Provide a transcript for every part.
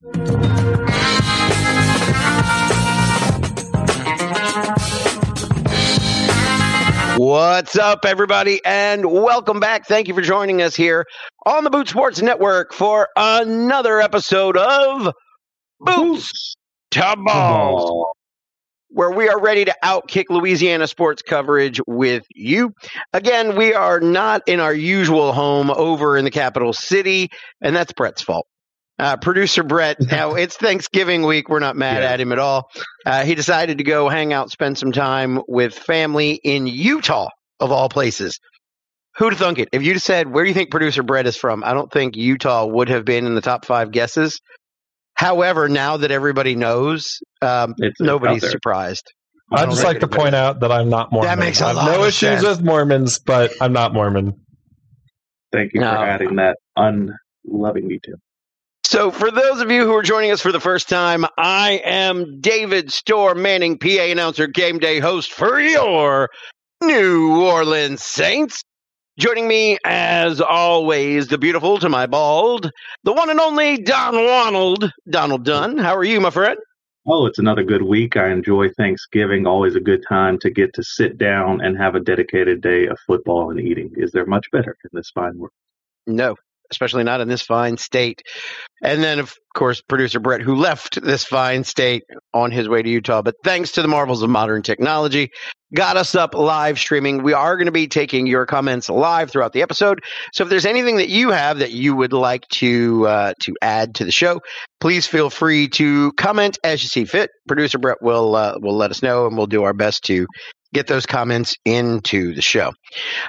What's up, everybody, and welcome back. Thank you for joining us here on the Boot Sports Network for another episode of Boots to Balls, where we are ready to outkick Louisiana sports coverage with you. Again, we are not in our usual home over in the capital city, and that's Brett's fault. Uh, producer Brett, now it's Thanksgiving week. We're not mad Yeah. at him at all. Uh, he decided to go hang out, spend some time with family in Utah, of all places. Who'd have thunk it? If you'd said, where do you think producer Brett is from? I don't think Utah would have been in the top five guesses. However, now that everybody knows, um, It's it's nobody's out there. surprised. I'd just like to point out that I'm not Mormon. That makes a I have lot no of issues sense. with Mormons, but I'm not Mormon. Thank you No. for adding that unloving detail. So, for those of you who are joining us for the first time, I am David Storr Manning, PA announcer, game day host for your New Orleans Saints. Joining me, as always, the beautiful to my bald, the one and only Don Ronald, Donald Dunn. How are you, my friend? Oh, it's another good week. I enjoy Thanksgiving. Always a good time to get to sit down and have a dedicated day of football and eating. Is there much better in this fine world? No, especially not in this fine state. And then, of course, producer Brett, who left this fine state on his way to Utah. But thanks to the marvels of modern technology, got us up live streaming. We are going to be taking your comments live throughout the episode. So if there's anything that you have that you would like to uh, to add to the show, please feel free to comment as you see fit. Producer Brett will uh, will let us know, and we'll do our best to get those comments into the show.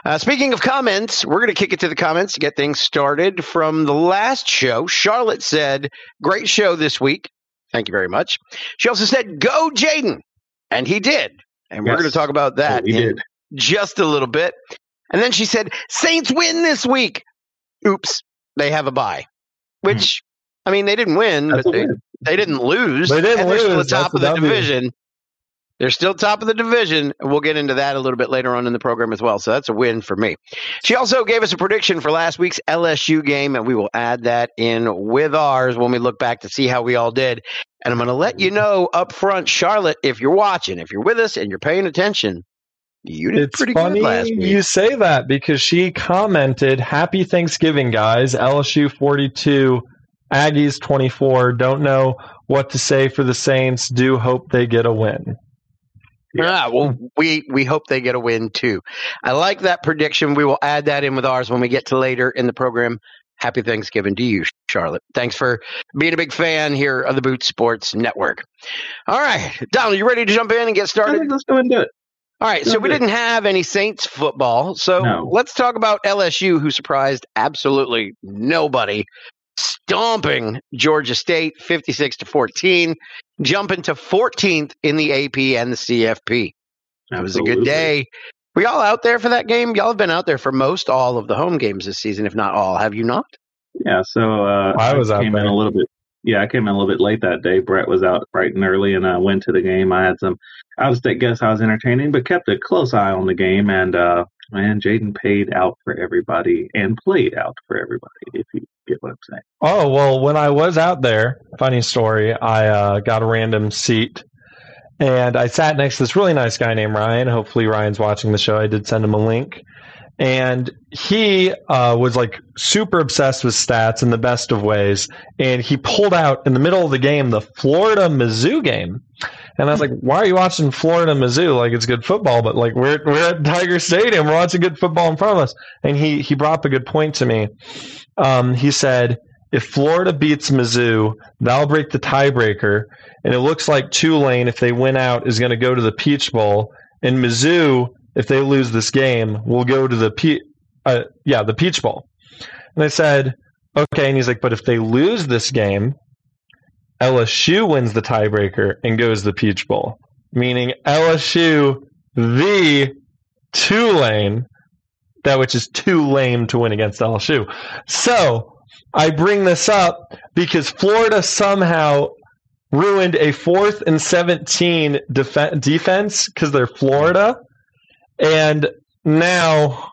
Uh, speaking of comments, we're going to kick it to the comments to get things started. From the last show, Charlotte said, Great show this week. Thank you very much. She also said, Go, Jayden. And he did. And we're going to talk about that we in did. just a little bit. And then she said, Saints win this week. Oops, they have a bye. Which, I mean, they didn't win, That's but they, win. they didn't lose. They didn't and they're still the top That's of the W. division. They're still top of the division. We'll get into that a little bit later on in the program as well. So that's a win for me. She also gave us a prediction for last week's LSU game, and we will add that in with ours when we look back to see how we all did. And I'm going to let you know up front, Charlotte, if you're watching, if you're with us and you're paying attention, you did It's pretty funny good last week. you say that because she commented, "Happy Thanksgiving, guys! LSU 42, Aggies 24. Don't know what to say for the Saints. Do hope they get a win." Yeah. Ah, well, we we hope they get a win too. I like that prediction. We will add that in with ours when we get to later in the program. Happy Thanksgiving to you, Charlotte. Thanks for being a big fan here of the Boot Sports Network. All right, Donald, you ready to jump in and get started? let's go and do it. All right, so we didn't have any Saints football, so No. let's talk about LSU, who surprised absolutely nobody, stomping Georgia State fifty-six to fourteen, jumping to fourteenth in the AP and the CFP. That was a good day. Were y'all out there for that game? Y'all have been out there for most all of the home games this season, if not all. Have you not? Yeah, so uh, I was out came in there. a little bit. Yeah, I came in a little bit late that day. Brett was out bright and early, and I went to the game. I had some out of state guests I was entertaining, but kept a close eye on the game. And uh, man, Jayden paid out for everybody and played out for everybody. If you get what I'm saying. Oh well, when I was out there, funny story. I uh, got a random seat, and I sat next to this really nice guy named Ryan. Hopefully, Ryan's watching the show. I did send him a link, and he uh, was like super obsessed with stats in the best of ways. And he pulled out in the middle of the game the Florida Mizzou game. And I was like, "Why are you watching Florida Mizzou? Like it's good football, but like we're we're at Tiger Stadium, we're watching good football in front of us." And he he brought up a good point to me. Um, he said, "If Florida beats Mizzou, that'll break the tiebreaker, and it looks like Tulane, if they win out, is going to go to the Peach Bowl, and Mizzou, if they lose this game, we'll go to the Pe- uh, yeah the Peach Bowl." And I said, "Okay," and he's like, "But if they lose this game." LSU wins the tiebreaker and goes to the Peach Bowl, meaning LSU the Tulane, that which is too lame to win against LSU. So I bring this up because Florida somehow ruined a fourth and 17 def- defense because they're Florida. And now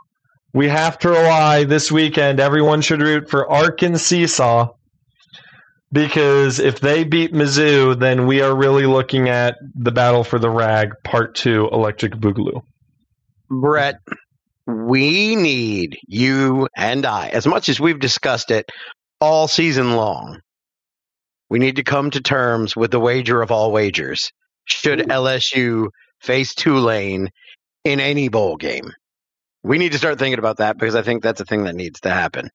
we have to rely this weekend. Everyone should root for Arkansas because if they beat Mizzou, then we are really looking at the battle for the rag part two, Electric Boogaloo. Brett, we need you and I, as much as we've discussed it all season long, we need to come to terms with the wager of all wagers. Should LSU face Tulane in any bowl game? We need to start thinking about that because I think that's a thing that needs to happen.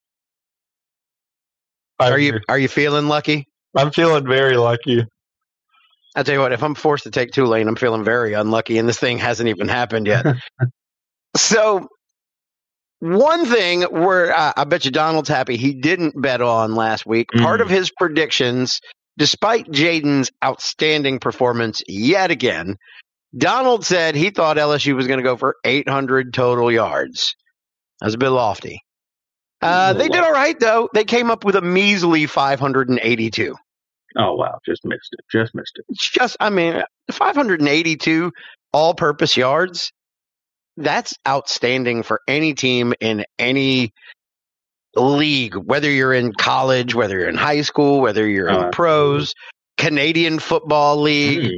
I Are you are you feeling lucky? I'm feeling very lucky. I'll tell you what, if I'm forced to take Tulane, I'm feeling very unlucky, and this thing hasn't even happened yet. so, one thing where uh, I bet you Donald's happy he didn't bet on last week, part Mm. of his predictions, despite Jayden's outstanding performance yet again, Donald said he thought LSU was going to go for 800 total yards. That's a bit lofty. Uh, they did all right, though. They came up with a measly 582. Oh wow, just missed it. Just missed it. It's just, I mean, 582 all purpose yards. That's outstanding for any team in any league, whether you're in college, whether you're in high school, whether you're in Oh, pros, Canadian Football League. Mm.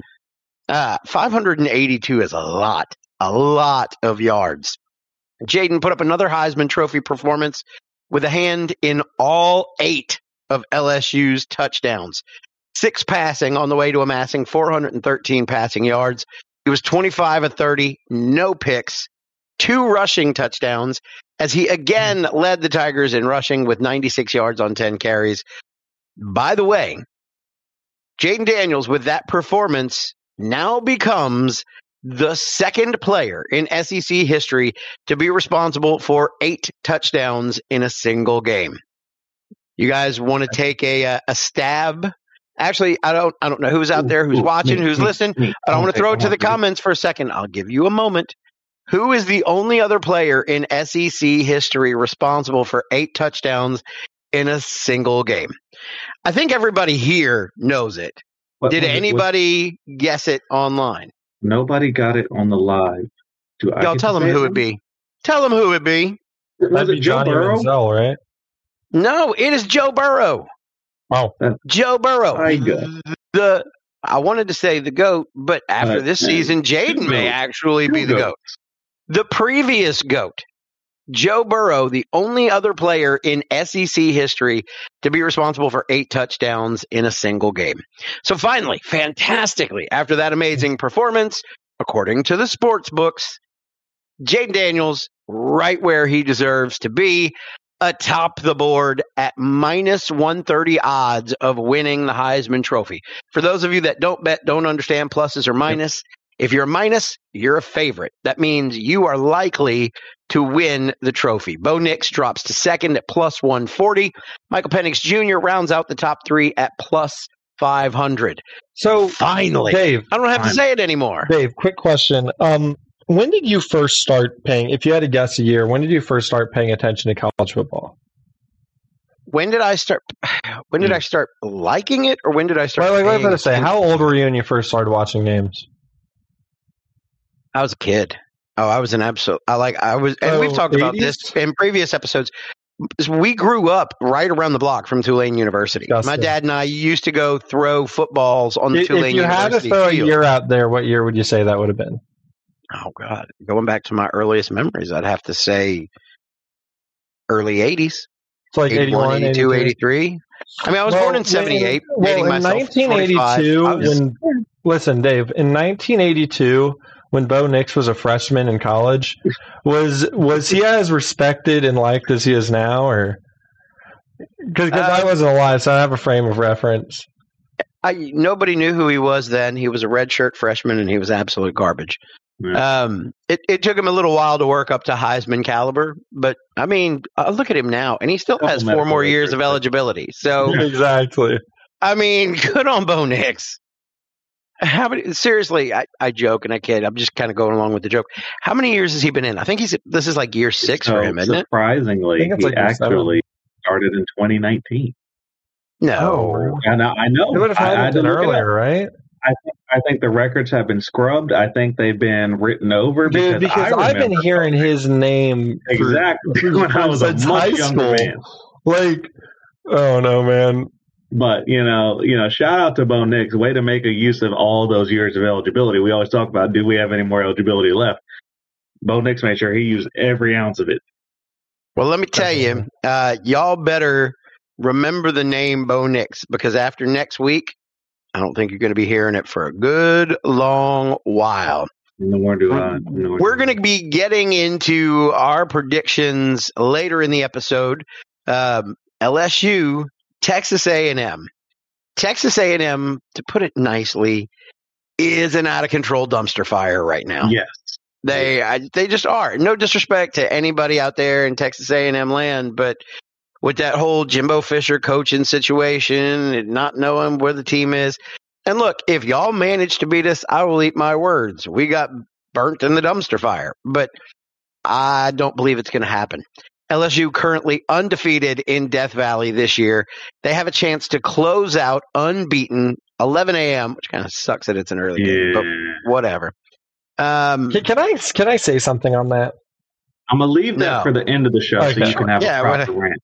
Uh, 582 is a lot, a lot of yards. Jayden put up another Heisman Trophy performance with a hand in all eight of LSU's touchdowns. Six passing on the way to amassing 413 passing yards. He was 25 of 30, no picks, two rushing touchdowns, as he again led the Tigers in rushing with 96 yards on 10 carries. By the way, Jayden Daniels, with that performance, now becomes the second player in SEC history to be responsible for eight touchdowns in a single game. You guys want to take a uh, a stab? Actually, I don't I don't know who's out there, who's watching, who's listening, but I want to throw it to the comments for a second. I'll give you a moment. Who is the only other player in SEC history responsible for eight touchdowns in a single game? I think everybody here knows it. What Did was it? Was- anybody guess it online? Nobody got it on the live. Do I Y'all tell them who it be. Tell them who it be. Was That'd it be Joe Johnny Burrow? Manziel, right? No, it is Joe Burrow. Oh, Joe Burrow. Tiger. The I wanted to say the goat, but after Uh, this season, Jayden may actually be Two the goat. The previous goat, Joe Burrow, the only other player in SEC history to be responsible for eight touchdowns in a single game. So finally, fantastically, after that amazing performance, according to the sports books, Jayden Daniels right where he deserves to be, atop the board at minus 130 odds of winning the Heisman Trophy. For those of you that don't bet, don't understand pluses or minus, if you're a minus, you're a favorite. That means you are likely to win the trophy. Bo Nix drops to second at plus 140. Michael Penix Jr. rounds out the top three at plus 500. so Finally. Dave, I don't have to say it anymore. Dave, quick question. Um, when did you first start paying? If you had to guess a year, when did you first start paying attention to college football? When did I start? When did Hmm. I start liking it, or when did I start? Well, like, what was I paying gonna say? How old were you when you first started watching games? I was a kid. Oh, I was an absolute. I like. I was, and we've Oh, talked about this in previous episodes. We grew up right around the block from Tulane University. My dad and I used to go throw footballs on the If Tulane you had to University throw a year out there, what year would you say that would have been? Oh God, going back to my earliest memories, I'd have to say early '80s, It's like 81, 81, 82, 83. 83. I mean, I was Well, born in '78. Well, in 1982, was- when listen, Dave, in 1982, when Bo Nix was a freshman in college, was was he as respected and liked as he is now, or because I Uh, wasn't alive, so I have a frame of reference. I, nobody knew who he was then. He was a redshirt freshman, and he was absolute garbage. Um, it, it took him a little while to work up to Heisman caliber, but I mean, uh, look at him now, and he still has four more years of eligibility. So, exactly. I mean, good on Bo Nix. How many? Seriously, I, I joke and I kid. I'm just kind of going along with the joke. How many years has he been in? I think he's this is like year six for him, isn't it? surprisingly, I he like the seventh. actually started in 2019. No, Oh. And I, I know. It would have I, I had happened to look it up. earlier, right? I think the records have been scrubbed. I think they've been written over Dude, because, because I I've been hearing his name for- exactly when I was a much high younger school. man. like, oh no, man. But you know, you know, shout out to Bo Nix, way to make a use of all those years of eligibility. We always talk about, do we have any more eligibility left? Bo Nix made sure he used every ounce of it. Well, let me tell you, uh, y'all better remember the name Bo Nix because after next week, I don't think you're going to be hearing it for a good long while. No more do I. No We're going to be getting into our predictions later in the episode. Um, LSU, Texas A&M. Texas A&M, to put it nicely, is an out of control dumpster fire right now. Yes. They I, they just are. No disrespect to anybody out there in Texas A&M land, but with that whole Jimbo Fisher coaching situation and not knowing where the team is. And look, if y'all manage to beat us, I will eat my words. We got burnt in the dumpster fire, but I don't believe it's going to happen. LSU currently undefeated in Death Valley this year. They have a chance to close out unbeaten 11 a.m., which kind of sucks that it's an early game, but whatever. Um, Can, can I can I say something on that? I'm gonna leave that No. for the end of the show so you can have Yeah, a proper rant.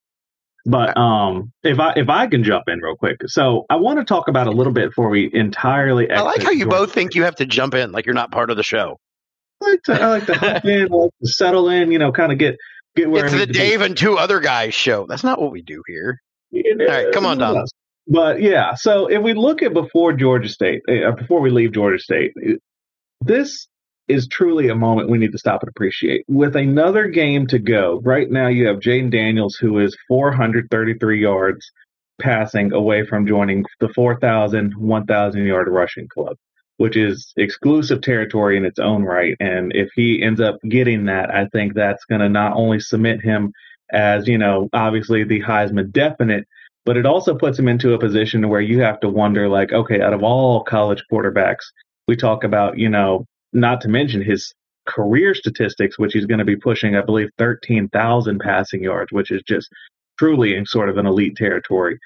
But um, if I if I can jump in real quick, so I want to talk about a little bit before we entirely. I like how you Georgia both think you have to jump in like you're not part of the show. I like to, I like to hop in, I like to settle in, you know, kind of get get where It's the need to be. Dave and two other guys show. That's not what we do here. All right, come on, Donald. But yeah, so if we look at before Georgia State, uh, before we leave Georgia State, this is truly a moment we need to stop and appreciate. With another game to go, right now you have Jayden Daniels, who is 433 yards passing away from joining the 4,000, 1,000 yard rushing club, which is exclusive territory in its own right. And if he ends up getting that, I think that's going to not only cement him as, you know, obviously the Heisman definite, but it also puts him into a position where you have to wonder, like, okay, out of all college quarterbacks, we talk about, you know, not to mention his career statistics, which he's going to be pushing, I believe, 13,000 passing yards, which is just truly in sort of an elite territory.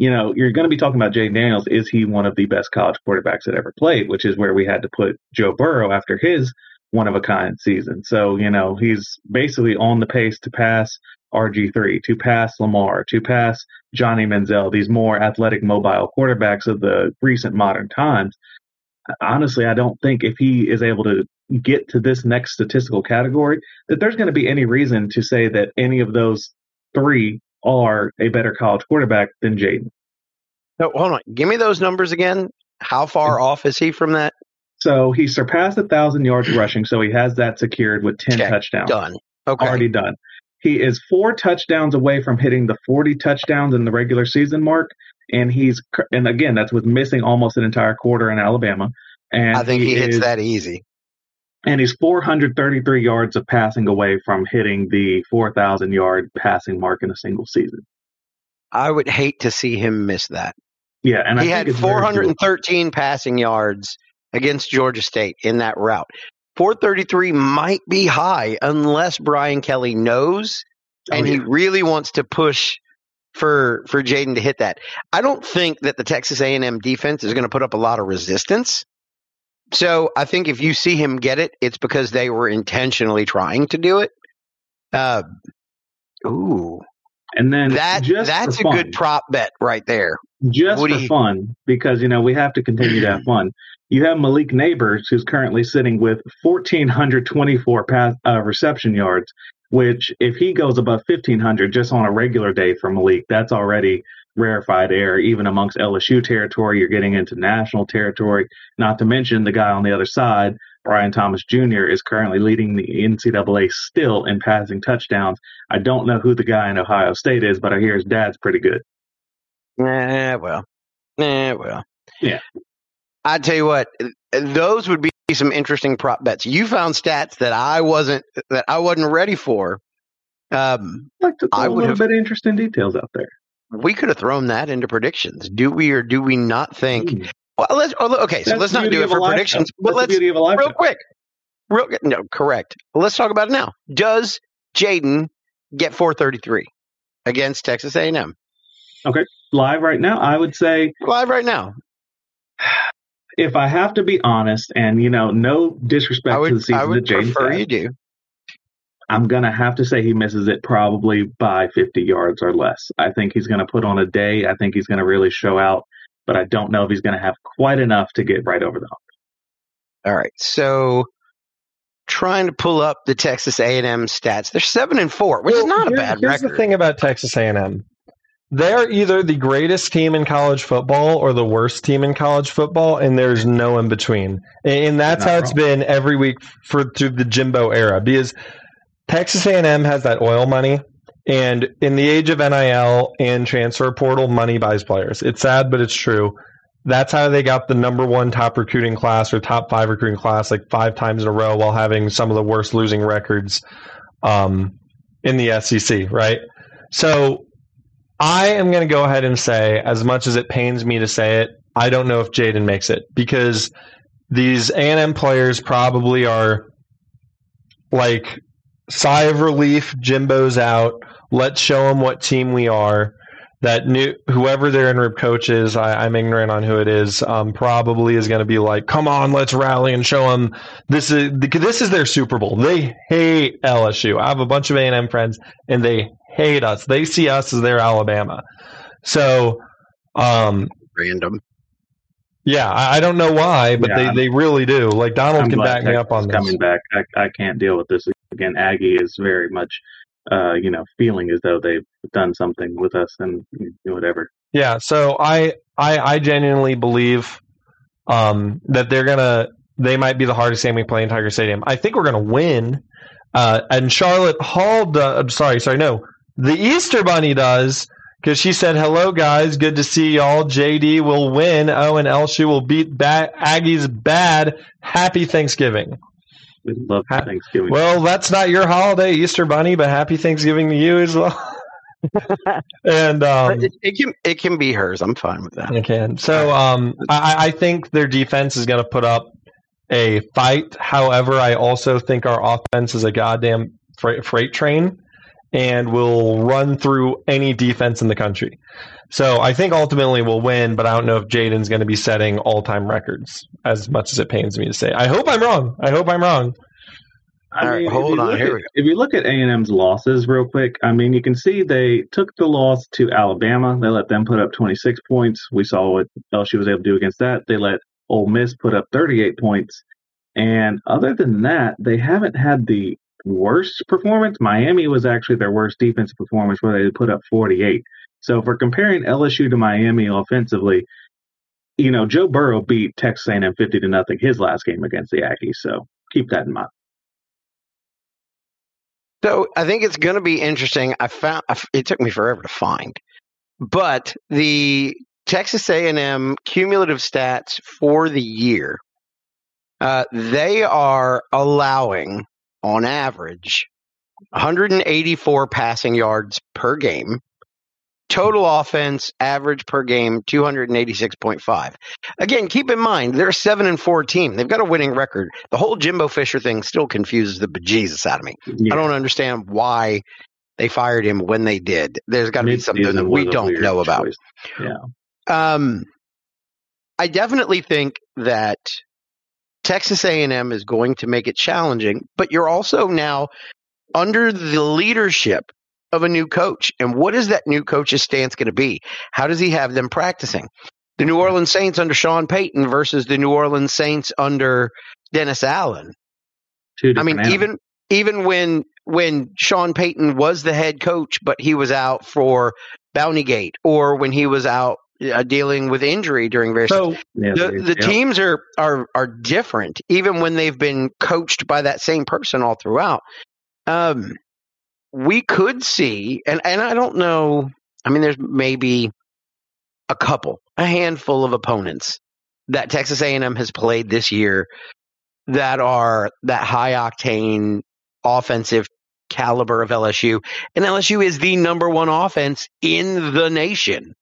You know, you're going to be talking about Jay Daniels. Is he one of the best college quarterbacks that ever played? Which is where we had to put Joe Burrow after his one of a kind season. So, you know, he's basically on the pace to pass RG3, to pass Lamar, to pass Johnny Manziel, these more athletic, mobile quarterbacks of the recent modern times. Honestly, I don't think if he is able to get to this next statistical category, that there's going to be any reason to say that any of those three are a better college quarterback than Jayden. No, hold on. Give me those numbers again. How far mm-hmm. off is he from that? So he surpassed a thousand yards rushing, so he has that secured with ten Okay, touchdowns. Done. Okay. already done. He is four touchdowns away from hitting the 40 touchdowns in the regular season mark, and he's and again that's with missing almost an entire quarter in Alabama. And I think he, hits is- that easy. And he's 433 yards of passing away from hitting the 4,000 yard passing mark in a single season. I would hate to see him miss that. Yeah, and he had it's 413 passing yards against Georgia State in that route. 433 might be high unless Brian Kelly knows Oh, and yeah. he really wants to push for for Jayden to hit that. I don't think that the Texas A&M defense is going to put up a lot of resistance. So I think if you see him get it, it's because they were intentionally trying to do it. Uh, ooh, and then that just that's a fun, good prop bet right there. just What for fun because you know we have to continue to have fun. You have Malik Nabers who's currently sitting with 1,424 pass, uh, reception yards, which if he goes above 1,500 just on a regular day for Malik, that's already rarefied air. Even amongst LSU territory, you're getting into national territory. Not to mention the guy on the other side, Brian Thomas Jr. is currently leading the NCAA still in passing touchdowns. I don't know who the guy in Ohio State is, but I hear his dad's pretty good. Eh, well, eh, well. Yeah. I tell you what, those would be some interesting prop bets. You found stats that I wasn't that I wasn't ready for. Um, I'd like to throw I a would little have- bit of interesting details out there. We could have thrown that into predictions. Do we or do we not think? Mm. Well, let's oh, okay. So That's let's not do it for predictions, show. but That's let's beauty of a live real show. quick, real no, correct. Let's talk about it now. Does Jayden get 433 against Texas A&M Okay, Live right now, I would say live right now? if I have to be honest, and you know, no disrespect I to the season I would that Jayden's prefer had, you do. I'm going to have to say he misses it probably by 50 yards or less. I think he's going to put on a day. I think he's going to really show out, but I don't know if he's going to have quite enough to get right over the hump. All right. So trying to pull up the Texas A&M stats. They're 7 and 4, which well, is not here, a bad here's record. Here's the thing about Texas A&M. They're either the greatest team in college football or the worst team in college football, and there's no in between. And that's how it's been every week for through the Jimbo era. Because Texas A&M has that oil money, and in the age of NIL and transfer portal, money buys players. It's sad, but it's true. That's how they got the number one top recruiting class or top five recruiting class like five times in a row while having some of the worst losing records um, in the SEC, right? So I am going to go ahead and say, as much as it pains me to say it, I don't know if Jayden makes it because these A&M players probably are like sigh of relief. Jimbo's out. Let's show them what team we are. That new whoever their in coach is, I, am ignorant on who it is. Um, probably is going to be like, come on, let's rally and show them this is this is their Super Bowl. They hate LSU. I have a bunch of A&M friends, and they hate us. They see us as their Alabama. So, um, random. Yeah, I, I don't know why, but yeah, they, they really do. Like Donald I'm can back me up on this. Coming back, I, I can't deal with this again. Aggie is very much, uh, you know, feeling as though they've done something with us and whatever. Yeah, so I I, I genuinely believe um, that they're gonna they might be the hardest game we play in Tiger Stadium. I think we're gonna win. Uh, and Charlotte Hall, I'm sorry, sorry, no, the Easter Bunny does because she said, "Hello, guys. Good to see y'all. JD will win. Oh, and LSU will beat ba- Aggies bad. Happy Thanksgiving." We love ha- Thanksgiving. Well, that's not your holiday, Easter Bunny, but happy Thanksgiving to you as well. and um, it, it, can it can be hers. I'm fine with that. It can. So um, I, I think their defense is going to put up a fight. However, I also think our offense is a goddamn freight, freight train and will run through any defense in the country. So I think ultimately we'll win, but I don't know if Jayden's going to be setting all time records as much as it pains me to say. I hope I'm wrong. I hope I'm wrong. I mean, hold on. Here at, If you look at A and M's losses real quick, I mean, you can see they took the loss to Alabama. They let them put up 26 points. We saw what LSU was able to do against that. They let Ole Miss put up 38 points. And other than that, they haven't had the worst performance. Miami was actually their worst defensive performance, where they put up 48. So we're comparing LSU to Miami offensively, you know, Joe Burrow beat Texas A&M 50 to nothing his last game against the Aggies. So keep that in mind. So I think it's going to be interesting. I found it took me forever to find, but the Texas A&M cumulative stats for the year, uh, they are allowing on average 184 passing yards per game. Total offense average per game 286.5. Again, keep in mind they're a seven and four team. They've got a winning record. The whole Jimbo Fisher thing still confuses the bejesus out of me. Yeah. I don't understand why they fired him when they did. There's got to be something that we don't know about. Yeah. Um, I definitely think that Texas A&M is going to make it challenging, but you're also now under the leadership of a new coach. And what is that new coach's stance going to be? How does he have them practicing? The New Orleans Saints under Sean Payton versus the New Orleans Saints under Dennis Allen. I mean, animals. even even when when Sean Payton was the head coach, but he was out for Bountygate, or when he was out uh, dealing with injury during various. So yeah, the, the yeah. teams are are are different, even when they've been coached by that same person all throughout. Um, we could see, and and I don't know. I mean, there's maybe a couple, a handful of opponents that Texas A&M has played this year that are that high octane offensive caliber of LSU, and LSU is the number one offense in the nation.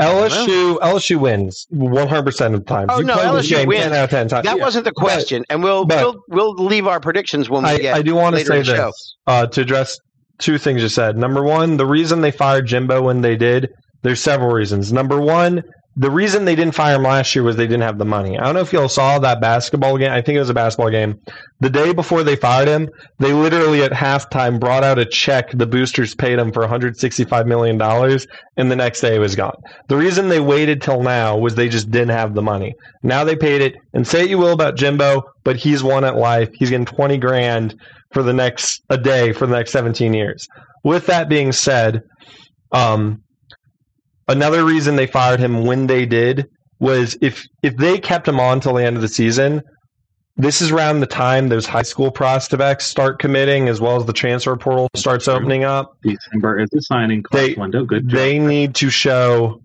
LSU LSU wins 100 percent of the time. Oh you no, LSU wins 10 out of 10 times. That yeah. wasn't the question, but, and we'll we'll we'll leave our predictions when we I, get. I do want to say this uh, to address two things you said. Number one, the reason they fired Jimbo when they did, there's several reasons. Number one, the reason they didn't fire him last year was they didn't have the money. I don't know if y'all saw that basketball game. I think it was a basketball game. The day before they fired him, they literally at halftime brought out a check the boosters paid him for $165 million, and the next day it was gone. The reason they waited till now was they just didn't have the money. Now they paid it, and say what you will about Jimbo, but he's won at life. He's getting 20 grand for the next a day for the next 17 years. With that being said, um, another reason they fired him when they did was if if they kept him on till the end of the season, this is around the time those high school prospects start committing, as well as the transfer portal starts opening up. December is the signing class They- window. Good job. They need to show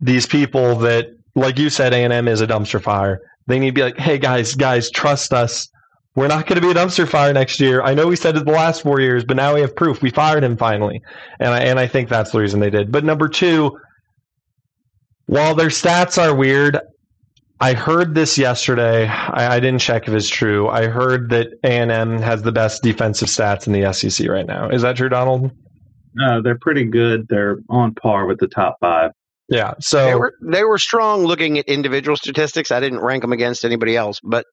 these people that, like you said, A and M is a dumpster fire. They need to be like, hey guys, guys, trust us. We're not going to be a dumpster fire next year. I know we said it the last four years, but now we have proof. We fired him finally, and I and I think that's the reason they did. But number two, while their stats are weird, I heard this yesterday. I, I didn't check if it's true. I heard that A and M has the best defensive stats in the SEC right now. Is that true, Donald? Uh, they're pretty good. They're on par with the top five. Yeah. So They were they were strong looking at individual statistics. I didn't rank them against anybody else, but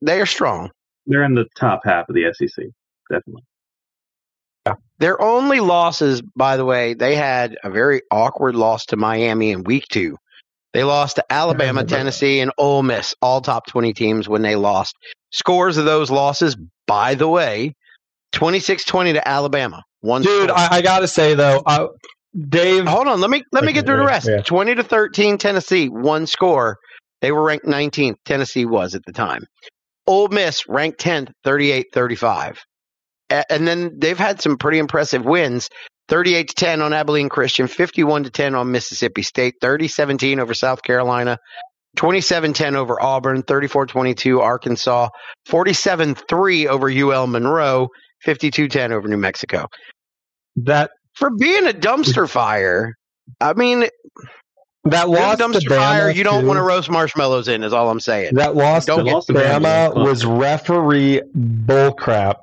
they are strong. They're in the top half of the SEC. Definitely. Their only losses, by the way, they had a very awkward loss to Miami in week two. They lost to Alabama. Tennessee, and Ole Miss, all top 20 teams when they lost. Scores of those losses, by the way, 26 20 to Alabama. One Dude, score. I, I gotta say though, I, Dave. Hold on, let me let me get through the rest. yeah. 20 to 13 Tennessee, one score. They were ranked 19th. Tennessee was at the time. Ole Miss ranked 10th, 38-35. A- And then they've had some pretty impressive wins. 38 to 10 on Abilene Christian, 51 to 10 on Mississippi State, 30-17 over South Carolina, 27-10 over Auburn, 34-22 Arkansas, 47-3 over UL Monroe, 52-10 over New Mexico That for being a dumpster fire, I mean, that loss to dumpster fire. You don't too. want to roast marshmallows in, is all I'm saying. That loss Don't to get- lost to Bama Bama. was referee bullcrap.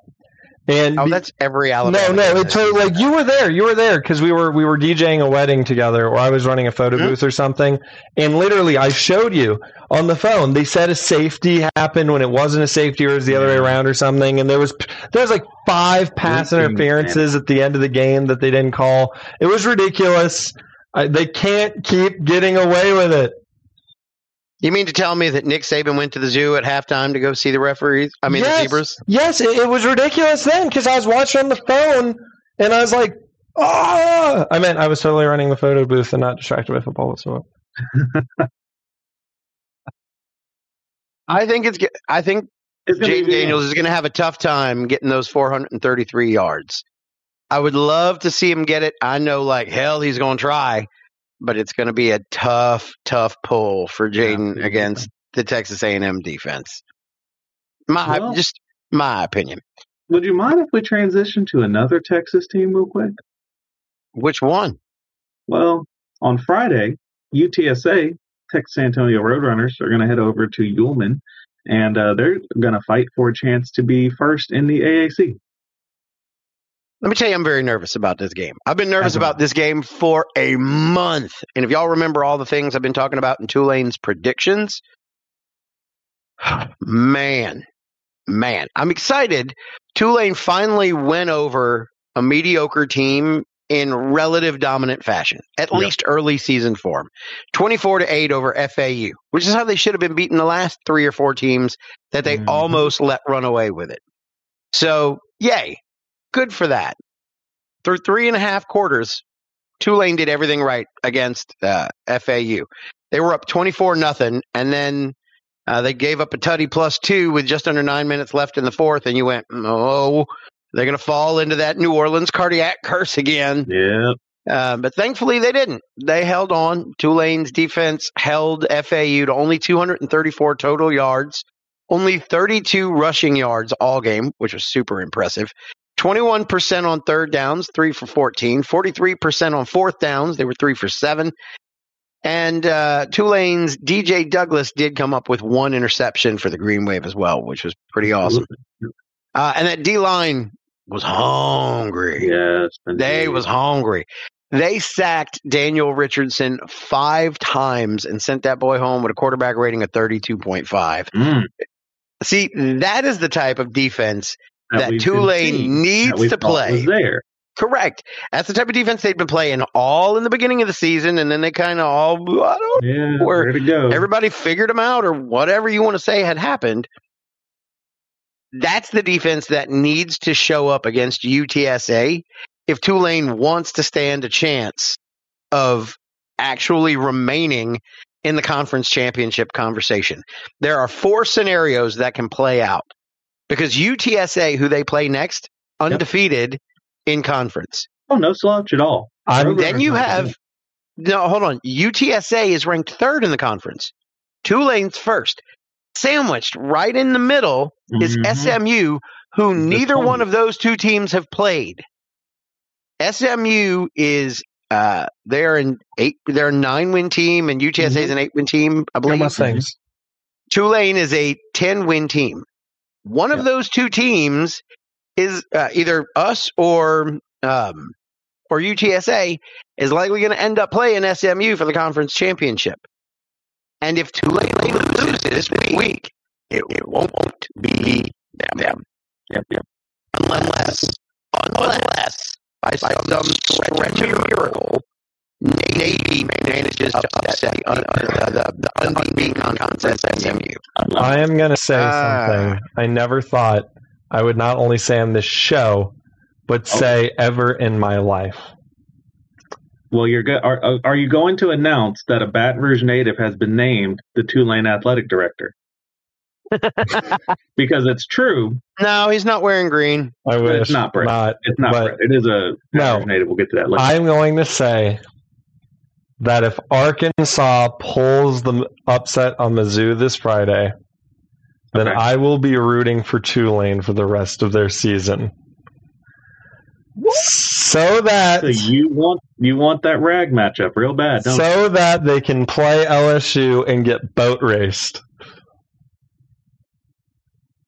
And oh, that's every no, Alabama. no, game it this totally like you were there. You were there because we were we were DJing a wedding together, or I was running a photo Mhm. booth or something. And literally, I showed you on the phone. They said a safety happened when it wasn't a safety, or it was the other way around, or something. And there was there was like five pass Looking, interferences at the end of the game that they didn't call. It was ridiculous. I, they can't keep getting away with it. You mean to tell me that Nick Saban went to the zoo at halftime to go see the referees? I mean, Yes. the zebras. Yes, it, it was ridiculous then because I was watching on the phone and I was like, ah! I meant I was totally running the photo booth and not distracted by football whatsoever. I think it's. I think It's gonna Jayden Daniels is going to have a tough time getting those 433 yards. I would love to see him get it. I know, like hell, he's going to try, but it's going to be a tough, tough pull for Jayden Yeah. against the Texas A&M defense. My Well- just my opinion. Would you mind if we transition to another Texas team real quick? Which one? Well, on Friday, UTSA, Texas Antonio Roadrunners, are going to head over to Yulman, and uh, they're going to fight for a chance to be first in the AAC. Let me tell you, I'm very nervous about this game. I've been nervous about this game for a month. And if y'all remember all the things I've been talking about in Tulane's predictions, man, man, I'm excited. Tulane finally went over a mediocre team in relative dominant fashion, at Yep. least early season form. 24 to 8 over FAU, which is how they should have been beating the last three or four teams that they Mhm. almost let run away with it. So, yay. Good for that. Through three and a half quarters, Tulane did everything right against uh, FAU. They were up 24 nothing, and then uh, they gave up a tutty plus two with just under nine minutes left in the fourth, and you went, oh, they're going to fall into that New Orleans cardiac curse again. Yep. Uh, but thankfully, they didn't. They held on. Tulane's defense held FAU to only 234 total yards, only 32 rushing yards all game, which was super impressive. 21% on third downs, three for 14. 43% on fourth downs, they were three for seven. And uh, Tulane's DJ Douglas did come up with one interception for the Green Wave as well, which was pretty awesome. Uh, and that D line was hungry. Yes. They was hungry. They sacked Daniel Richardson five times and sent that boy home with a quarterback rating of 32.5. Mm, See, that is the type of defense that we've Tulane that needs to play. There. Correct. That's the type of defense they've been playing all in the beginning of the season, and then they kind of all, I don't Yeah, Where where to go? everybody figured them out or whatever you want to say had happened. That's the defense that needs to show up against UTSA if Tulane wants to stand a chance of actually remaining in the conference championship conversation. There are four scenarios that can play out because UTSA, who they play next, undefeated in conference. oh, no slouch at all. I'm Then you have no, hold on. UTSA is ranked third in the conference. Tulane's first. Sandwiched right in the middle is Mhm. SMU, who The neither one of those two teams have played. SMU is uh they're an eight they're a nine win team and UTSA is an eight win team, I believe. Mustangs. Tulane is a 10 win team. One of those two teams is uh, either us or um, or UTSA is likely going to end up playing SMU for the conference championship. And if Tulane loses this week, it, it won't be them. Yep, yep. Unless, unless by some stretch of miracle, Navy manages to upset the, un- uh, the, the unbeaten conference SMU. I am going to say Ah. something I never thought I would not only say on this show, but Oh. say ever in my life. Well, you're go- are, are- are you going to announce that a Baton Rouge native has been named the Tulane athletic director? because it's true. No, he's not wearing green. I wish it's not Brett. not. It's not. But- Brett. It is a No. Native. We'll get to that later. I'm going to say that if Arkansas pulls the upset on Mizzou this Friday, then Okay. I will be rooting for Tulane for the rest of their season. So that so you want you want that rag matchup real bad, don't you? so that they can play LSU and get boat raced.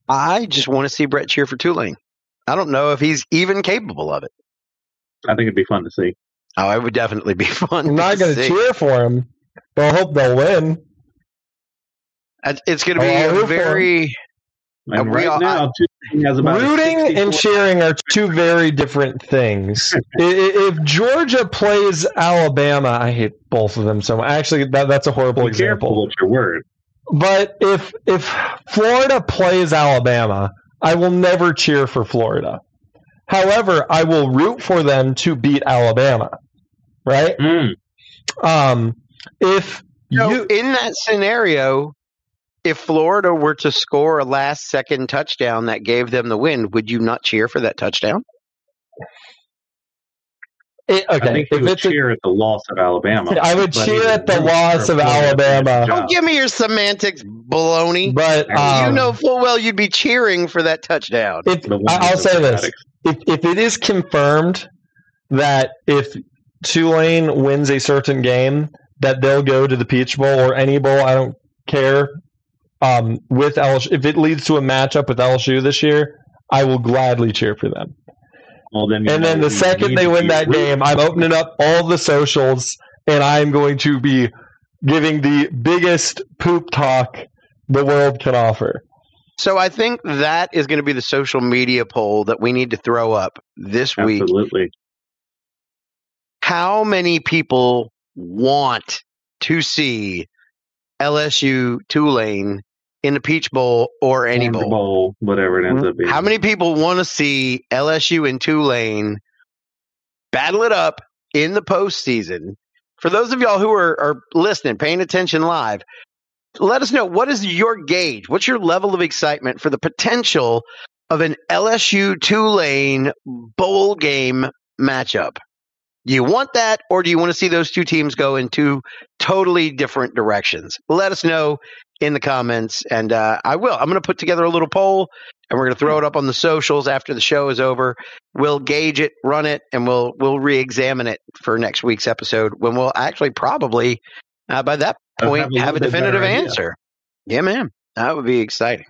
I just want to see Brett cheer for Tulane. I don't know if he's even capable of it. I think it'd be fun to see. Oh, it would definitely be fun. I'm not going to see. cheer for him, but I hope they'll win. It's- It's going to Oh, be I'll a very. And Uh, right all- now, Tulane has about Rooting and cheering are two very different things. I- i- if Georgia plays Alabama, I hate both of them so much. Actually, that, that's a horrible Be careful example. with your word. But if if Florida plays Alabama, I will never cheer for Florida. However, I will root for them to beat Alabama. Right? Mm. Um, if So you in that scenario, if Florida were to score a last second touchdown that gave them the win, would you not cheer for that touchdown? it, I think he if would it's a- cheer at the loss of Alabama. I would cheer at the loss of Florida to finish Alabama. Don't give me your semantics, baloney. but um, you know full well you'd be cheering for that touchdown. if I- I'll say this: if if it is confirmed that if Tulane wins a certain game, that they'll go to the Peach Bowl or any bowl, I don't care. Um, with LSU, if it leads to a matchup with LSU this year, I will gladly cheer for them. Well, then And then the second they win that rooting game, I'm opening up all the socials and I'm going to be giving the biggest poop talk the world can offer. So I think that is going to be the social media poll that we need to throw up this week. Absolutely. How many people want to see LSU Tulane in the Peach Bowl or any bowl? bowl, whatever it ends mm-hmm. up being. How many people want to see LSU and Tulane battle it up in the postseason? For those of y'all who are, are listening, paying attention live, let us know what is your gauge? What's your level of excitement for the potential of an LSU Tulane bowl game matchup? Do you want that, or do you want to see those two teams go in two totally different directions? Let us know in the comments, and uh, I will. I'm going to put together a little poll, and we're going to throw it up on the socials after the show is over. We'll gauge it, run it, and we'll we'll re-examine it for next week's episode when we'll actually probably uh, by that point have a have a definitive answer. Yeah, man, that would be exciting.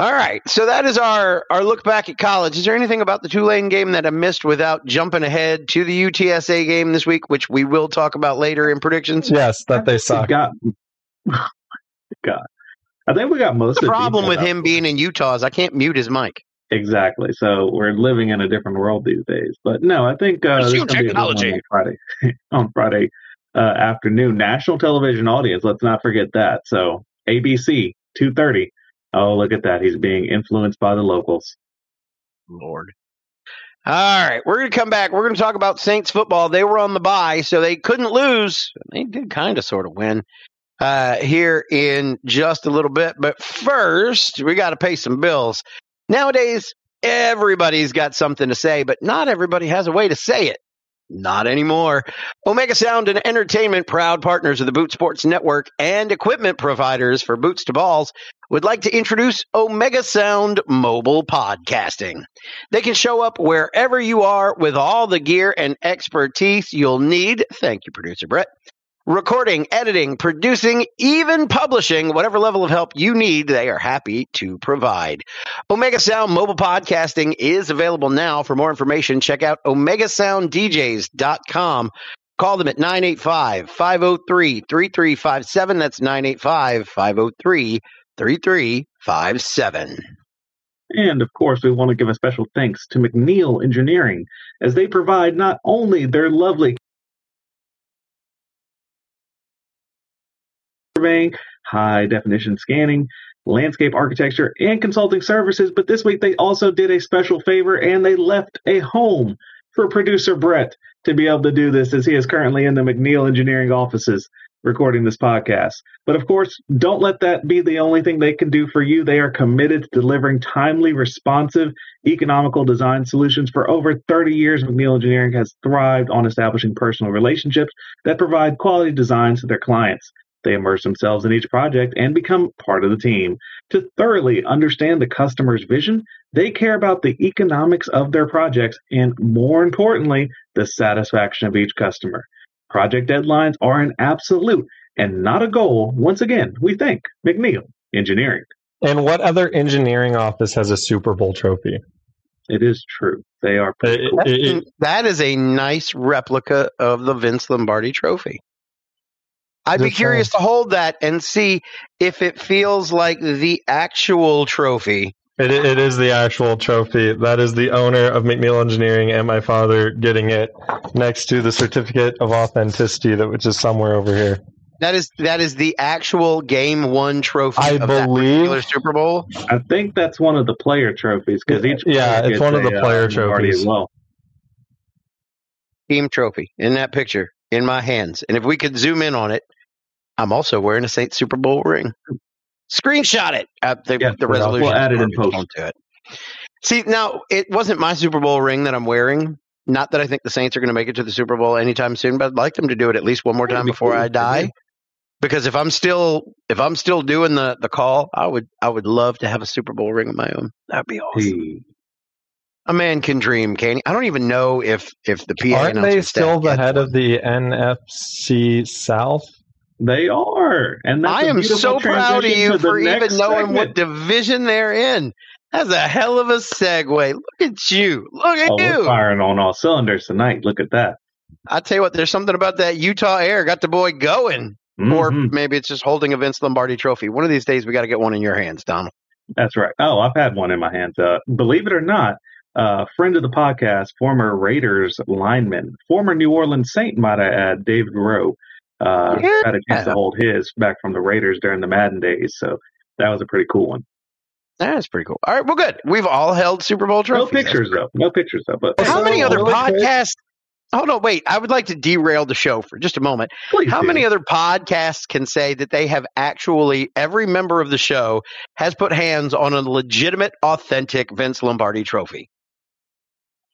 All right, so that is our our look back at college. Is there anything about the Tulane game that I missed without jumping ahead to the UTSA game this week, which we will talk about later in predictions? Yes, that they suck. got, God, I think we got most The of problem with him being in Utah is I can't mute his mic. Exactly. So we're living in a different world these days. But no, I think uh, Pursue there's going be a technology. on Friday on Friday uh, afternoon. National television audience. Let's not forget that. So ABC two thirty. Oh, look at that. He's being influenced by the locals. Lord. All right, we're going to come back. We're going to talk about Saints football. They were on the bye, so they couldn't lose. They did kind of sort of win uh, here in just a little bit. But first, we got to pay some bills. Nowadays, everybody's got something to say, but not everybody has a way to say it. Not anymore. Omega Sound and Entertainment, proud partners of the Boot Sports Network and equipment providers for Boots to Balls, would like to introduce Omega Sound Mobile Podcasting. They can show up wherever you are with all the gear and expertise you'll need. Thank you, producer Brett. Recording, editing, producing, even publishing, whatever level of help you need, they are happy to provide. Omega Sound Mobile Podcasting is available now. For more information, check out omegasounddjs.com. Call them at 985 503 3357. That's 985 503 3357. And of course, we want to give a special thanks to McNeil Engineering as they provide not only their lovely surveying, high definition scanning, landscape architecture, and consulting services, but this week they also did a special favor and they left a home for producer Brett to be able to do this as he is currently in the McNeil Engineering offices recording this podcast. But of course, don't let that be the only thing they can do for you. They are committed to delivering timely, responsive, economical design solutions. For over 30 years, McNeil Engineering has thrived on establishing personal relationships that provide quality designs to their clients. They immerse themselves in each project and become part of the team. To thoroughly understand the customer's vision, they care about the economics of their projects and, more importantly, the satisfaction of each customer. Project deadlines are an absolute and not a goal. Once again, we thank McNeil Engineering. And what other engineering office has a Super Bowl trophy? It is true. They are pretty It- cool. it- it- that is a nice replica of the Vince Lombardi trophy. I'd be Just uh, curious to hold that and see if it feels like the actual trophy. It, it is the actual trophy. That is the owner of McNeil Engineering and my father getting it next to the certificate of authenticity that which is somewhere over here. That is that is the actual game one trophy I of believe- particular Super Bowl. I think that's one of the player trophies because each Yeah, it's gets one of the uh, player Lombardi trophies. as well. Team trophy in that picture in my hands. And if we could zoom in on it, I'm also wearing a Saints Super Bowl ring. Screenshot it. at the, Yeah, the resolution. we'll add it in post. onto it. See, now it wasn't my Super Bowl ring that I'm wearing. Not that I think the Saints are going to make it to the Super Bowl anytime soon, but I'd like them to do it at least one more time before. I die. Because if I'm still if I'm still doing the the call, I would I would love to have a Super Bowl ring of my own. That'd be awesome. Hey, A man can dream, can he? I don't even know if if the PA Aren't they still the head one. of the NFC South? They are, and I am so proud of you for even knowing what division they're in. That's a hell of a segue. Look at you. Look at Oh, you. firing on all cylinders tonight. Look at that. I tell you what, there's something about that Utah air got the boy going. Or Mhm. maybe it's just holding a Vince Lombardi trophy. One of these days, we got to get one in your hands, Donald. That's right. Oh, I've had one in my hands. Uh, believe it or not, uh, friend of the podcast, former Raiders lineman, former New Orleans Saint, might I add, David Rowe, uh, Yeah. had a chance to hold his back from the Raiders during the Madden days. So that was a pretty cool one. That's pretty cool. All right, well, good. We've all held Super Bowl trophy. No pictures though. No pictures though. But How So, many other podcasts? Hold on, wait. I would like to derail the show for just a moment. please How do. many other podcasts can say that they have actually, every member of the show has put hands on a legitimate, authentic Vince Lombardi trophy?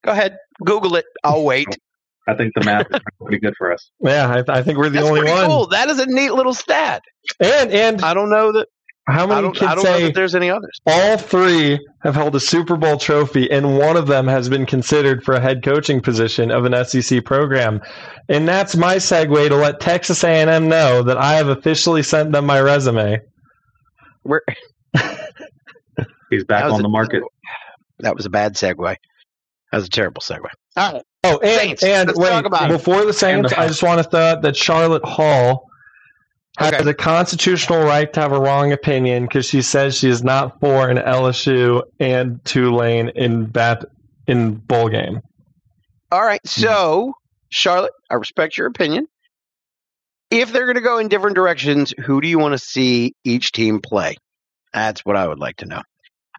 Go ahead, Google it. I'll wait. I think the math is pretty good for us. Yeah, I, I think we're the That's only pretty one. cool. That is a neat little stat. And and I don't know that. how I many don't, can I don't know say that there's any others. all three have held a Super Bowl trophy, and one of them has been considered for a head coaching position of an SEC program. And that's my segue to let Texas A&M know that I have officially sent them my resume. We're He's back That was on a- the market. That was a bad segue. That was a terrible segue. All right. Oh, and, Saints. and Let's wait, talk about it. before the Saints, I just want to throw out that Charlotte Hall has Okay. a constitutional right to have a wrong opinion because she says she is not for an LSU and Tulane in bat in bowl game. All right. Hmm. So, Charlotte, I respect your opinion. If they're going to go in different directions, who do you want to see each team play? That's what I would like to know.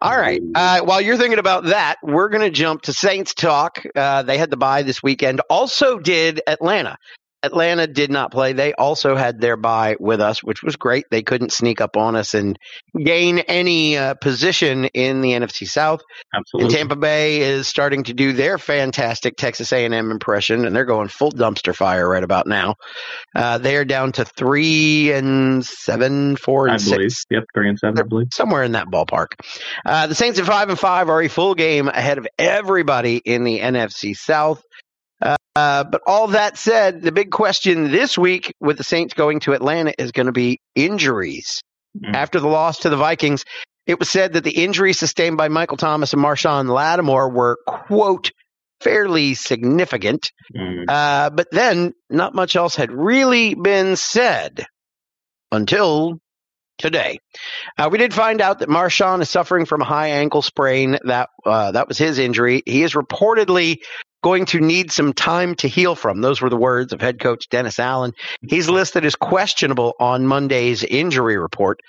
All right. Uh, while you're thinking about that, we're going to jump to Saints talk. Uh, they had the bye this weekend. Also, did Atlanta. Atlanta did not play. They also had their bye with us, which was great. They couldn't sneak up on us and gain any uh, position in the NFC South. And Absolutely. Tampa Bay is starting to do their fantastic Texas A&M impression, and they're going full dumpster fire right about now. Uh, they are down to three and seven, four and I and believe. six, Yep, three and seven, I believe. somewhere in that ballpark. Uh, the Saints at five and five are a full game ahead of everybody in the NFC South. Uh, but all that said, the big question this week with the Saints going to Atlanta is going to be injuries. Mm. After the loss to the Vikings, it was said that the injuries sustained by Michael Thomas and Marshon Lattimore were, quote, fairly significant. Mm. Uh, but then not much else had really been said until today. Uh, we did find out that Marshon is suffering from a high ankle sprain. That uh, that was his injury. He is reportedly going to need some time to heal from. Those were the words of head coach Dennis Allen. He's listed as questionable on Monday's injury report.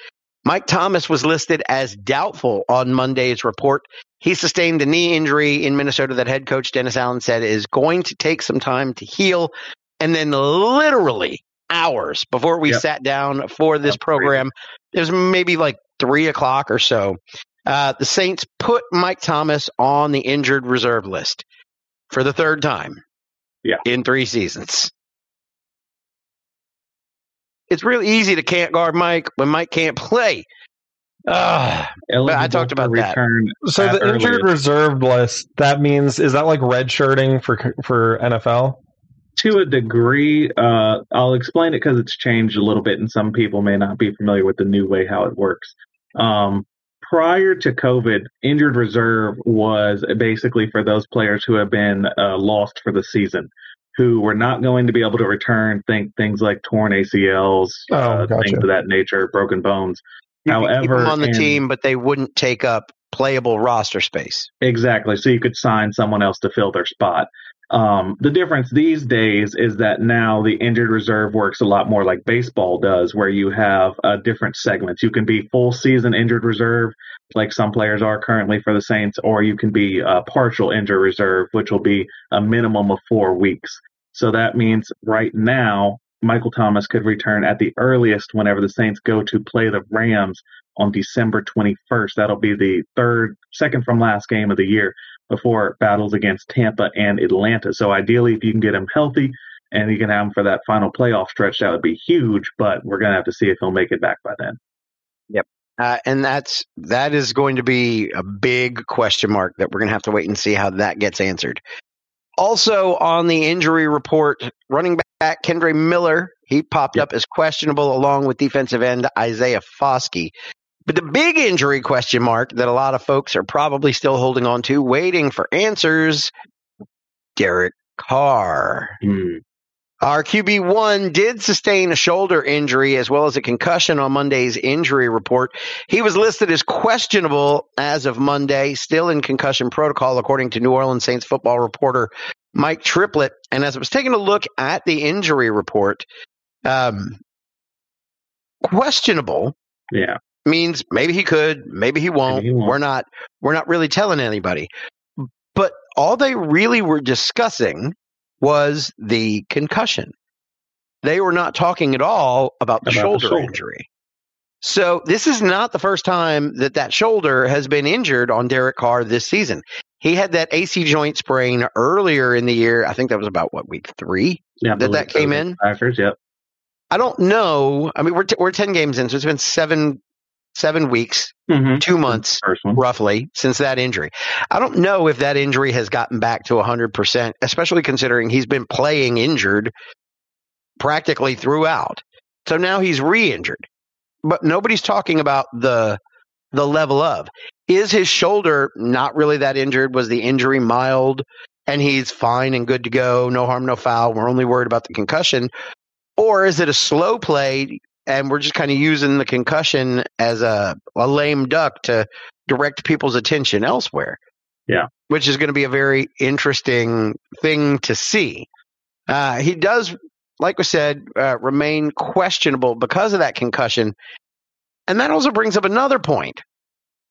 Mike Thomas was listed as doubtful on Monday's report. He sustained a knee injury in Minnesota that head coach Dennis Allen said is going to take some time to heal. And then, literally hours before we Yep. sat down for this That's program, it was maybe like three o'clock or so. Uh, the Saints put Mike Thomas on the injured reserve list for the third time Yeah. in three seasons. It's really easy to can't guard Mike when Mike can't play. Ugh. Eligible I talked about that. So at the injured earliest. reserve list that means is that like red shirting for for NFL? to a degree. Uh, I'll explain it because it's changed a little bit, and some people may not be familiar with the new way how it works. Um, prior to COVID, injured reserve was basically for those players who have been uh, lost for the season, who were not going to be able to return. Think things like torn ACLs, Oh, uh, gotcha. things of that nature, broken bones. You could keep However, them on the in- team, but they wouldn't take up playable roster space. Exactly. So you could sign someone else to fill their spot. Um, the difference these days is that now the injured reserve works a lot more like baseball does, where you have different segments. You can be full season injured reserve, like some players are currently for the Saints, or you can be partial injured reserve, which will be a minimum of four weeks. So that means right now, Michael Thomas could return at the earliest whenever the Saints go to play the Rams on December 21st. That'll be the third, second from last game of the year before battles against Tampa and Atlanta. So ideally, if you can get him healthy and you can have him for that final playoff stretch, that would be huge. But we're going to have to see if he'll make it back by then. Yep. Uh, and that's that is going to be a big question mark that we're going to have to wait and see how that gets answered. Also on the injury report, running back Kendre Miller, he popped Yep. up as questionable along with defensive end Isaiah Foskey. But the big injury question mark that a lot of folks are probably still holding on to, waiting for answers, Derek Carr. Hmm. Our QB1 did sustain a shoulder injury as well as a concussion on Monday's injury report. He was listed as questionable as of Monday, still in concussion protocol, according to New Orleans Saints football reporter Mike Triplett. And as I was taking a look at the injury report, um, questionable Yeah. Means maybe he could, maybe he won't. Maybe he won't. We're not we're not really telling anybody. But all they really were discussing was the concussion. They were not talking at all about the About the shoulder shoulder. injury. So this is not the first time that that shoulder has been injured on Derek Carr this season. He had that AC joint sprain earlier in the year. I think that was about what week three. Yeah. That- that came in? Packers. Yep. I don't know. I mean, we're t- we're ten games in, so it's been seven seven weeks, Mm-hmm. two months roughly since that injury. I don't know if that injury has gotten back to 100%, especially considering he's been playing injured practically throughout. So now he's re injured. But nobody's talking about the the level of. Is his shoulder not really that injured? Was the injury mild and he's fine and good to go? No harm, no foul. We're only worried about the concussion. Or is it a slow play and we're just kind of using the concussion as a, a lame duck to direct people's attention elsewhere? Yeah. Which is going to be a very interesting thing to see. Uh, he does, like we said, uh, remain questionable because of that concussion. And that also brings up another point.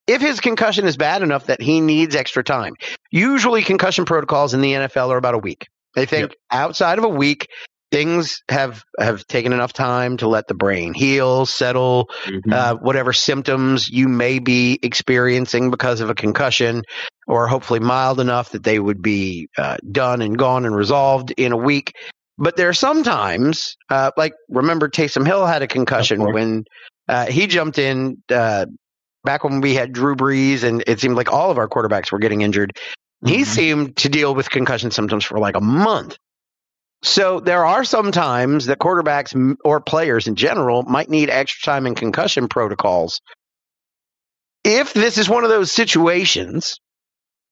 If his concussion is bad enough that he needs extra time, usually concussion protocols in the NFL are about a week. They think yep. outside of a week, things have have taken enough time to let the brain heal, settle, mm-hmm. uh, whatever symptoms you may be experiencing because of a concussion, or hopefully mild enough that they would be uh, done and gone and resolved in a week. But there are sometimes, uh, like remember Taysom Hill had a concussion when uh, he jumped in uh, back when we had Drew Brees, and it seemed like all of our quarterbacks were getting injured. Mm-hmm. He seemed to deal with concussion symptoms for like a month. So there are some times that quarterbacks or players in general might need extra time in concussion protocols. If this is one of those situations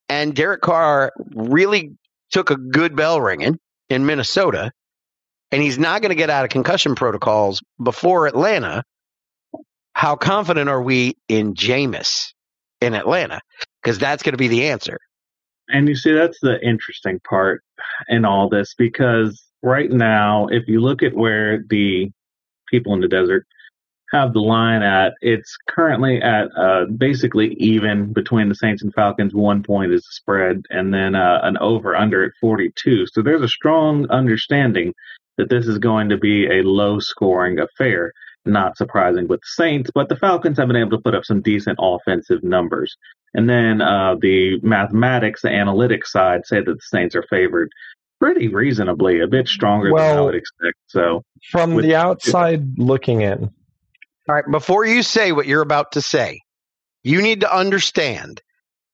and Derek Carr really took a good bell ringing in Minnesota and he's not going to get out of concussion protocols before Atlanta, how confident are we in Jameis in Atlanta? Because that's going to be the answer. And you see, that's the interesting part in all this because right now, if you look at where the people in the desert have the line at, it's currently at uh, basically even between the Saints and Falcons. One point is the spread, and then uh, an over under at 42. So there's a strong understanding that this is going to be a low scoring affair. Not surprising with the Saints, but the Falcons have been able to put up some decent offensive numbers. And then uh, the mathematics, the analytics side say that the Saints are favored pretty reasonably, a bit stronger well, than I would expect. So, from with, the outside looking in. All right, before you say what you're about to say, you need to understand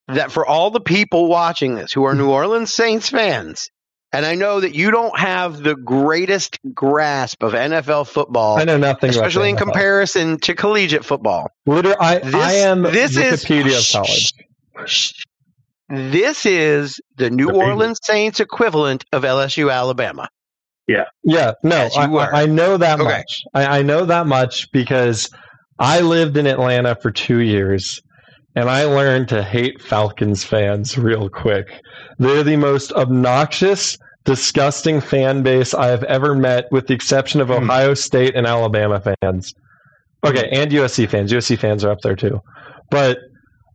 that for all the people watching this who are New Orleans Saints fans, and I know that you don't have the greatest grasp of NFL football. I know nothing, especially in comparison to collegiate football. Literally, I, this, I am this Wikipedia is, of college. This is the New the Orleans Saints equivalent of LSU Alabama. Yeah, yeah, no, I, I, know that okay. much. I, I know that much because I lived in Atlanta for two years and I learned to hate Falcons fans real quick. They're the most obnoxious, disgusting fan base I have ever met, with the exception of hmm. Ohio State and Alabama fans. Okay, and USC fans. USC fans are up there too, but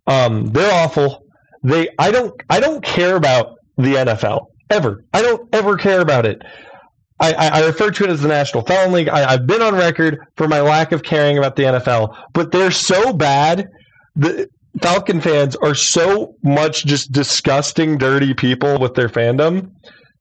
um, they're awful. They, I don't, I don't care about the NFL ever. I don't ever care about it. I, I, refer to it as the National Felon League. I, have been on record for my lack of caring about the NFL, but they're so bad. The, Falcon fans are so much just disgusting, dirty people with their fandom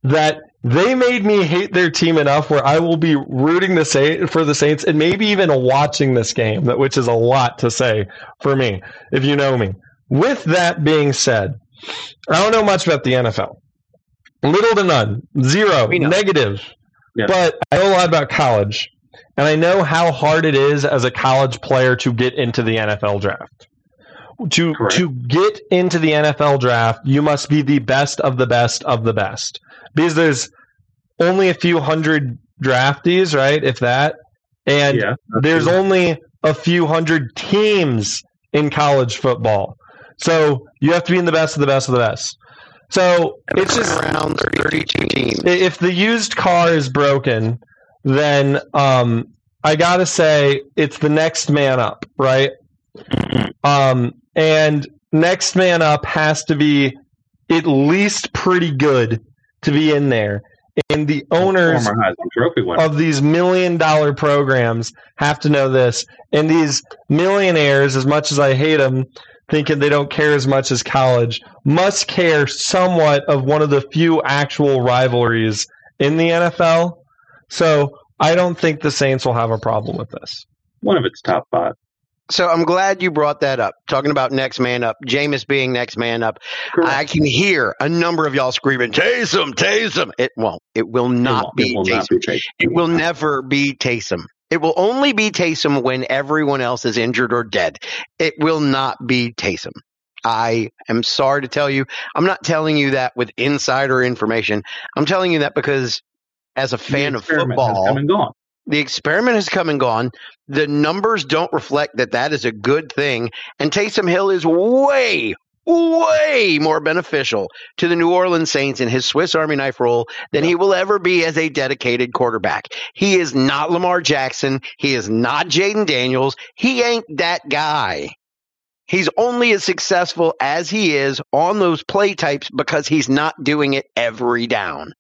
that they made me hate their team enough where I will be rooting the Saint for the Saints and maybe even watching this game, which is a lot to say for me, if you know me. With that being said, I don't know much about the NFL. Little to none, zero, negative. Yeah. But I know a lot about college, and I know how hard it is as a college player to get into the NFL draft to Correct. to get into the NFL draft, you must be the best of the best of the best because there's only a few hundred draftees, right? If that, and yeah, there's true. only a few hundred teams in college football, so you have to be in the best of the best of the best. So it's just around 32 teams. If the used car is broken, then um, I gotta say it's the next man up, right? Um, and next man up has to be at least pretty good to be in there. And the owners of these million dollar programs have to know this. And these millionaires, as much as I hate them, thinking they don't care as much as college, must care somewhat of one of the few actual rivalries in the NFL. So I don't think the Saints will have a problem with this. One of its top five. So I'm glad you brought that up. Talking about next man up, Jameis being next man up. Correct. I can hear a number of y'all screaming, Taysom, Taysom. It won't. It will not, it be, it will Taysom. Not be Taysom. It will never be Taysom. It will only be Taysom when everyone else is injured or dead. It will not be Taysom. I am sorry to tell you. I'm not telling you that with insider information. I'm telling you that because as a fan of experiment has football, come and gone. The experiment has come and gone. The numbers don't reflect that that is a good thing. And Taysom Hill is way, way more beneficial to the New Orleans Saints in his Swiss Army knife role than he will ever be as a dedicated quarterback. He is not Lamar Jackson. He is not Jayden Daniels. He ain't that guy. He's only as successful as he is on those play types because he's not doing it every down.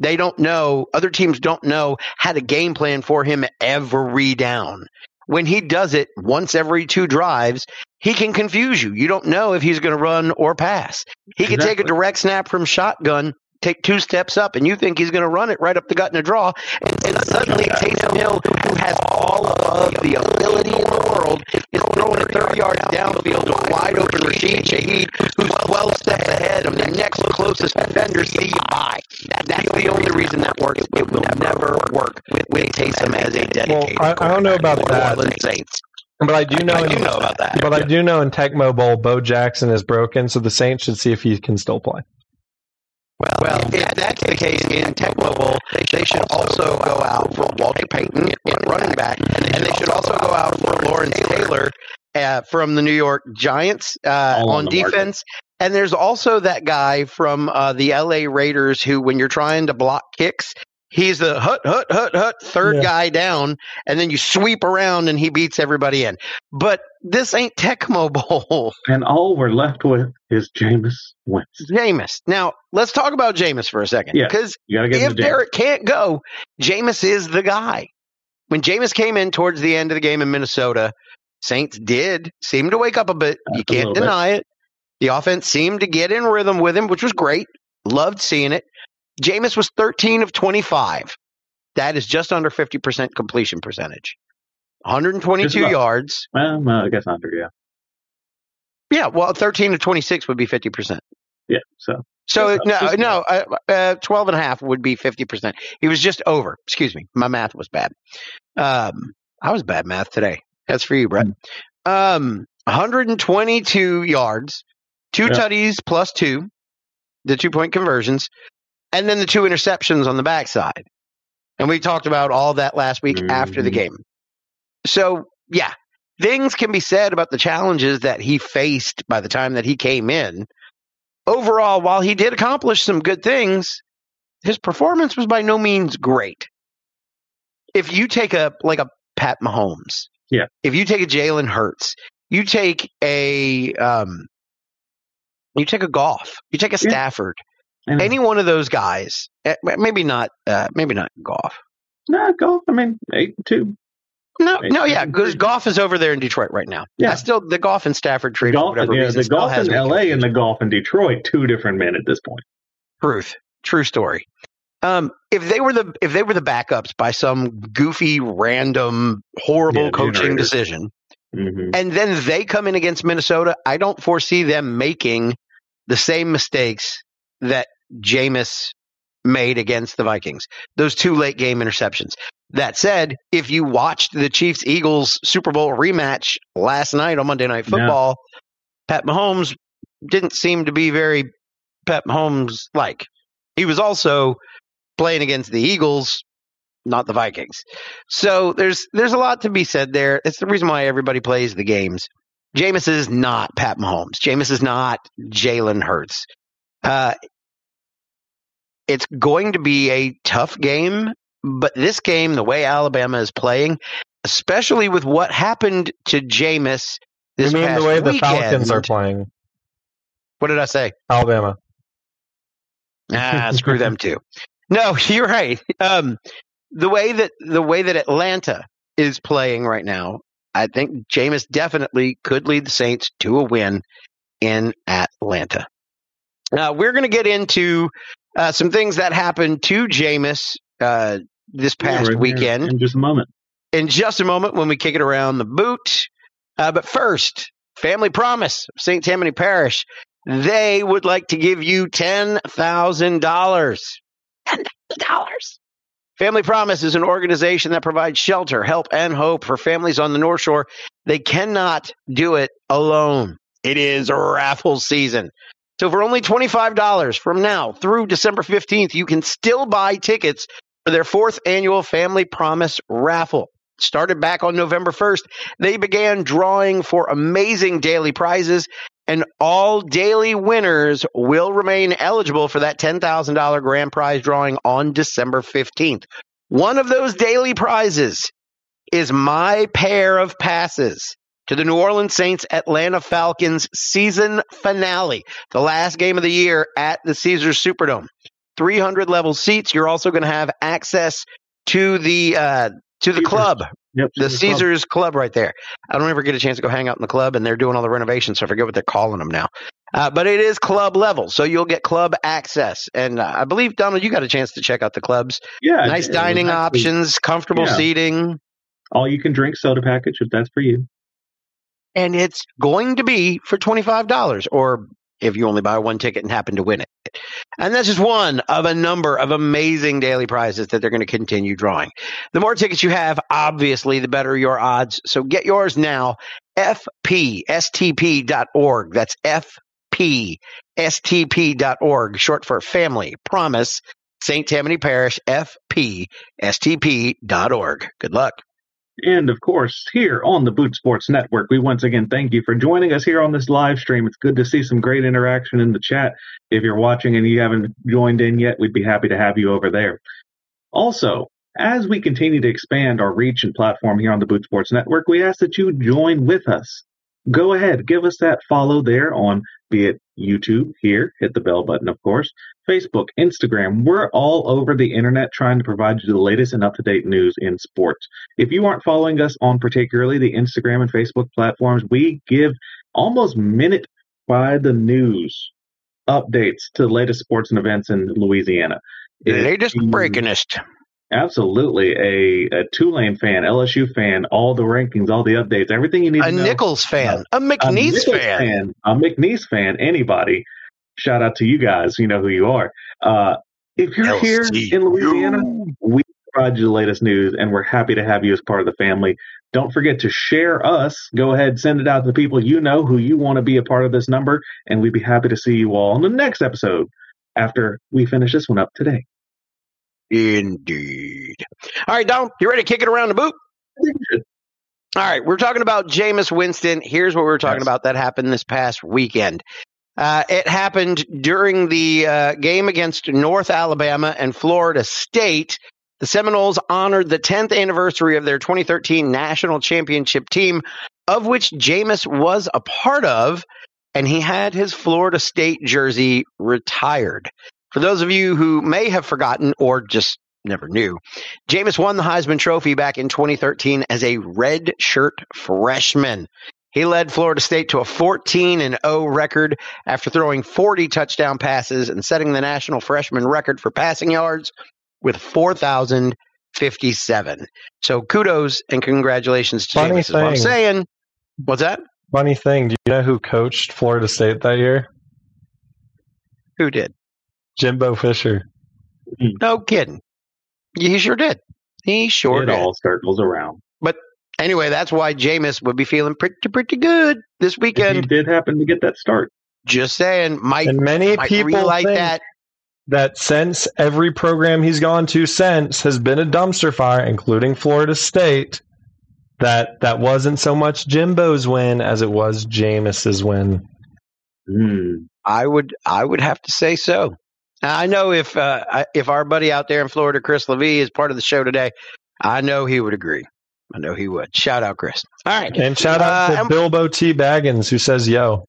They don't know, other teams don't know how to game plan for him every down. When he does it once every two drives, he can confuse you. You don't know if he's going to run or pass. He can take a direct snap from shotgun, take two steps up, and you think he's going to run it right up the gut in a draw. And, and suddenly Taysom Hill, who has all of the ability in the world, is throwing it 30 yards downfield to a wide open Rashid Shaheed, who's 12 steps ahead of the next closest defender. See you bye. That's the only reason that works. It will never work with, with Taysom as a dedicated. Well, I- I don't know about quarterback for the that. Saints. But I do know, I do know about that. But I do know in Tecmo Bowl, Bo Jackson is broken, so the Saints should see if he can still play. Well, if that's the case in tech Bowl, they should also go out for Walter Payton at running back, and they should also go out for Lawrence Taylor uh, from the New York Giants uh, on on the market. defense. And there's also that guy from uh, the LA Raiders who, when you're trying to block kicks, he's the hut, hut, hut, hut, third Yeah. guy down, and then you sweep around and he beats everybody in. But this ain't Tecmo Bowl. And all we're left with is Jameis Winston. Jameis. Now, let's talk about Jameis for a second. Yeah. Because You got to get him if. Derek can't go, Jameis is the guy. When Jameis came in towards the end of the game in Minnesota, Saints did seem to wake up a bit. You can't little bit. deny it. The offense seemed to get in rhythm with him, which was great. Loved seeing it. Jameis was 13 of 25. That is just under 50% completion percentage. 122 about. yards. Well, no, I guess under, yeah. Yeah, well, 13 to 26 would be 50%. Yeah, so. So no, no, uh, uh, 12 and a half would be 50%. He was just over. Excuse me. My math was bad. Um, I was bad math today. That's for you, Brett. Um, 122 yards, two Yeah. tutties plus two, the two point conversions, and then the two interceptions on the backside. And we talked about all that last week after the Mhm. game. So, yeah, things can be said about the challenges that he faced by the time that he came in. Overall, while he did accomplish some good things, his performance was by no means great. If you take a like a Pat Mahomes, Yeah. If you take a Jalen Hurts, you take a um, you take a Goff, you take a. Stafford, And, any one of those guys. eh, Maybe not, uh, maybe not Goff. no, go. I mean, 8 and 2. No, Eight, no, yeah, because. Goff is over there in Detroit right now. Yeah. I still the Goff and Stafford trade for Goff, whatever yeah, reason the has in LA and the Goff in Detroit, two different men at this point. Truth, true story. Um, if they were the if they were the backups by some goofy, random, horrible Yeah, coaching decision, hmm and then they come in against Minnesota, I don't foresee them making the same mistakes that Jameis made against the Vikings. Those two late game interceptions. That said, if you watched the Chiefs Eagles Super Bowl rematch last night on Monday Night Yeah. Football, Pat Mahomes didn't seem to be very Pat Mahomes like. He was also playing against the Eagles, not the Vikings. So there's there's a lot to be said there. It's the reason why everybody plays the games. Jameis is not Pat Mahomes. Jameis is not Jalen Hurts. Uh, it's going to be a tough game, but this game, the way Alabama is playing, especially with what happened to Jameis this you mean past the way the weekend, Falcons are playing? What did I say? Alabama. Ah, screw them too. No, you're right. Um, the way that the way that Atlanta is playing right now, I think Jameis definitely could lead the Saints to a win in Atlanta. Uh, we're going to get into uh, some things that happened to Jameis uh, this past Yeah, we're weekend In just a moment. in just a moment when we kick it around the boot. Uh, but first, Family Promise, St. Tammany Parish, they would like to give you $10,000. $10,000 Family Promise is an organization that provides shelter, help, and hope for families on the North Shore. They cannot do it alone. It is raffle season. So for only $25 from now through December 15th, you can still buy tickets for their fourth annual Family Promise raffle. Started back on November 1st, they began drawing for amazing daily prizes, and all daily winners will remain eligible for that $10,000 grand prize drawing on December 15th. One of those daily prizes is my pair of passes to the New Orleans Saints Atlanta Falcons season finale, the last game of the year at the Caesars Superdome. 300 level seats. You're also going to have access to the uh, to the club, Yep. the Caesars Club. Club right there. I don't ever get a chance to go hang out in the club, and they're doing all the renovations, so I forget what they're calling them now. Uh, but it is club level, so you'll get club access. And uh, I believe Donald, you got a chance to check out the clubs. Yeah. nice it- it was dining options, comfortable yeah. seating, All you can drink soda package if that's for you. And it's going to be for twenty five dollars, or if you only buy one ticket and happen to win it. And that's just one of a number of amazing daily prizes that they're going to continue drawing. The more tickets you have, obviously, the better your odds. So get yours now. FPSTP.org. That's FPSTP.org, short for Family Promise, St. Tammany Parish, FPSTP.org. Good luck. And of course, here on the Boot Sports Network, we once again thank you for joining us here on this live stream. It's good to see some great interaction in the chat. If you're watching and you haven't joined in yet, we'd be happy to have you over there. Also, as we continue to expand our reach and platform here on the Boot Sports Network, we ask that you join with us. Go ahead, give us that follow there on be it YouTube here, hit the bell button, of course, Facebook, Instagram. We're all over the internet trying to provide you the latest and up to date news in sports. If you aren't following us on particularly the Instagram and Facebook platforms, we give almost minute by the news updates to the latest sports and events in Louisiana. The If latest breakingest. Absolutely. A, a Tulane fan, LSU fan, all the rankings, all the updates, everything you need A to know. Nicholls fan. A A McNeese Nicholls fan. A McNeese fan, anybody. Shout out to you guys. You know who you are. Uh, if you're here in Louisiana, we provide you the latest news, and we're happy to have you as part of the family. Don't forget to share us. Go ahead, send it out to the people you know who you want to be a part of this number, and we'd be happy to see you all on the next episode after we finish this one up today. Indeed. All right, Don, you ready to kick it around the boot? All right, we're talking about Jameis Winston. Here's what we were talking Yes. about that happened this past weekend. Uh, it happened during the uh, game against North Alabama and Florida State. The Seminoles honored the 10th anniversary of their 2013 national championship team, of which Jameis was a part of, and he had his Florida State jersey retired. For those of you who may have forgotten or just never knew, Jameis won the Heisman Trophy back in 2013 as a red shirt freshman. He led Florida State to a 14 and 0 record after throwing 40 touchdown passes and setting the national freshman record for passing yards with 4,057. So kudos and congratulations to Funny Jameis. Is what I'm saying. What's that? Funny thing, do you know who coached Florida State that year? Who did? Jimbo Fisher. No kidding. He sure did. He sure it did. all circles around. But anyway, that's why Jameis would be feeling pretty pretty good this If he weekend. did happen to get that start. Just saying, might And many might people like that. that since every program he's gone to since has been a dumpster fire, including Florida State, that that wasn't so much Jimbo's win as it was Jameis's win. Hmm. I would I would have to say so. Now, I know if uh, I- if our buddy out there in Florida, Chris Levy, is part of the show today, I know he would agree. I know he would. Shout out, Chris. All right. And shout out Uh, to and- Bilbo T. Baggins who says yo.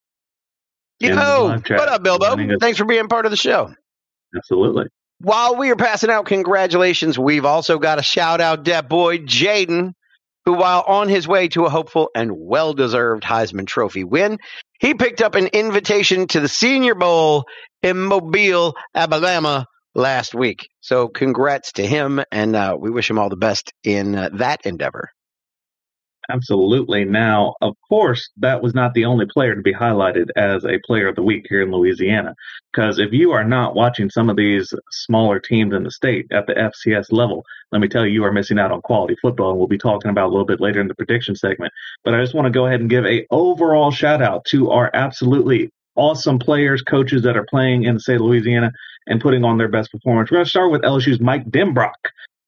Yo, in the live chat, what up, Bilbo? Thanks for being part of the show. Absolutely. While we are passing out congratulations, we've also got a shout out that boy Jayden, who while on his way to a hopeful and well deserved Heisman Trophy win, he picked up an invitation to the Senior Bowl in Mobile, Alabama last week. So congrats to him, and uh, we wish him all the best in uh, that endeavor. Absolutely. Now, of course, that was not the only player to be highlighted as a player of the week here in Louisiana. Because if you are not watching some of these smaller teams in the state at the FCS level, let me tell you, you are missing out on quality football. And we'll be talking about a little bit later in the prediction segment. But I just want to go ahead and give a overall shout out to our absolutely awesome players, coaches that are playing in the state of Louisiana and putting on their best performance. We're going to start with LSU's Mike Denbrock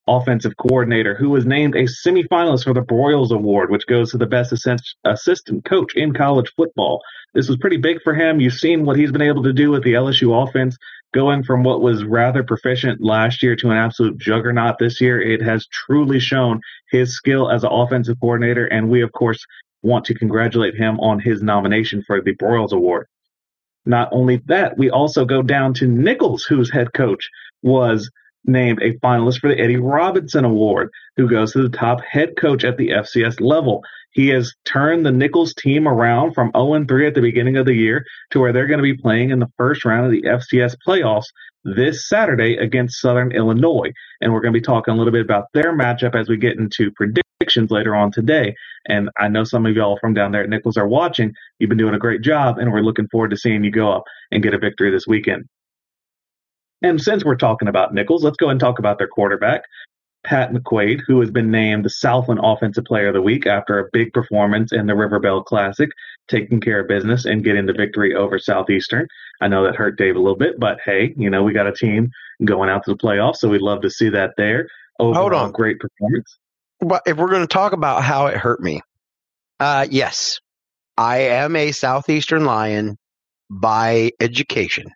offensive coordinator, who was named a semifinalist for the Broyles Award, which goes to the best assistant coach in college football. This was pretty big for him. You've seen what he's been able to do with the LSU offense, going from what was rather proficient last year to an absolute juggernaut this year. It has truly shown his skill as an offensive coordinator, and we, of course, want to congratulate him on his nomination for the Broyles Award. Not only that, we also go down to Nicholls, whose head coach was named a finalist for the Eddie Robinson Award, who goes to the top head coach at the FCS level. He has turned the Nicholls team around from 0 3 at the beginning of the year to where they're going to be playing in the first round of the FCS playoffs this Saturday against Southern Illinois. And we're going to be talking a little bit about their matchup as we get into predictions later on today. And I know some of y'all from down there at Nicholls are watching. You've been doing a great job, and we're looking forward to seeing you go up and get a victory this weekend. And since we're talking about Nicholls, let's go and talk about their quarterback, Pat McQuaide, who has been named the Southland Offensive Player of the Week after a big performance in the River Bell Classic, taking care of business and getting the victory over Southeastern. I know that hurt Dave a little bit, but hey, you know, we got a team going out to the playoffs, so we'd love to see that there. Overall, Hold on. great performance. But if we're going to talk about how it hurt me, uh, yes, I am a Southeastern Lion by education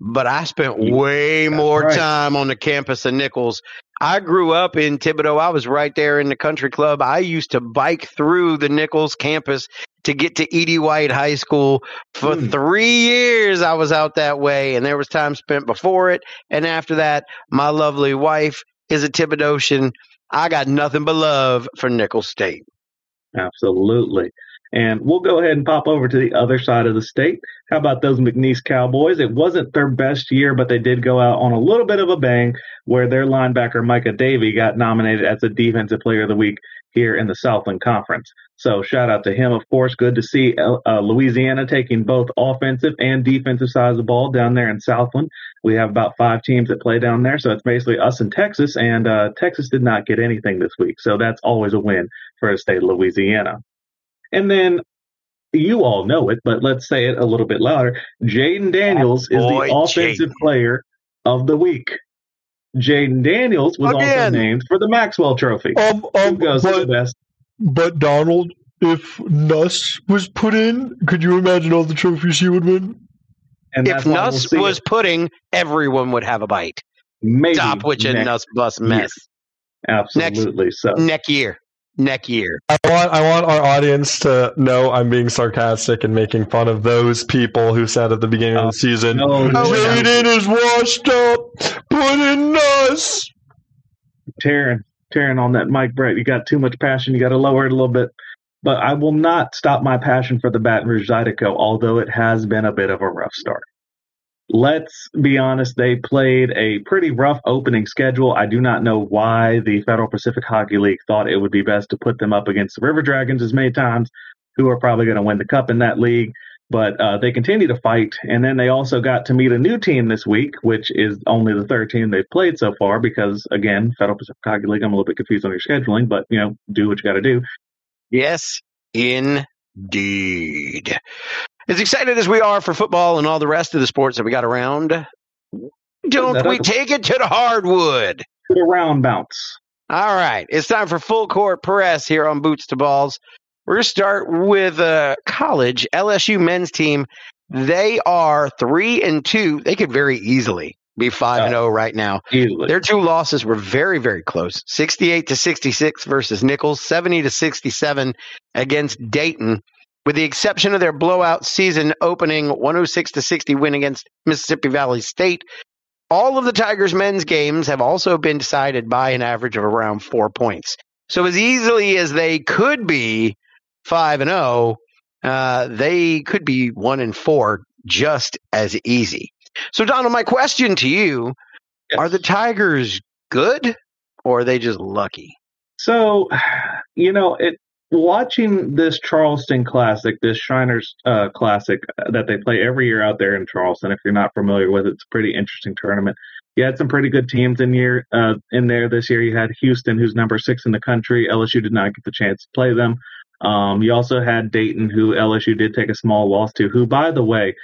but I spent way more right. time on the campus of Nicholls. I grew up in Thibodaux. I was right there in the country club. I used to bike through the Nicholls campus to get to E.D. White High School. For mm. three years, I was out that way, and there was time spent before it and after that. My lovely wife is a Thibodauxian. I got nothing but love for Nicholls State. Absolutely. And we'll go ahead and pop over to the other side of the state. How about those McNeese Cowboys? It wasn't their best year, but they did go out on a little bit of a bang where their linebacker Micah Davey got nominated as the Defensive Player of the Week here in the Southland Conference. So shout out to him, of course. Good to see uh, Louisiana taking both offensive and defensive sides of the ball down there in Southland. We have about five teams that play down there, so it's basically us and Texas. And uh, Texas did not get anything this week, so that's always a win for the state of Louisiana. And then you all know it, but let's say it a little bit louder. Jayden Daniels is the offensive Jayden. player of the week. Jayden Daniels was Again. also named for the Maxwell Trophy. Um, um, Who goes but, to the best? But Donald, if Nuss was put in, could you imagine all the trophies he would win? And if Nuss we'll was it. pudding, everyone would have a bite. Maybe Stop which a Nuss bus mess. Absolutely. Next, so next year neck year. I want I want our audience to know I'm being sarcastic and making fun of those people who said at the beginning of the oh, season, no, Jayden is washed up, put in us. Tearing, tearing on that mic, Brett. You got too much passion. You got to lower it a little bit. But I will not stop my passion for the Baton Rouge Zydeco, although it has been a bit of a rough start let's be honest, they played a pretty rough opening schedule. I do not know why the Federal Pacific Hockey League thought it would be best to put them up against the River Dragons as many times, who are probably going to win the cup in that league. But uh, they continue to fight, and then they also got to meet a new team this week, which is only the third team they've played so far. Because again, Federal Pacific Hockey League, I'm a little bit confused on your scheduling, but you know, do what you got to do. Yes, indeed. As excited as we are for football and all the rest of the sports that we got around, don't we take it to the hardwood? To the round bounce. All right. It's time for full court press here on Boots to Balls. We're going to start with a college LSU men's team. They are three and two. They could very easily be five and zero oh right now. Easily. Their two losses were very, very close: sixty-eight to sixty-six versus Nicholls, seventy to sixty-seven against Dayton with the exception of their blowout season opening 106 to 60 win against Mississippi Valley State. All of the Tigers men's games have also been decided by an average of around four points. So as easily as they could be five and zero, oh, uh, they could be one and four just as easy. So Donald, my question to you: yes. Are the Tigers good, or are they just lucky? So, you know, it watching this Charleston Classic, this Shriners uh, Classic that they play every year out there in Charleston. If you're not familiar with it, it's a pretty interesting tournament. You had some pretty good teams in year uh, in there this year. You had Houston, who's number six in the country. LSU did not get the chance to play them. Um, you also had Dayton, who LSU did take a small loss to. Who, by the way,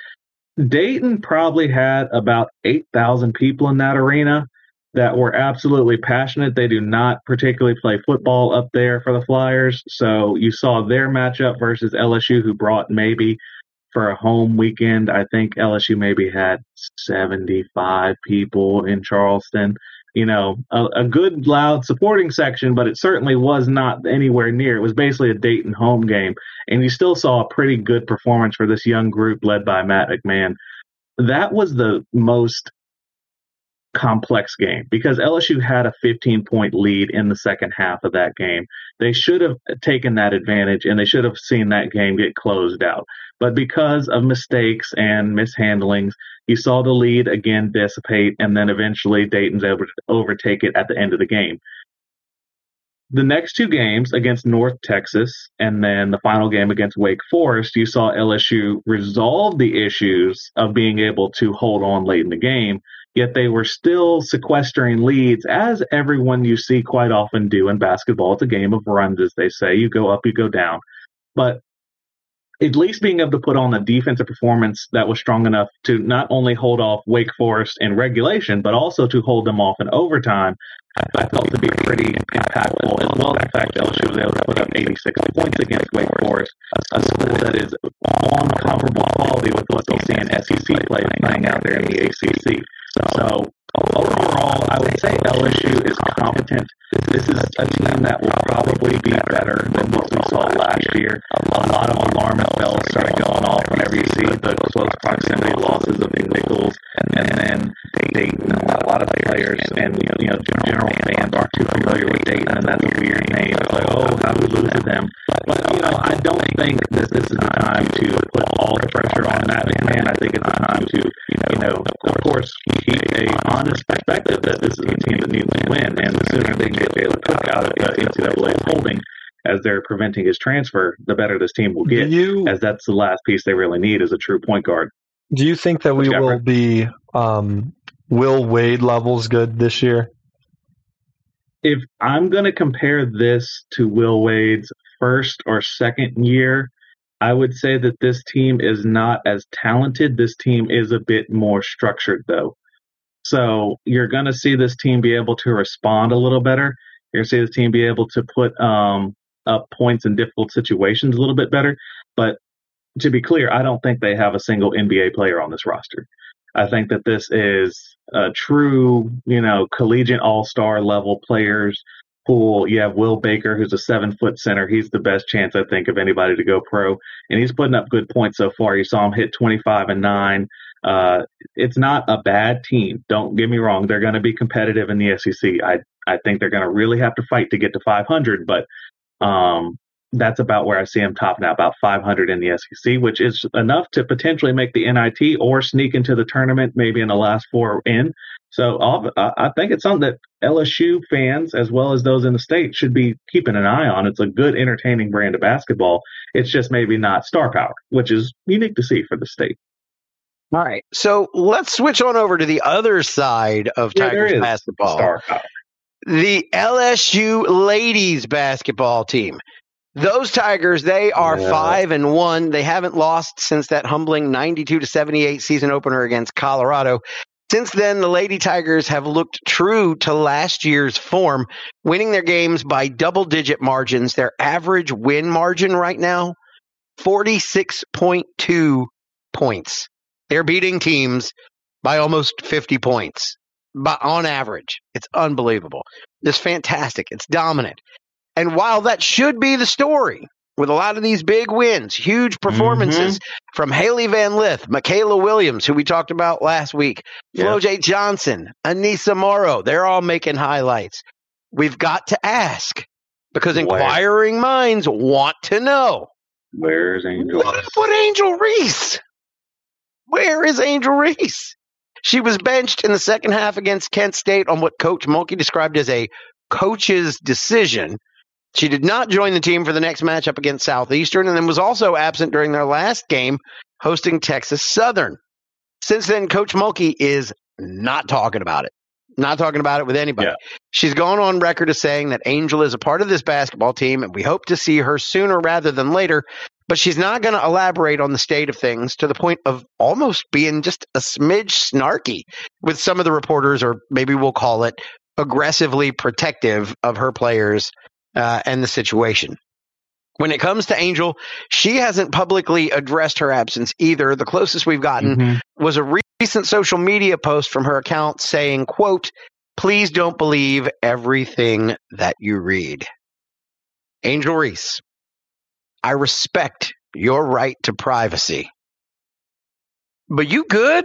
Dayton probably had about eight thousand people in that arena that were absolutely passionate. They do not particularly play football up there for the Flyers. So you saw their matchup versus LSU, who brought maybe for a home weekend, I think LSU maybe had 75 people in Charleston. You know, a, a good, loud supporting section, but it certainly was not anywhere near. It was basically a Dayton home game. And you still saw a pretty good performance for this young group led by Matt McMahon. That was the most complex game because LSU had a 15 point lead in the second half of that game. They should have taken that advantage and they should have seen that game get closed out. But because of mistakes and mishandlings, you saw the lead again dissipate and then eventually Dayton's able to overtake it at the end of the game. The next two games against North Texas and then the final game against Wake Forest, you saw LSU resolve the issues of being able to hold on late in the game yet they were still sequestering leads, as everyone you see quite often do in basketball. It's a game of runs, as they say. You go up, you go down. But at least being able to put on a defensive performance that was strong enough to not only hold off Wake Forest in regulation, but also to hold them off in overtime, I felt to be pretty impactful as well. In fact, LSU was able to put up 86 points against Wake Forest, a school that is on comparable quality with what they see in SEC play playing out there in the ACC. So overall, I would say LSU is competent. This is a team that will probably be better than what we saw last year. A lot of alarm you see the close proximity losses of Nicholls and then Dayton. A lot of players and you know general fans aren't too familiar with Dayton, and that's a weird name. It's like, oh, how we lose to them? But you know, I don't think that this is the time to put all the pressure on Matt McMahon. I think it's the time to you know, of course, keep a honest perspective that this is a team that needs to win, and the sooner they get Jalen Cook out of the NCAA holding as they're preventing his transfer, the better this team will get. You, as that's the last piece they really need is a true point guard. Do you think that we will be um, Will Wade levels good this year? If I'm going to compare this to Will Wade's first or second year, I would say that this team is not as talented. This team is a bit more structured, though. So you're going to see this team be able to respond a little better. You're going to see this team be able to put um, up points in difficult situations a little bit better. But to be clear, I don't think they have a single NBA player on this roster. I think that this is a true, you know, collegiate all star level players pool. You have Will Baker, who's a seven foot center. He's the best chance, I think, of anybody to go pro. And he's putting up good points so far. You saw him hit 25 and 9. Uh, it's not a bad team. Don't get me wrong. They're going to be competitive in the SEC. I, I think they're going to really have to fight to get to 500, but um, that's about where I see him topping out, about 500 in the SEC, which is enough to potentially make the NIT or sneak into the tournament, maybe in the last four in. So I think it's something that LSU fans, as well as those in the state, should be keeping an eye on. It's a good, entertaining brand of basketball. It's just maybe not star power, which is unique to see for the state. All right. So let's switch on over to the other side of yeah, Tigers basketball. Star power. The LSU ladies basketball team. Those Tigers, they are yeah. five and one. They haven't lost since that humbling 92 to 78 season opener against Colorado. Since then, the Lady Tigers have looked true to last year's form, winning their games by double digit margins. Their average win margin right now, 46.2 points. They're beating teams by almost 50 points but on average. It's unbelievable. It's fantastic. It's dominant. And while that should be the story, with a lot of these big wins, huge performances mm-hmm. from Hailey Van Lith, Mikaylah Williams, who we talked about last week, yeah. Flau'jae Johnson, Aneesah Morrow, they're all making highlights. We've got to ask because inquiring Where? minds want to know. Where's Angel? What, what Angel Reese? Where is Angel Reese? She was benched in the second half against Kent State on what Coach Mulkey described as a coach's decision She did not join the team for the next matchup against Southeastern and then was also absent during their last game hosting Texas Southern. Since then, Coach Mulkey is not talking about it. Not talking about it with anybody. Yeah. She's gone on record as saying that Angel is a part of this basketball team and we hope to see her sooner rather than later, but she's not going to elaborate on the state of things to the point of almost being just a smidge snarky with some of the reporters, or maybe we'll call it aggressively protective of her players uh, and the situation. When it comes to Angel, she hasn't publicly addressed her absence either. The closest we've gotten Mhm. was a recent social media post from her account saying, quote, please don't believe everything that you read. Angel Reese, I respect your right to privacy. But you good?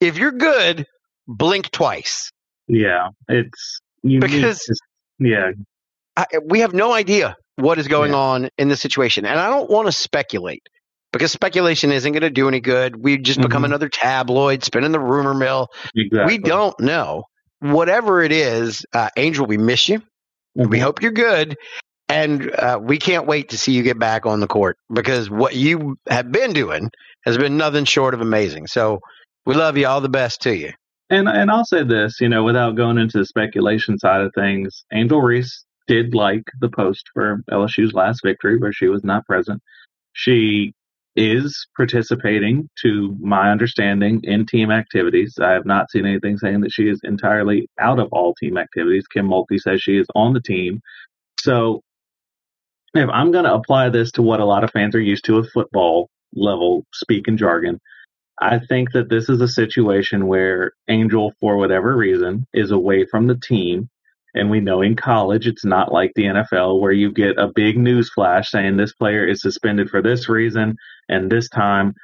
If you're good, blink twice. Yeah, it's you Because- to- yeah, I, we have no idea what is going Yeah. on in this situation. And I don't want to speculate because speculation isn't going to do any good. We just become Mhm. another tabloid spinning the rumor mill. exactly. We don't know. Whatever it is, uh, Angel, we miss you. We Mhm. hope you're good. And uh, we can't wait to see you get back on the court because what you have been doing has been nothing short of amazing. So we love you. All the best to you. And and I'll say this, you know, without going into the speculation side of things, Angel Reese did like the post for LSU's last victory where she was not present. She is participating to my understanding in team activities. I have not seen anything saying that she is entirely out of all team activities. Kim Mulkey says she is on the team. So if I'm going to apply this to what a lot of fans are used to with football level speak and jargon, I think that this is a situation where Angel, for whatever reason, is away from the team. And we know in college, it's not like the NFL where you get a big news flash saying this player is suspended for this reason and this time.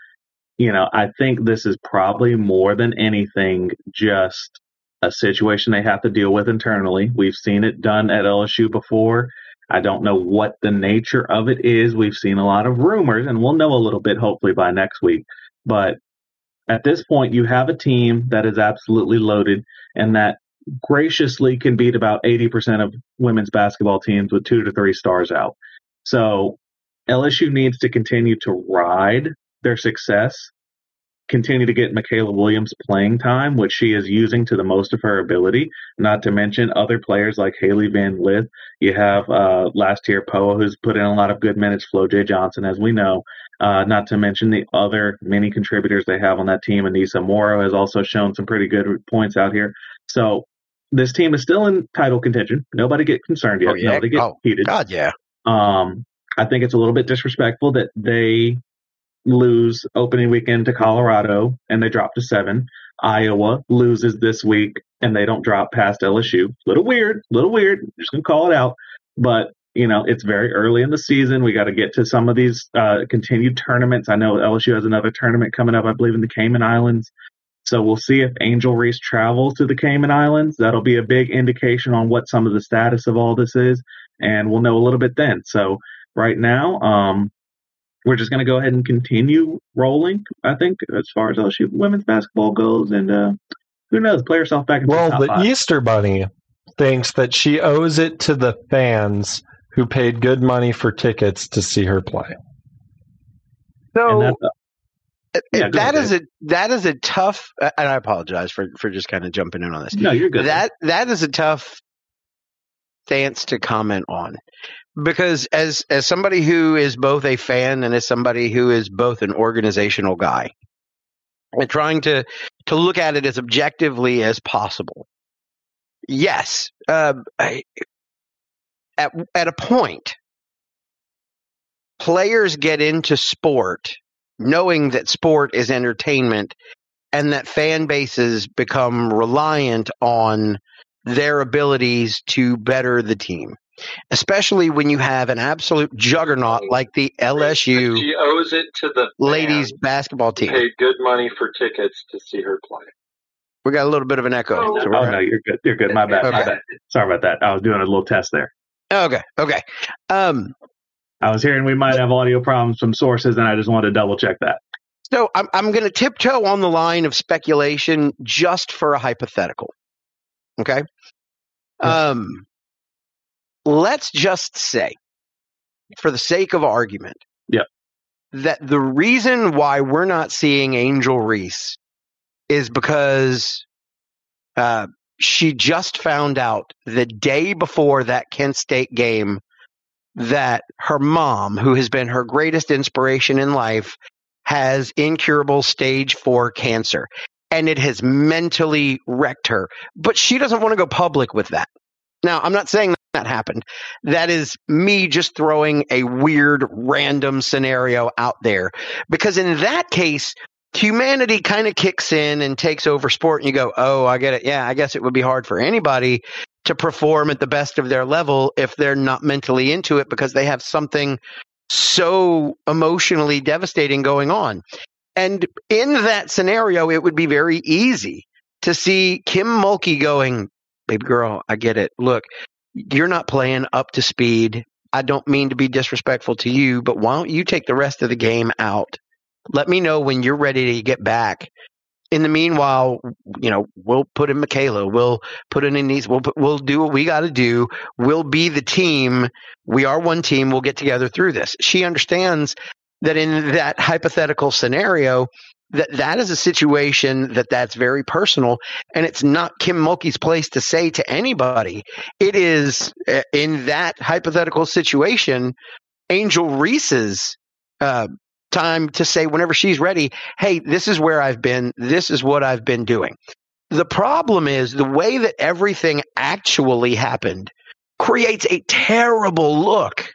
You know, I think this is probably more than anything just a situation they have to deal with internally. We've seen it done at LSU before. I don't know what the nature of it is. We've seen a lot of rumors, and we'll know a little bit hopefully by next week. But at this point, you have a team that is absolutely loaded and that graciously can beat about 80% of women's basketball teams with two to three stars out. So LSU needs to continue to ride their success, continue to get Mikaylah Williams playing time, which she is using to the most of her ability, not to mention other players like Hailey Van Lith. You have uh, Last-Tear Poa, who's put in a lot of good minutes, Flau'jae Johnson, as we know. Uh, not to mention the other many contributors they have on that team. Aneesah Morrow has also shown some pretty good points out here. So this team is still in title contention. Nobody get concerned yet. Oh, yeah. Nobody get Oh, heated. God, yeah. Um, I think it's a little bit disrespectful that they lose opening weekend to Colorado and they drop to seven. Iowa loses this week and they don't drop past LSU. Little weird, little weird. Just gonna call it out. But you know, it's very early in the season. We got to get to some of these uh, continued tournaments. I know LSU has another tournament coming up, I believe, in the Cayman Islands. So we'll see if Angel Reese travels to the Cayman Islands. That'll be a big indication on what some of the status of all this is, and we'll know a little bit then. So right now, um, we're just going to go ahead and continue rolling. I think as far as LSU women's basketball goes, and uh, who knows, play herself back into Well, the top the five. Easter Bunny thinks that she owes it to the fans who paid good money for tickets to see her play. So that's, uh, Yeah, go that ahead, is a that is a tough. And I apologize for for just kind of jumping in on this. no, you're good. That that is a tough stance to comment on because as as somebody who is both a fan and as somebody who is both an organizational guy and trying to to look at it as objectively as possible. Yes uh, I- at at a point players get into sport knowing that sport is entertainment and that fan bases become reliant on their abilities to better the team, especially when you have an absolute juggernaut like the LSU She owes it to the ladies basketball team. paid good money for tickets to see her play. We got a little bit of an echo. Oh, so oh no, you're good. You're good. My bad. My bad. Sorry about that. I was doing a little test there. okay, okay. Um, I was hearing we might have audio problems from sources, and I just wanted to double check that. so I'm I'm going to tiptoe on the line of speculation just for a hypothetical. Okay. Um, let's just say, for the sake of argument, Yep. that the reason why we're not seeing Angel Reese is because uh, she just found out the day before that Kent State game that her mom, who has been her greatest inspiration in life, has incurable stage four cancer. And it has mentally wrecked her. But she doesn't want to go public with that. Now, I'm not saying that happened. That is me just throwing a weird, random scenario out there. Because in that case, humanity kind of kicks in and takes over sport, and you go, oh, I get it. Yeah, I guess it would be hard for anybody to perform at the best of their level if they're not mentally into it because they have something so emotionally devastating going on. And in that scenario, it would be very easy to see Kim Mulkey going, baby girl, I get it. Look, you're not playing up to speed. I don't mean to be disrespectful to you, but why don't you take the rest of the game out? Let me know when you're ready to get back. In the meanwhile, you know, we'll put in Mikaylah. We'll put in Anise. We'll put, we'll do what we got to do. We'll be the team. We are one team. We'll get together through this. She understands that in that hypothetical scenario, that that is a situation that that's very personal and it's not kim mulkey's place to say to anybody it is uh, in that hypothetical situation angel reese's uh, time to say whenever she's ready hey this is where i've been this is what i've been doing the problem is the way that everything actually happened creates a terrible look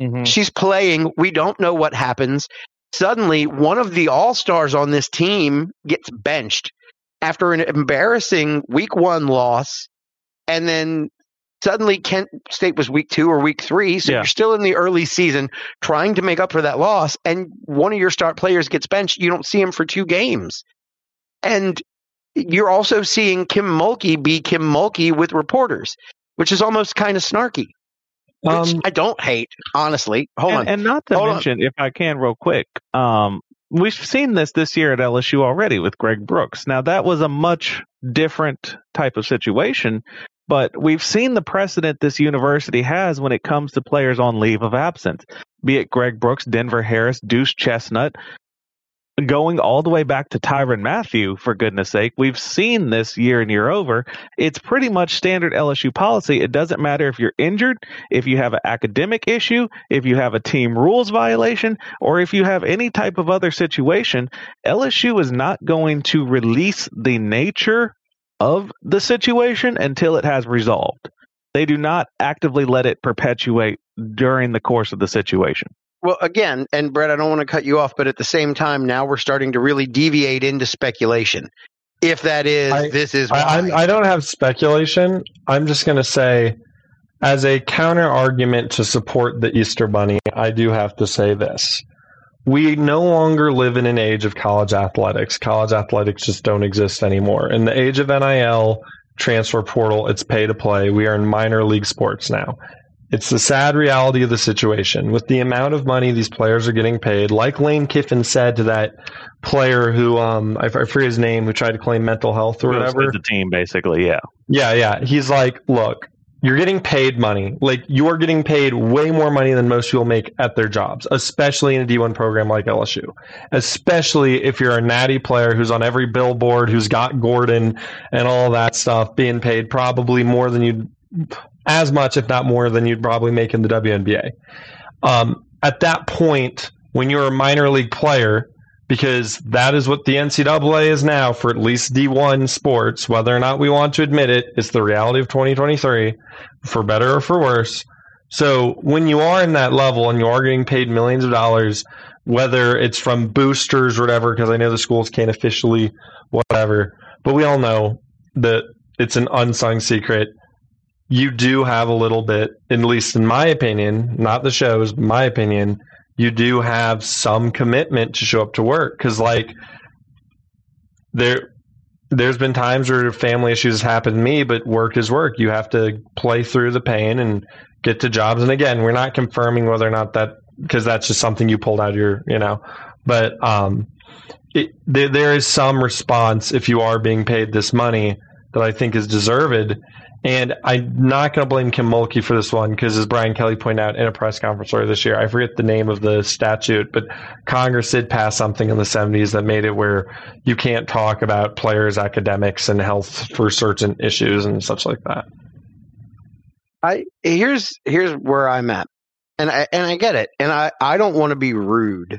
Mhm. She's playing. We don't know what happens. Suddenly, one of the all stars on this team gets benched after an embarrassing week one loss. And then suddenly, Kent State was week two or week three. So Yeah. you're still in the early season trying to make up for that loss. And one of your start players gets benched. You don't see him for two games. And you're also seeing Kim Mulkey be Kim Mulkey with reporters, which is almost kind of snarky. Which Um, I don't hate, honestly. Hold and, on. and not to Hold on. mention, if I can, real quick, um, we've seen this this year at LSU already with Greg Brooks. Now that was a much different type of situation, but we've seen the precedent this university has when it comes to players on leave of absence. Be it Greg Brooks, Denver Harris, Deuce Chestnut, going all the way back to Tyrann Mathieu, for goodness sake, we've seen this year and year over. It's pretty much standard LSU policy. It doesn't matter if you're injured, if you have an academic issue, if you have a team rules violation, or if you have any type of other situation, LSU is not going to release the nature of the situation until it has resolved. They do not actively let it perpetuate during the course of the situation. Well, again, and Brett, I don't want to cut you off, but at the same time, now we're starting to really deviate into speculation. If that is, I- this is. I, I'm, I don't have speculation. I'm just going to say, as a counter argument to support the Easter Bunny, I do have to say this. We no longer live in an age of college athletics. College athletics just don't exist anymore. In the age of NIL, transfer portal, it's pay to play. We are in minor league sports now. It's the sad reality of the situation. With the amount of money these players are getting paid, like Lane Kiffin said to that player who, um, I, I forget his name, who tried to claim mental health or whatever. The team, basically, yeah. Yeah, yeah. He's like, look, you're getting paid money. Like you're getting paid way more money than most people make at their jobs, especially in a D1 program like LSU. Especially if you're a natty player who's on every billboard, who's got Gordon and all that stuff, being paid probably more than you'd, as much, if not more, than you'd probably make in the WNBA. Um, at that point, when you're a minor league player, because that is what the NCAA is now for at least D1 sports, whether or not we want to admit it. It's the reality of 2023, for better or for worse. So when you are in that level and you are getting paid millions of dollars, whether it's from boosters or whatever, because I know the schools can't officially whatever, but we all know that it's an unsung secret. You do have a little bit, at least in my opinion, not the shows, my opinion, you do have some commitment to show up to work. Because like there there's been times where family issues happen to me but work is work. You have to play through the pain and get to jobs. And again we're not confirming whether or not that because that's just something you pulled out of your you know. But um it, there, there is some response if you are being paid this money that i think is deserved And I'm not going to blame Kim Mulkey for this one because, as Brian Kelly pointed out in a press conference earlier this year, I forget the name of the statute, but Congress did pass something in the 70s that made it where you can't talk about players' academics and health for certain issues and such like that. I here's here's where I'm at, and I and I get it, and I I don't want to be rude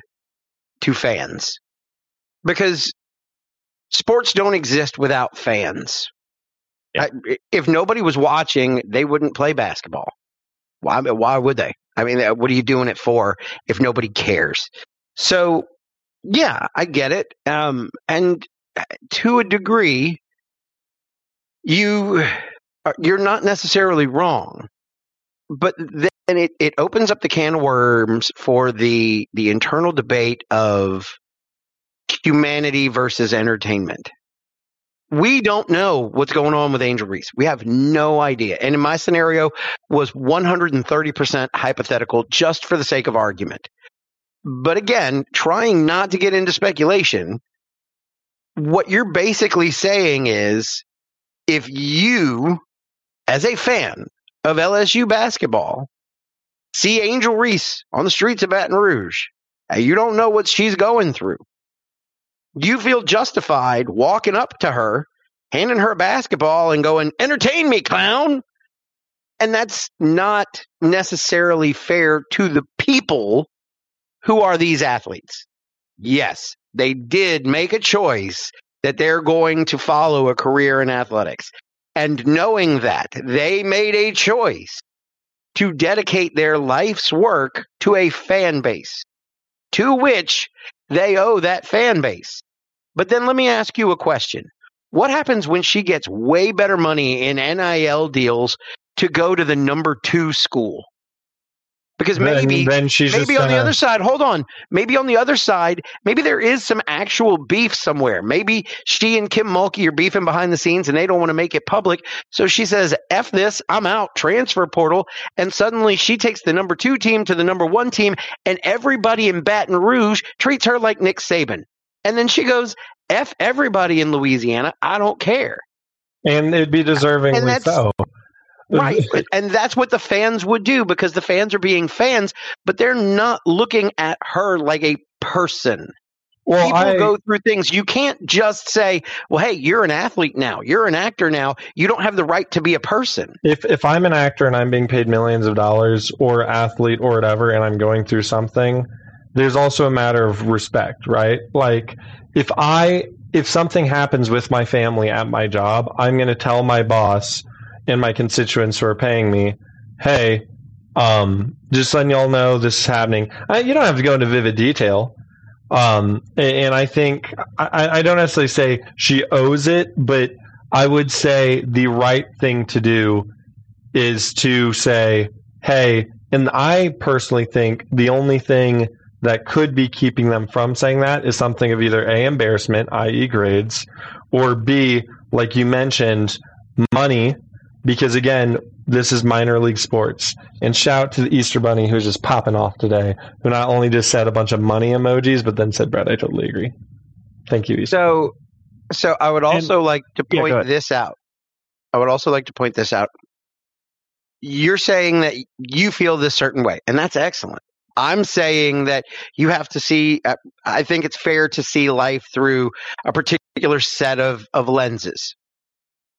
to fans because sports don't exist without fans. Yeah. I, if nobody was watching, they wouldn't play basketball. Why? Why would they? I mean, what are you doing it for if nobody cares? So, yeah, I get it. Um, and uh, to a degree, you are- you're not necessarily wrong, but then it, it opens up the can of worms for the the internal debate of humanity versus entertainment. We don't know what's going on with Angel Reese. We have no idea. And in my scenario was 130% hypothetical just for the sake of argument. But again, trying not to get into speculation, what you're basically saying is if you as a fan of LSU basketball see Angel Reese on the streets of Baton Rouge, you don't know what she's going through, you feel justified walking up to her, handing her a basketball, and going, Entertain me, clown. And that's not necessarily fair to the people who are these athletes. Yes, they did make a choice that they're going to follow a career in athletics. And knowing that, they made a choice to dedicate their life's work to a fan base, to which they owe that fan base. But then let me ask you a question. What happens when she gets way better money in NIL deals to go to the number two school? Because maybe then she's maybe on the gonna- other side, hold on. Maybe on the other side, maybe there is some actual beef somewhere. Maybe she and Kim Mulkey are beefing behind the scenes and they don't want to make it public. So she says, F this, I'm out, transfer portal. And suddenly she takes the number two team to the number one team, and everybody in Baton Rouge treats her like Nick Saban. And then she goes, F everybody in Louisiana, I don't care. And it'd be deservingly so. Right. and that's what the fans would do because the fans are being fans, but they're not looking at her like a person. Well, People I, go through things. You can't just say, well, hey, you're an athlete now. You're an actor now. You don't have the right to be a person. if if I'm an actor and I'm being paid millions of dollars or athlete or whatever and I'm going through something, there's also a matter of respect, right? Like if I if something happens with my family at my job, I'm going to tell my boss and my constituents who are paying me, "Hey, um, just letting y'all know this is happening." I, you don't have to go into vivid detail. Um, and, and I think I, I don't necessarily say she owes it, but I would say the right thing to do is to say, hey, and I personally think the only thing that could be keeping them from saying that is something of either A, embarrassment, i.e., grades, or B, like you mentioned, money, because again, this is minor league sports. And shout to the Easter Bunny who's just popping off today, who not only just said a bunch of money emojis, but then said, Brett, I totally agree. Thank you, Easter. So, so I would also like to point ahead. this out. I would also like to point this out. You're saying that you feel this certain way, and that's excellent. I'm saying that you have to see. Uh, I think it's fair to see life through a particular set of of lenses.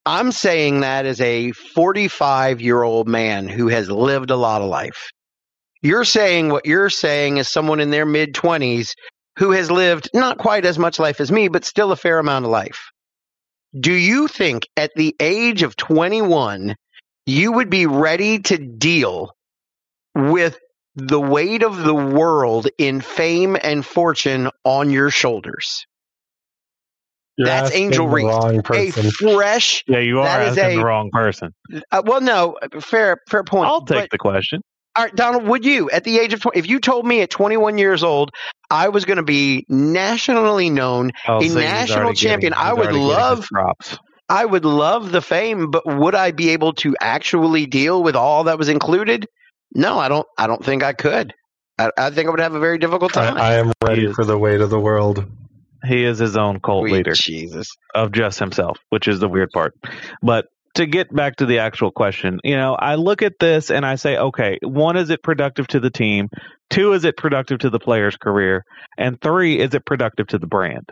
I'm saying that as a 45 year old man who has lived a lot of life. You're saying what you're saying as someone in their mid 20s who has lived not quite as much life as me, but still a fair amount of life. Do you think at the age of 21, you would be ready to deal with the weight of the world in fame and fortune on your shoulders? You're that's asking Angel the Reese. Wrong A fresh, Yeah, you are asking a- the wrong person. uh, well, no, fair, fair point. I'll take But- the question. All right, Donald, would you, at the age of 20, if you told me at 21 years old, I was going to be nationally known, Oh, A see, he's national champion. getting- I would already getting his love- drops. I would love the fame, but would I be able to actually deal with all that was included? No, I don't. I don't think I could. I, I think I would have a very difficult time. I am ready for the weight of the world. He is his own cult Sweet leader Jesus. of just himself, which is the weird part. But to get back to the actual question, you know, I look at this and I say, okay, one, is it productive to the team? Two, is it productive to the player's career? And three, is it productive to the brand?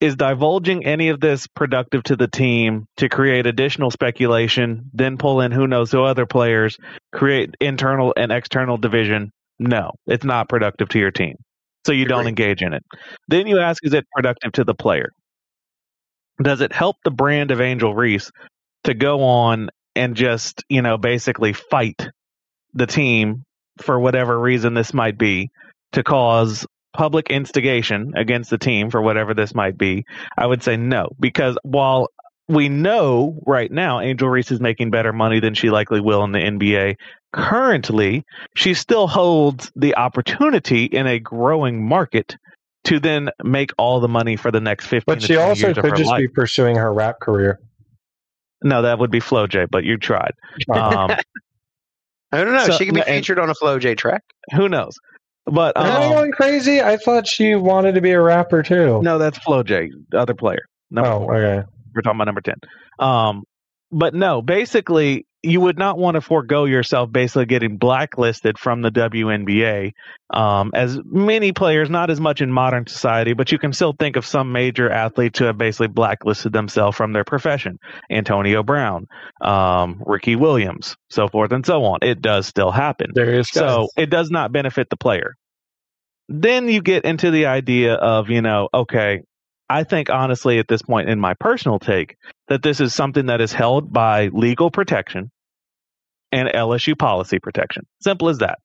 Is divulging any of this productive to the team to create additional speculation, then pull in who knows who other players, create internal and external division? No, it's not productive to your team. So you don't engage in it. Then you ask, is it productive to the player? Does it help the brand of Angel Reese to go on and just, you know, basically fight the team for whatever reason this might be to cause public instigation against the team for whatever this might be? I would say no, because while we know right now Angel Reese is making better money than she likely will in the NBA. Currently, she still holds the opportunity in a growing market to then make all the money for the next 15 But she 20 also years could just life. be pursuing her rap career. No, that would be Flau'jae, but you tried. Um, I don't know. So- she could be and- featured on a Flau'jae track. who knows? But Am I um, going crazy? I thought she wanted to be a rapper too. no, that's Flau'jae, the other player. Number oh, four. okay. We're talking about number 10. Um, but no, basically, you would not want to forego yourself basically getting blacklisted from the WNBA. Um, as many players, not as much in modern society, but you can still think of some major athletes who have basically blacklisted themselves from their profession. Antonio Brown, um, Ricky Williams, so forth and so on. It does still happen. Darius So it does not benefit the player. Then you get into the idea of, you know, okay, I think honestly at this point in my personal take that this is something that is held by legal protection and LSU policy protection. Simple as that.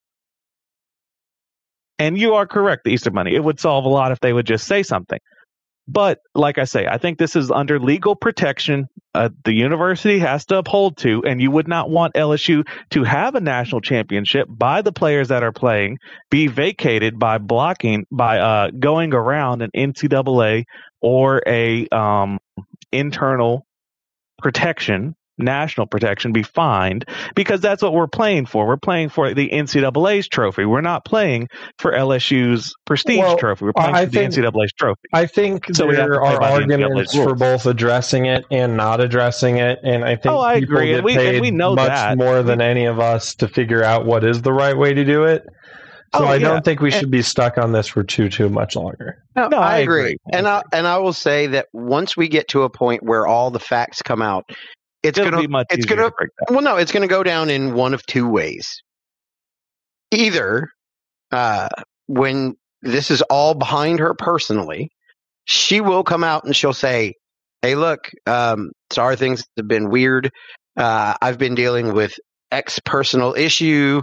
And you are correct, the Easter Bunny. It would solve a lot if they would just say something. But like I say, I think this is under legal protection. Uh, the university has to uphold to, and you would not want LSU to have a national championship by the players that are playing be vacated by blocking by uh, going around an NCAA or a um, internal protection, national protection, be fined because that's what we're playing for. We're playing for the NCAA's trophy. We're not playing for LSU's prestige Well, trophy. We're playing I for think- the NCAA's trophy. I think So we there are by the arguments for both addressing it and not addressing it, and I think Oh, I people agree, get and we- and paid we know much that. more than any of us to figure out what is the right way to do it. So Oh, I yeah. don't think we And- should be stuck on this for too too much longer. No, No, I, I agree. agree. And I and I will say that once we get to a point where all the facts come out, it's It'll gonna be much it's gonna to well no, it's gonna go down in one of two ways. Either uh when this is all behind her personally, she will come out and she'll say, Hey look, um, sorry things have been weird. Uh I've been dealing with X personal issue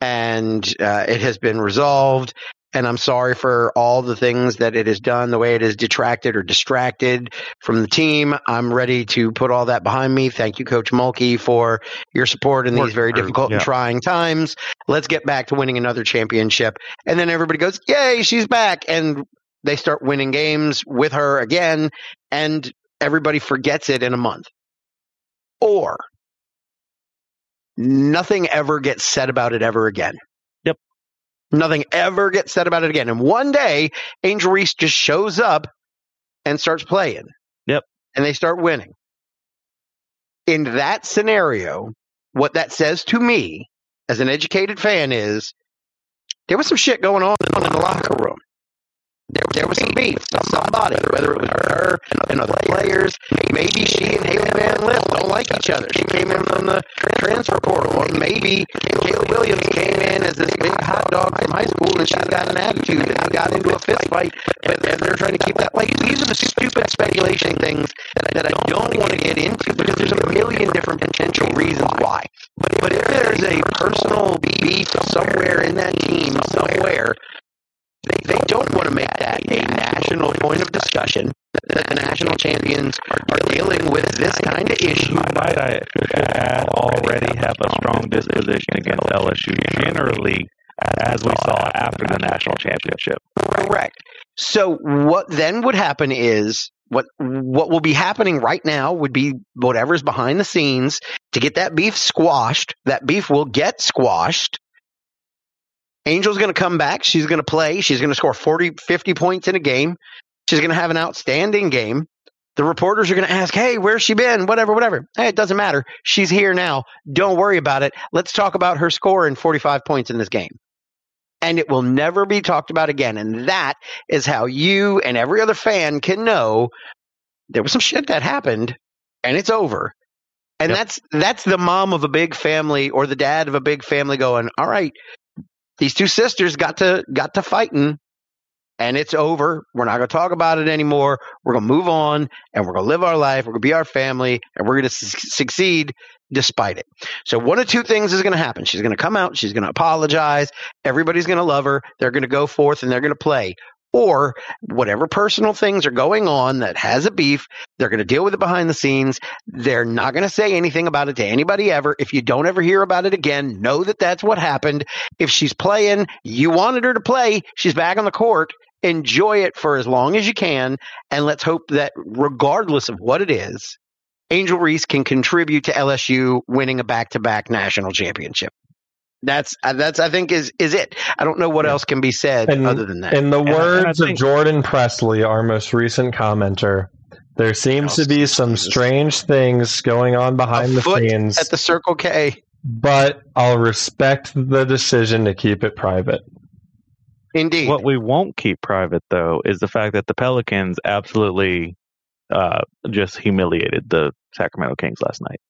and uh, it has been resolved and I'm sorry for all the things that it has done, the way it has detracted or distracted from the team. I'm ready to put all that behind me. Thank you, Coach Mulkey, for your support in these very difficult yeah. and trying times. Let's get back to winning another championship. And then everybody goes, Yay, she's back. And they start winning games with her again, and everybody forgets it in a month. Or nothing ever gets said about it ever again. Nothing ever gets said about it again. And one day, Angel Reese just shows up and starts playing. Yep. And they start winning. In that scenario, what that says to me as an educated fan is there was some shit going on in the locker room. There, there was some beef. Some somebody, whether it was her and other players, maybe she and Hailey Van Lith don't like each other. She came in from the transfer portal, or maybe Kayla Williams came in as this big hot dog from high school, and she's got an attitude, and got into a fist fight, but and they're trying to keep that. Like these are the stupid speculation things that I don't want to get into because there's a million different potential reasons why. But but if there's a personal beef somewhere in that team, somewhere they, they don't want to make that a national point of discussion that the national champions are dealing with this kind of issue. Might I add already have a strong disposition against LSU generally, as we saw after the national championship. Correct. So what then would happen is what what will be happening right now would be whatever's behind the scenes to get that beef squashed. That beef will get squashed. Angel's going to come back. She's going to play. She's going to score 40, 50 points in a game. She's going to have an outstanding game. The reporters are going to ask, hey, where's she been? Whatever, whatever. Hey, it doesn't matter. She's here now. Don't worry about it. Let's talk about her score and 45 points in this game. And it will never be talked about again. And that is how you and every other fan can know there was some shit that happened and it's over. And Yep. that's that's the mom of a big family or the dad of a big family going, "All right, these two sisters got to got to fighting and it's over. We're not going to talk about it anymore. We're going to move on and we're going to live our life. We're going to be our family and we're going to su- succeed despite it. So one of two things is going to happen. She's going to come out, she's going to apologize, everybody's going to love her, they're going to go forth and they're going to play. Or whatever personal things are going on that has a beef, they're going to deal with it behind the scenes. They're not going to say anything about it to anybody ever. If you don't ever hear about it again, know that that's what happened. If she's playing, you wanted her to play, she's back on the court. Enjoy it for as long as you can. And let's hope that regardless of what it is, Angel Reese can contribute to LSU winning a back to back national championship. That's uh, that's I think is is it. I don't know what else can be said And- other than that. In the And I- I words of Jordan Presley, our most recent commenter, there seems to be some strange things going on behind the Afoot scenes, at the Circle K. but I'll respect the decision to keep it private. Indeed. What we won't keep private, though, is the fact that the Pelicans absolutely uh, just humiliated the Sacramento Kings last night.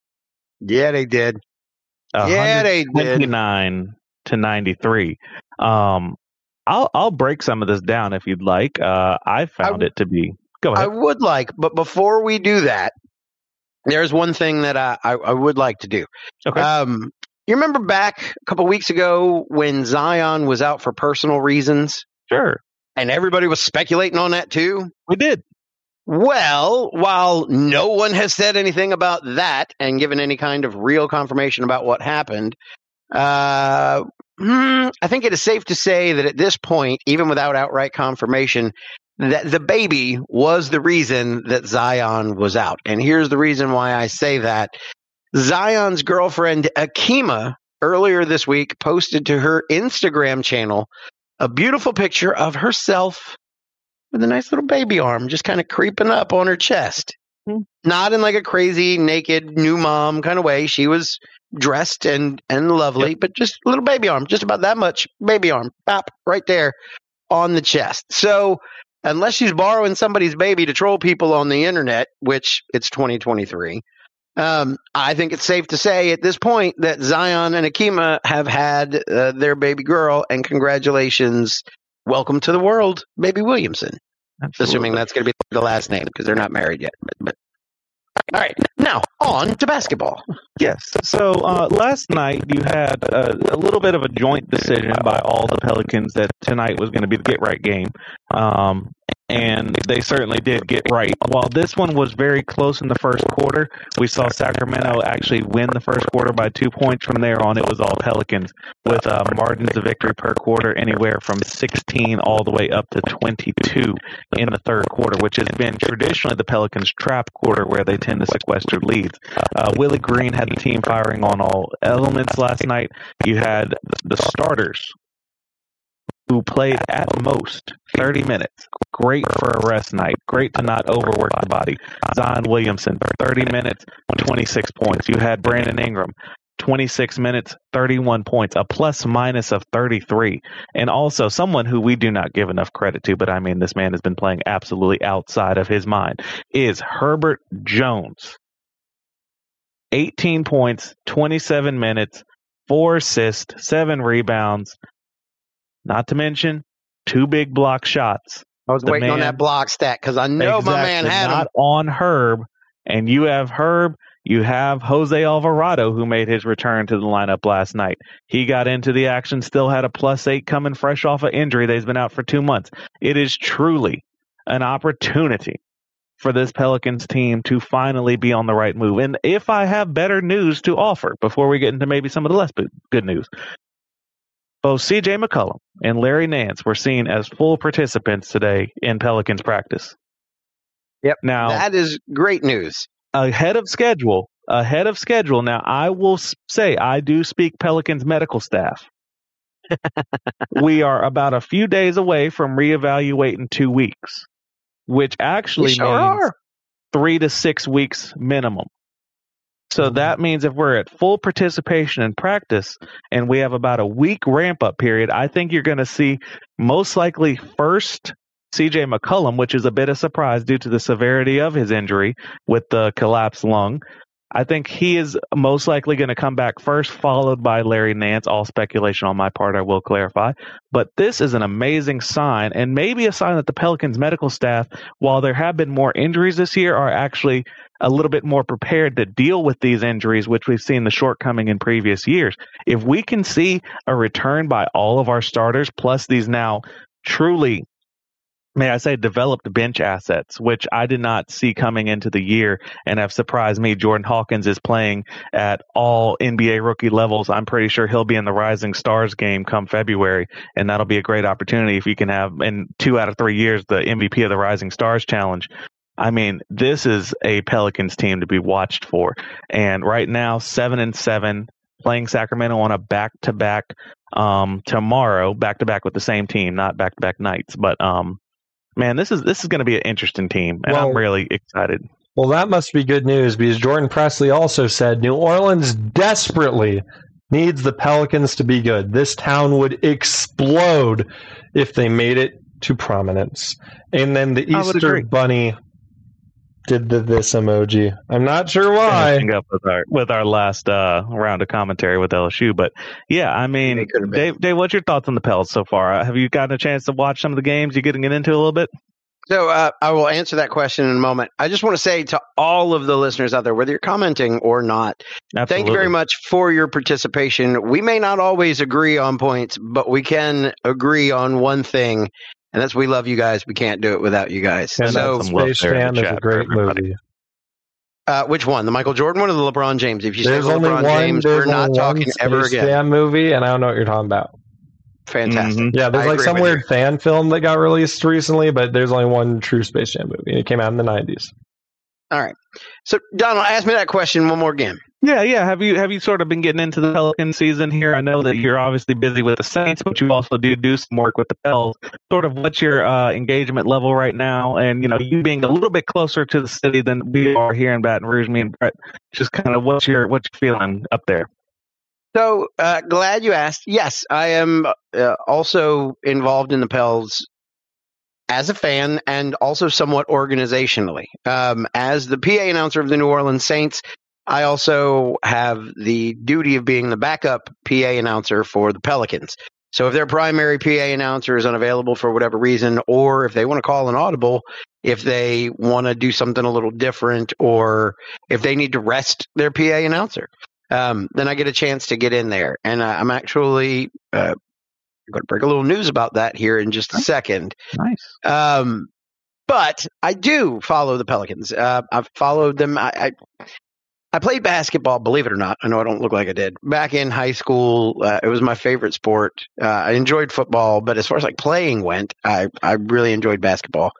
yeah, they did. Yeah, they did. 29 to 93. Um, I'll I'll break some of this down if you'd like. Uh, I found I- it to be. Go ahead. I would like, but before we do that, there's one thing that I, I, I would like to do. Okay. Um, you remember back a couple weeks ago when Zion was out for personal reasons, sure, and everybody was speculating on that too? we did. Well, while no one has said anything about that and given any kind of real confirmation about what happened, uh, hmm, I think it is safe to say that at this point, even without outright confirmation, that the baby was the reason that Zion was out. And here's the reason why I say that. Zion's girlfriend, Ahkeema, earlier this week posted to her Instagram channel a beautiful picture of herself with a nice little baby arm just kind of creeping up on her chest. Hmm. Not in like a crazy naked new mom kind of way. She was dressed and and lovely, but just a little baby arm, just about that much baby arm, pop right there on the chest. So unless she's borrowing somebody's baby to troll people on the internet, which it's 2023, um, I think it's safe to say at this point that Zion and Ahkeema have had uh, their baby girl, and congratulations, welcome to the world, baby Williamson assuming that's going to be the last name because they're not married yet. But, but all right, now on to basketball. Yes. So uh, last night you had a, a little bit of a joint decision by all the Pelicans that tonight was going to be the get right game. Um, and they certainly did get right. While this one was very close in the first quarter, we saw Sacramento actually win the first quarter by two points. From there on, it was all Pelicans with uh, margins of victory per quarter anywhere from 16 all the way up to 22 in the third quarter, which has been traditionally the Pelicans' trap quarter where they tend to sequester leads. Uh, Willie Green had the team firing on all elements last night. You had the starters who played at most 30 minutes. Great for a rest night. Great to not overwork the body. Zion Williamson, 30 minutes, 26 points. You had Brandon Ingram, 26 minutes, 31 points, a plus minus of 33. And also someone who we do not give enough credit to, but I mean, this man has been playing absolutely outside of his mind, is Herbert Jones. 18 points, 27 minutes, four assists, seven rebounds, not to mention two big block shots. I was The waiting on that block stat because I know my man Exactly, had not him. on Herb, and you have Herb. You have Jose Alvarado, who made his return to the lineup last night. He got into the action, still had a plus eight coming fresh off of injury. They've been out for two months. It is truly an opportunity for this Pelicans team to finally be on the right move. And if I have better news to offer before we get into maybe some of the less good news, both CJ McCollum and Larry Nance were seen as full participants today in Pelicans practice. Yep. Now, That is great news. ahead of schedule, ahead of schedule. Now, I will say I do speak Pelicans medical staff. we are about a few days away from reevaluating two weeks, which actually sure means are. three to six weeks minimum. So Mhm. that means if we're at full participation in practice and we have about a week ramp up period, I think you're going to see most likely first CJ McCollum, which is a bit of surprise due to the severity of his injury with the collapsed lung. I think he is most likely going to come back first, followed by Larry Nance. All speculation on my part, I will clarify. But this is an amazing sign, and maybe a sign that the Pelicans medical staff, while there have been more injuries this year, are actually a little bit more prepared to deal with these injuries, which we've seen the shortcoming in previous years. If we can see a return by all of our starters, plus these now truly may I say, developed bench assets, which I did not see coming into the year and have surprised me. Jordan Hawkins is playing at all NBA rookie levels. I'm pretty sure he'll be in the Rising Stars game come February, and that'll be a great opportunity if you can have in two out of three years the MVP of the Rising Stars Challenge. I mean, this is a Pelicans team to be watched for. And right now, seven and seven, playing Sacramento on a back to back um tomorrow, back to back with the same team, not back to back nights. But um man, this is this is going to be an interesting team, and I'm really excited. Well, that must be good news because Jordan Presley also said New Orleans desperately needs the Pelicans to be good. This town would explode if they made it to prominence. And then the Easter. Bunny did the this emoji. I'm not sure why. Finishing up with our with our last uh, round of commentary with LSU, but yeah, I mean, could have been. Dave, Dave, what's your thoughts on the Pels so far? Uh, Have you gotten a chance to watch some of the games? You getting into a little bit? So uh, I will answer that question in a moment. I just want to say to all of the listeners out there, whether you're commenting or not, Absolutely. thank you very much for your participation. We may not always agree on points, but we can agree on one thing, and that's we love you guys. We can't do it without you guys. And so, that Space Jam is a great movie. uh, which one? The Michael Jordan one or the LeBron James? If you say There's the only LeBron one. James, there's we're not talking one ever Space again. Jam movie, and I don't know what you're talking about. Fantastic. Mhm. Yeah, there's I like some weird you. fan film that got released recently, but there's only one true Space Jam movie, and it came out in the 90s. All right. So, Donald, ask me that question one more again. Yeah, yeah. Have you have you sort of been getting into the Pelican season here? I know that you're obviously busy with the Saints, but you also do do some work with the Pels. Sort of what's your uh, engagement level right now? And you know, you being a little bit closer to the city than we are here in Baton Rouge, me and Brett. Just kind of what's your what's your feeling up there? So uh, glad you asked. Yes, I am uh, also involved in the Pels as a fan and also somewhat organizationally. Um, as the PA announcer of the New Orleans Saints, I also have the duty of being the backup PA announcer for the Pelicans. So if their primary PA announcer is unavailable for whatever reason, or if they want to call an audible, if they want to do something a little different, or if they need to rest their PA announcer, um, then I get a chance to get in there. And uh, I'm actually uh, going to break a little news about that here in just a second. Nice. Um, but I do follow the Pelicans. Uh, I've followed them. I, I I played basketball, believe it or not. I know I don't look like I did back in high school. Uh, it was my favorite sport. Uh, I enjoyed football, but as far as like playing went, I I really enjoyed basketball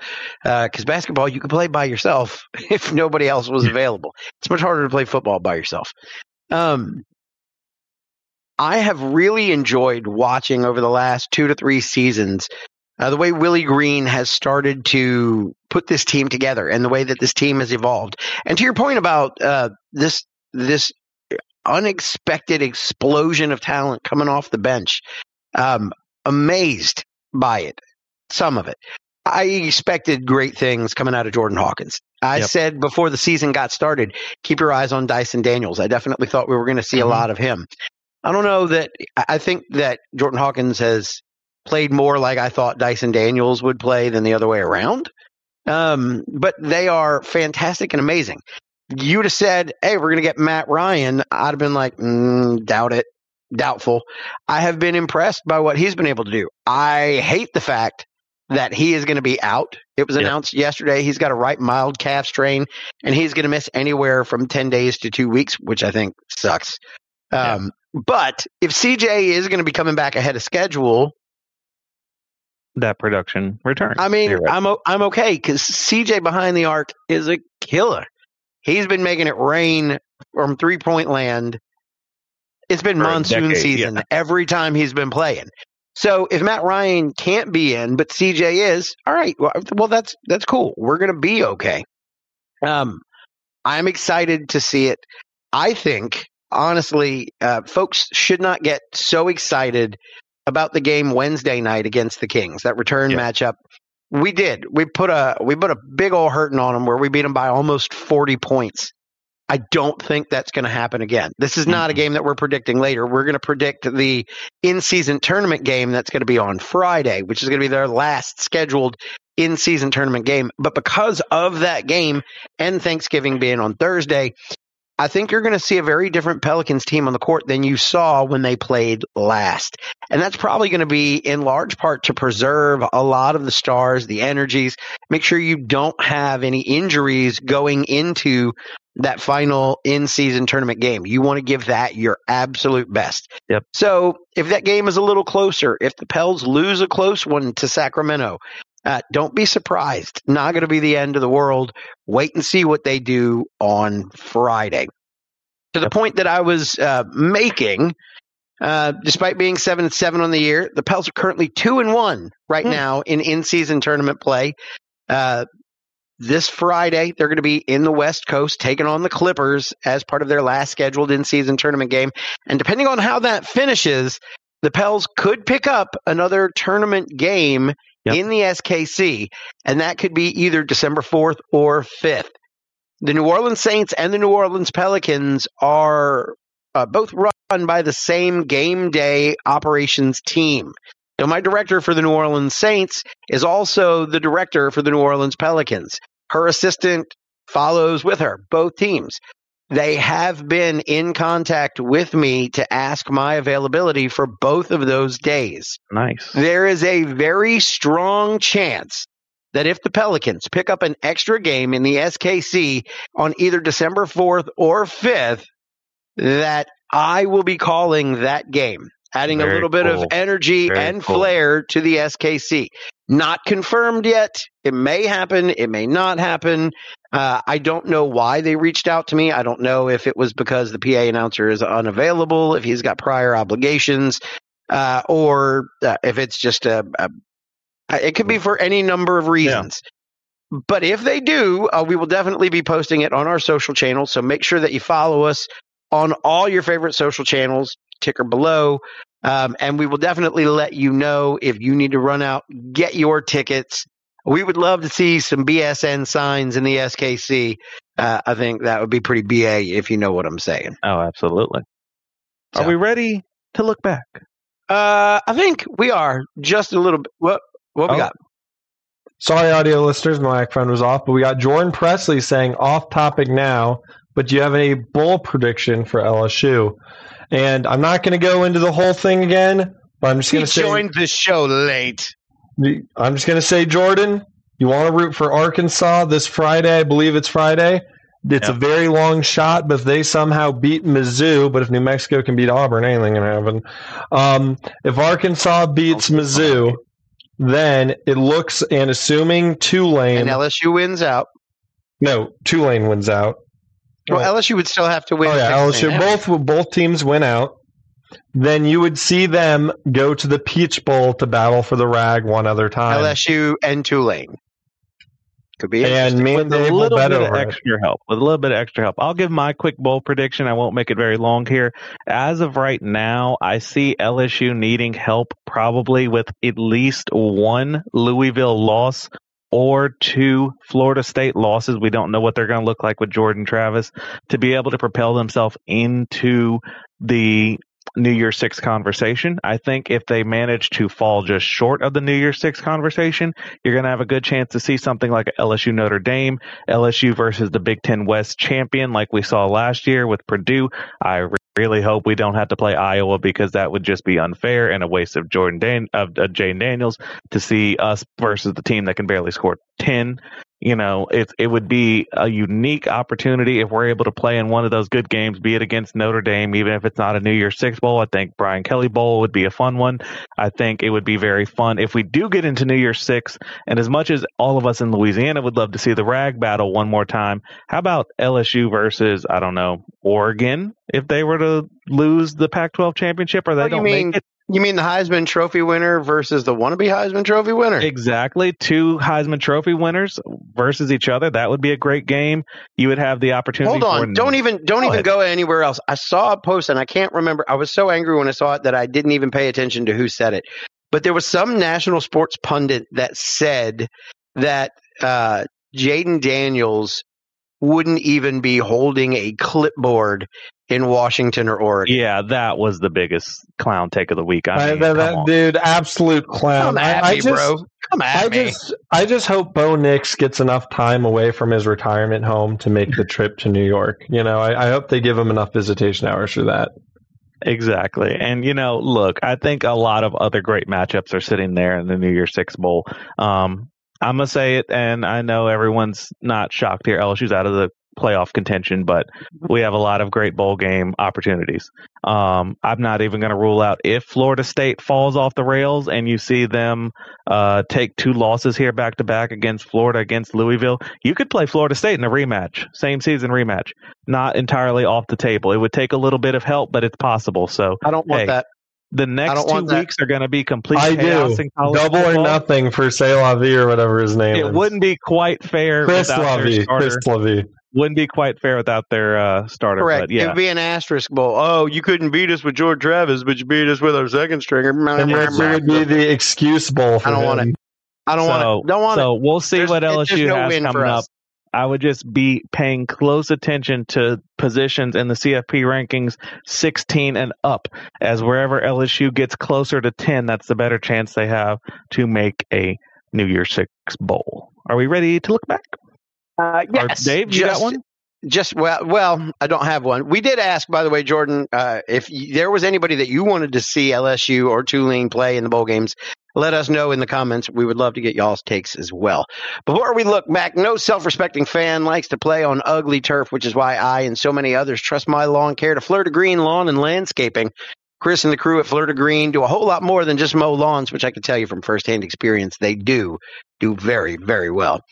because basketball you can play by yourself if nobody else was available. It's much harder to play football by yourself. Um, I have really enjoyed watching over the last two to three seasons uh, the way Willie Green has started to put this team together and the way that this team has evolved. And to your point about uh, this this unexpected explosion of talent coming off the bench, um, amazed by it. Some of it. I expected great things coming out of Jordan Hawkins. I Yep. said before the season got started, keep your eyes on Dyson Daniels. I definitely thought we were going to see Mhm. a lot of him. I don't know that I think that Jordan Hawkins has played more like I thought Dyson Daniels would play than the other way around. Um, but they are fantastic and amazing. You'd have said, "Hey, we're going to get Matt Ryan." I'd have been like, mm, "Doubt it, doubtful." I have been impressed by what he's been able to do. I hate the fact that he is going to be out. It was Yeah. announced yesterday he's got a right mild calf strain, and he's going to miss anywhere from ten days to two weeks, which I think sucks. Yeah. Um, But if CJ is going to be coming back ahead of schedule, That production return. I mean, right. I'm o- I'm okay because CJ behind the arc is a killer. He's been making it rain from three point land. It's been For monsoon decade, season every time he's been playing. So if Matt Ryan can't be in, but CJ is, all right. Well, well that's that's cool. We're gonna be okay. Um, I'm excited to see it. I think, honestly, uh, folks should not get so excited about the game Wednesday night against the Kings, that return Yeah. matchup. We did. We put a we put a big old hurting on them where we beat them by almost 40 points. I don't think that's going to happen again. This is not a mm-hmm. game that we're predicting later. We're going to predict the in-season tournament game that's going to be on Friday, which is going to be their last scheduled in-season tournament game. But because of that game and Thanksgiving being on Thursday, I think you're going to see a very different Pelicans team on the court than you saw when they played last. And that's probably going to be in large part to preserve a lot of the stars, the energies, make sure you don't have any injuries going into that final in season tournament game. You want to give that your absolute best. Yep. So if that game is a little closer, if the Pels lose a close one to Sacramento, uh, don't be surprised. Not going to be the end of the world. Wait and see what they do on Friday. To the point that I was uh, making, uh, despite being seven and seven on the year, the Pels are currently two and one right Hmm. now in in-season tournament play. Uh, this Friday, they're going to be in the West Coast taking on the Clippers as part of their last scheduled in-season tournament game. And depending on how that finishes, the Pels could pick up another tournament game Yep. in the SKC, and that could be either December 4th or 5th. The New Orleans Saints and the New Orleans Pelicans are uh, both run by the same game day operations team. Now, my director for the New Orleans Saints is also the director for the New Orleans Pelicans. Her assistant follows with her, both teams. They have been in contact with me to ask my availability for both of those days. Nice. There is a very strong chance that if the Pelicans pick up an extra game in the SKC on either December 4th or 5th, that I will be calling that game, adding a little bit of energy Very and cool. flair to the SKC. Not confirmed yet. It may happen. It may not happen. Uh, I don't know why they reached out to me. I don't know if it was because the PA announcer is unavailable, if he's got prior obligations, uh, or uh, if it's just a, a. It could be for any number of reasons. But if they do, uh, we will definitely be posting it on our social channels. So make sure that you follow us on all your favorite social channels, ticker below. Um, and we will definitely let you know if you need to run out, get your tickets. We would love to see some BSN signs in the SKC. Uh, I think that would be pretty BA if you know what I'm saying. Oh, absolutely. Are we ready to look back? Uh, I think we are just a little bit. What, what we Oh. got? Sorry, audio listeners, my microphone was off, but we got Jordan Presley saying off topic now, but do you have any bowl prediction for LSU? And I'm not going to go into the whole thing again, but I'm just going to say joined the show late. I'm just going to say, Jordan, you want to root for Arkansas this Friday? I believe it's Friday. It's Yep. a very long shot, but if they somehow beat Mizzou, but if New Mexico can beat Auburn, anything can happen. Um, if Arkansas beats Mizzou, then it looks, and assuming Tulane, And LSU wins out. no, Tulane wins out. Well, LSU would still have to win. Oh yeah, LSU. A&M. Both both teams win out. Then you would see them go to the Peach Bowl to battle for the rag one other time. LSU and Tulane. Could be and me with a little bit of over it. extra help. With a little bit of extra help, I'll give my quick bowl prediction. I won't make it very long here. As of right now, I see LSU needing help probably with at least one Louisville loss or two Florida State losses. We don't know what they're going to look like with Jordan Travis to be able to propel themselves into the New Year Six conversation. I think if they manage to fall just short of the New Year Six conversation, you're going to have a good chance to see something like LSU Notre Dame, LSU versus the Big Ten West champion, like we saw last year with Purdue. I really hope we don't have to play Iowa because that would just be unfair and a waste of Jordan Dan- of uh, Jayden Daniels to see us versus the team that can barely score ten. You know, it it would be a unique opportunity if we're able to play in one of those good games, be it against Notre Dame, even if it's not a New Year's Six bowl. I think Brian Kelly Bowl would be a fun one. I think it would be very fun if we do get into New Year's Six. And as much as all of us in Louisiana would love to see the rag battle one more time, how about LSU versus I don't know Oregon if they were to lose the Pac-12 championship or they oh, you don't mean? make it? You mean the Heisman Trophy winner versus the wannabe Heisman Trophy winner? Exactly. Two Heisman Trophy winners versus each other. That would be a great game. You would have the opportunity. Hold on. Don't even don't Go even go anywhere else. I saw a post and I can't remember. I was so angry when I saw it that I didn't even pay attention to who said it. But there was some national sports pundit that said that uh, Jayden Daniels wouldn't even be holding a clipboard in Washington or Oregon. Yeah, that was the biggest clown take of the week. I I- mean, that, that dude, absolute clown. Come at I, I just, bro. Come at I me. just, I just hope Bo Nix gets enough time away from his retirement home to make the trip to New York. You know, I, I hope they give him enough visitation hours for that. Exactly. And, you know, look, I think a lot of other great matchups are sitting there in the New Year's Six Bowl. Um, I'm going to say it, and I know everyone's not shocked here. LSU's out of the playoff contention, but we have a lot of great bowl game opportunities. Um, I'm not even going to rule out if Florida State falls off the rails and you see them uh, take two losses here back to back against Florida, against Louisville. You could play Florida State in a rematch, same season rematch. Not entirely off the table. It would take a little bit of help, but it's possible. So I don't want Hey, that. The next two want that. weeks are going to be complete I chaos do in college double or nothing for Say La Vie or whatever his name It is. wouldn't be quite fair Chris without their Lovey. starter. Chris Lovey. Wouldn't be quite fair without their uh, starter. Correct. But yeah, It'd be an asterisk bowl. Oh, you couldn't beat us with George Travis, but you beat us with our second stringer. And yes, it would be the excuse bowl for I don't want him. I don't want so, to. Don't want so we'll see There's- what it- there's LSU no has coming up. I would just be paying close attention to positions in the CFP rankings 16 and up, as wherever LSU gets closer to 10, that's the better chance they have to make a New Year's Six bowl. Are we ready to look back? Uh, Or yes, Dave, you just, got one? Just well, well, I don't have one. We did ask, by the way, Jordan, uh, if there was anybody that you wanted to see LSU or Tulane play in the bowl games. Let us know in the comments. We would love to get y'all's takes as well. Before we look back, no self-respecting fan likes to play on ugly turf, which is why I and so many others trust my lawn care to Fleur Green Lawn and Landscaping. Chris and the crew at de Green do a whole lot more than just mow lawns, which I can tell you from firsthand experience, they do do very, very well.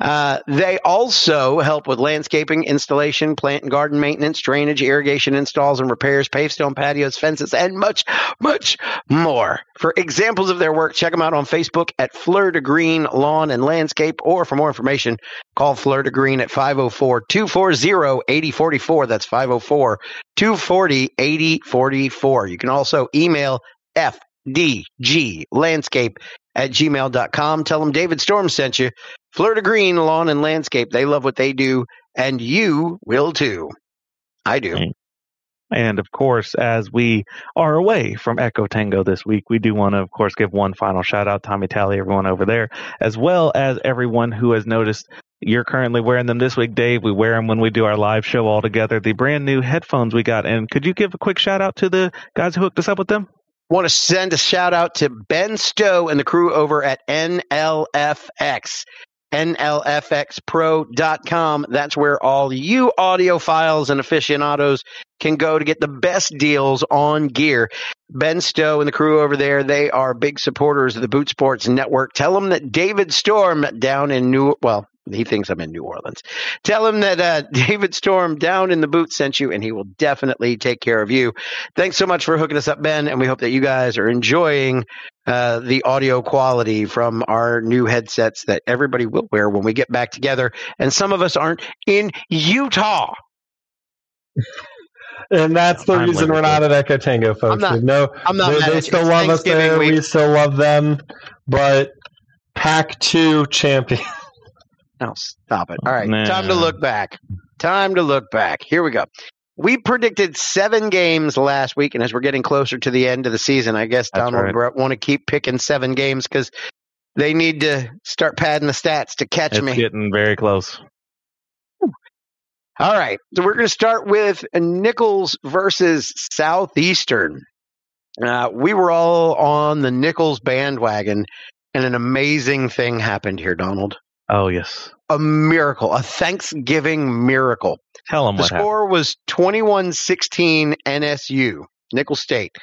Uh, they also help with landscaping, installation, plant and garden maintenance, drainage, irrigation installs and repairs, paved stone patios, fences, and much, much more. For examples of their work, check them out on Facebook at Fleur de Green Lawn and Landscape, or for more information, call Fleur de Green at 504 240 8044. That's 504 240 8044. You can also email FDG Landscape at gmail.com. Tell them David Storm sent you. De Green Lawn and Landscape. They love what they do, and you will too. I do. And of course, as we are away from Echo Tango this week, we do want to, of course, give one final shout out, Tommy Tally, everyone over there, as well as everyone who has noticed you're currently wearing them this week, Dave. We wear them when we do our live show all together. The brand new headphones we got. And could you give a quick shout out to the guys who hooked us up with them? Want to send a shout out to Ben Stowe and the crew over at NLFX. NLFXPro.com. That's where all you audiophiles and aficionados can go to get the best deals on gear. Ben Stowe and the crew over there, they are big supporters of the Boot Sports Network. Tell them that David Storm down in New, well, he thinks I'm in New Orleans. Tell him that uh, David Storm down in the boot sent you, and he will definitely take care of you. Thanks so much for hooking us up, Ben, and we hope that you guys are enjoying uh, the audio quality from our new headsets that everybody will wear when we get back together. And some of us aren't in Utah. And that's the I'm reason we're not at Echo Tango, folks. not- no, I'm not. they, mad they still love us there. week. We still love them, but Pack Two champion. No, stop it. All right. Nah. Time to look back. Time to look back. Here we go. We predicted seven games last week, and as we're getting closer to the end of the season, I guess That's Donald right. Brett want to keep picking seven games because they need to start padding the stats to catch It's me. getting very close. All right. So we're going to start with Nicholls versus Southeastern. Uh, we were all on the Nicholls bandwagon, and an amazing thing happened here, Donald. Oh, yes. A miracle, a Thanksgiving miracle. Tell them The what happened. score was 21 16 NSU, Nicholls State.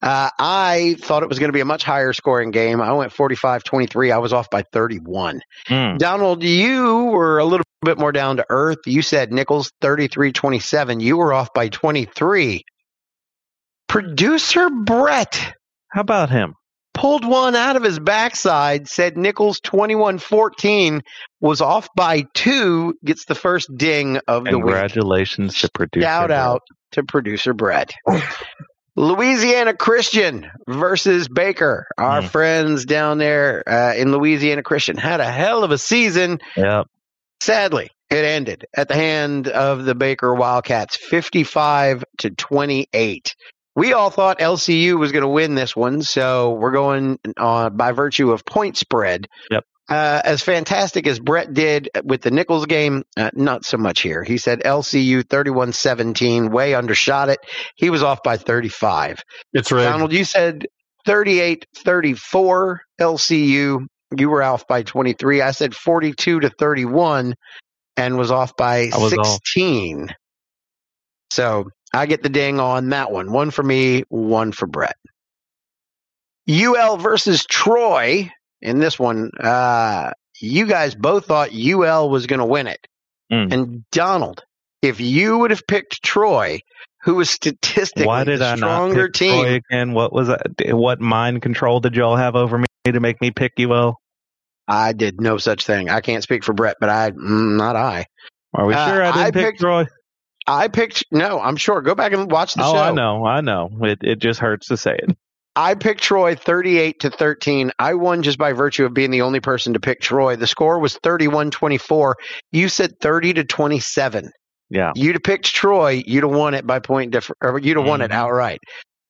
Uh, I thought it was going to be a much higher scoring game. I went 45 23. I was off by 31. Mm. Donald, you were a little bit more down to earth. You said Nicholls 33 27. You were off by 23. Producer Brett How about him? Pulled one out of his backside, said Nicholls 21 14 was off by two, gets the first ding of the week. Congratulations to producer. Shout Brett. out to producer Brett. Louisiana Christian versus Baker. Our Hmm. friends down there uh, in Louisiana Christian had a hell of a season. Yep. Sadly, it ended at the hand of the Baker Wildcats, 55 to 28. We all thought LCU was going to win this one, so we're going uh, by virtue of point spread. Yep. Uh, as fantastic as Brett did with the Nicholls game, uh, not so much here. He said LCU 31 17, way undershot it. He was off by 35. It's rigged. Donald, you said 38 34 LCU. You were off by 23. I said 42 to 31 and was off by was off. 16. So I get the ding on that one. One for me, one for Brett. UL versus Troy. In this one, uh, you guys both thought UL was going to win it. Mm. And Donald, if you would have picked Troy, who was statistically Why did the I not stronger pick team, Troy again? What was that? What mind control did y'all have over me to make me pick UL? I did no such thing. I can't speak for Brett, but I, mm, not I. Are we Uh, sure I didn't I pick picked- Troy? I picked no. I'm sure. Go back and watch the show. Oh, show. I know, I know. It it just hurts to say it. I picked Troy 38 to 13. I won just by virtue of being the only person to pick Troy. The score was 31-24. You said 30 to 27. Yeah. You'd have picked Troy, you'd have won it by point different, or you'd have won it Mhm. outright.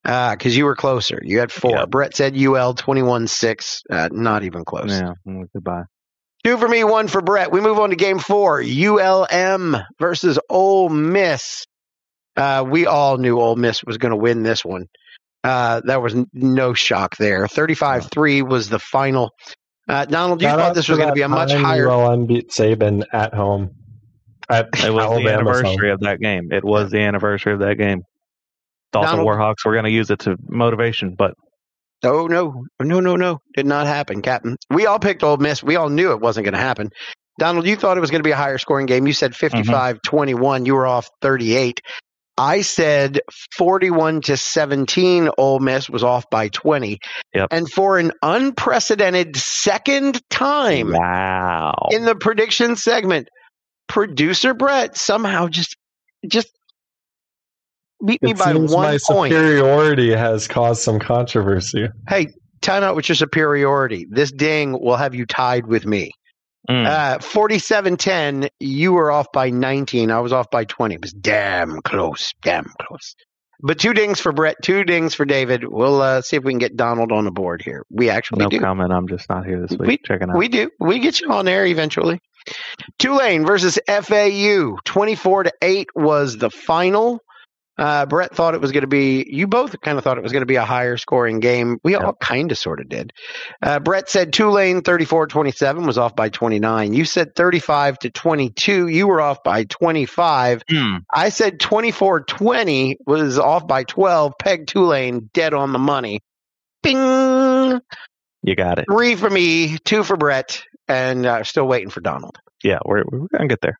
Because you were closer. You had four. Yeah. Brett said UL 21 6. Uh, not even close. Yeah. mm, Goodbye. Two for me, one for Brett. We move on to game four. ULM versus Ole Miss. Uh, we all knew Ole Miss was going to win this one. Uh, there was no shock there. 35 3 was the final. Uh, Donald, you Shout thought this was going to be a much time higher. ULM beat Saban at home. At It was the anniversary home. of that game. It was the anniversary of that game. Thought Donald- the Warhawks were going to use it to motivation, but Oh, no. Oh, no, no, no. Did not happen, Captain. We all picked Ole Miss. We all knew it wasn't going to happen. Donald, you thought it was going to be a higher scoring game. You said mm-hmm. 55 21. You were off 38. I said 41 to 17. Ole Miss was off by 20. Yep. And for an unprecedented second time wow. in the prediction segment, producer Brett somehow just just beat me It by seems one my point. superiority has caused some controversy. Hey, time out with your superiority. This ding will have you tied with me. Mm. Uh, 47-10, you were off by 19. I was off by 20. It was damn close, damn close. But two dings for Brett, two dings for David. We'll uh, see if we can get Donald on the board here. We actually no do. comment. I'm just not here this week. We- Checking out. We do. We get you on air eventually. Tulane versus FAU. 24 to 8 was the final. Uh, Brett thought it was going to be, you both kind of thought it was going to be a higher scoring game. We all kind of sort of did. Uh, Brett said Tulane 34 27 was off by 29. You said 35 to 22. You were off by 25. Hmm. I said 24 20 was off by 12. Peg Tulane dead on the money. Bing! You got it. Three for me, two for Brett, and uh, still waiting for Donald. Yeah, we're we're gonna get there.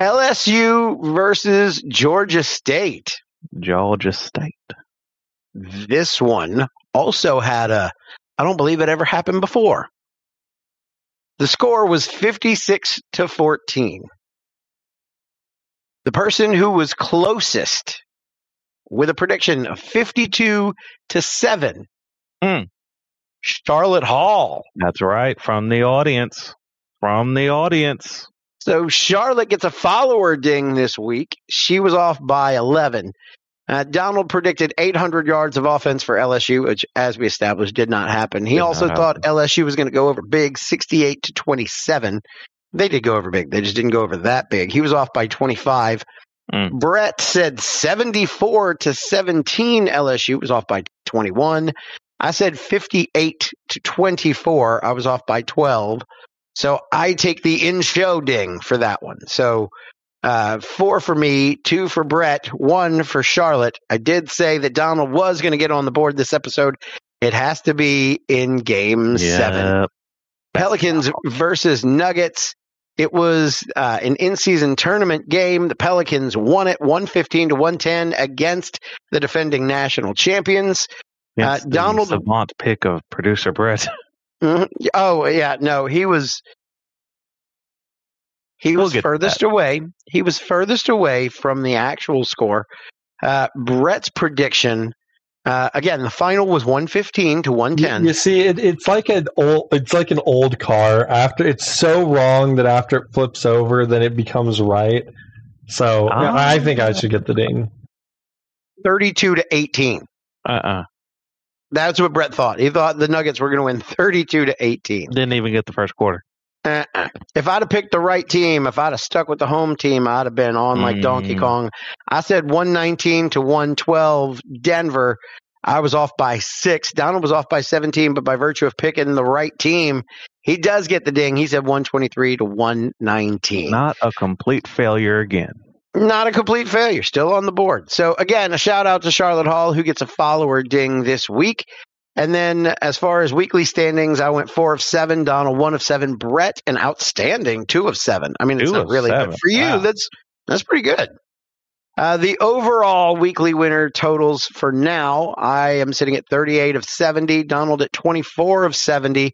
LSU versus Georgia State. Georgia State. This one also had a, I don't believe it ever happened before. The score was 56 to 14. The person who was closest with a prediction of 52 to 7, Hmm. Charlotte Hall. That's right. From the audience. From the audience. So Charlotte gets a follower ding this week. She was off by 11. Uh, Donald predicted 800 yards of offense for LSU, which, as we established, did not happen. He Did also happen. thought LSU was going to go over big, 68 to 27. They did go over big. They just didn't go over that big. He was off by 25. Mm. Brett said 74 to 17. LSU was off by 21. I said 58 to 24. I was off by 12. So I take the in show ding for that one. So uh, four for me, two for Brett, one for Charlotte. I did say that Donald was going to get on the board this episode. It has to be in game seven. Pelicans versus Nuggets. It was uh, an in-season tournament game. The Pelicans won it 115 to 110 against the defending national champions. It's Uh, the Donald- savant pick of producer Brett. Mhm. Oh yeah, no, he was he We'll was furthest away. He was furthest away from the actual score. Uh, Brett's prediction uh, again, the final was one fifteen to 110. You, you see, it, it's like an old, it's like an old car. After it's so wrong that after it flips over, then it becomes right. So Ah. I think I should get the ding. 32 to 18. Uh-uh. That's what Brett thought. He thought the Nuggets were going to win 32 to 18. Didn't even get the first quarter. Uh-uh. If I'd have picked the right team, if I'd have stuck with the home team, I'd have been on like Donkey Mm. Kong. I said 119 to 112 Denver. I was off by six. Donald was off by 17, but by virtue of picking the right team, he does get the ding. He said 123 to 119. Not a complete failure again. Not a complete failure, still on the board. So again, a shout out to Charlotte Hall who gets a follower ding this week. And then as far as weekly standings, I went four of seven, Donald one of seven, Brett an outstanding two of seven. I mean, it's not really, seven. but for you, Wow. that's that's pretty good. Uh, the overall weekly winner totals for now, I am sitting at 38 of 70, Donald at 24 of 70,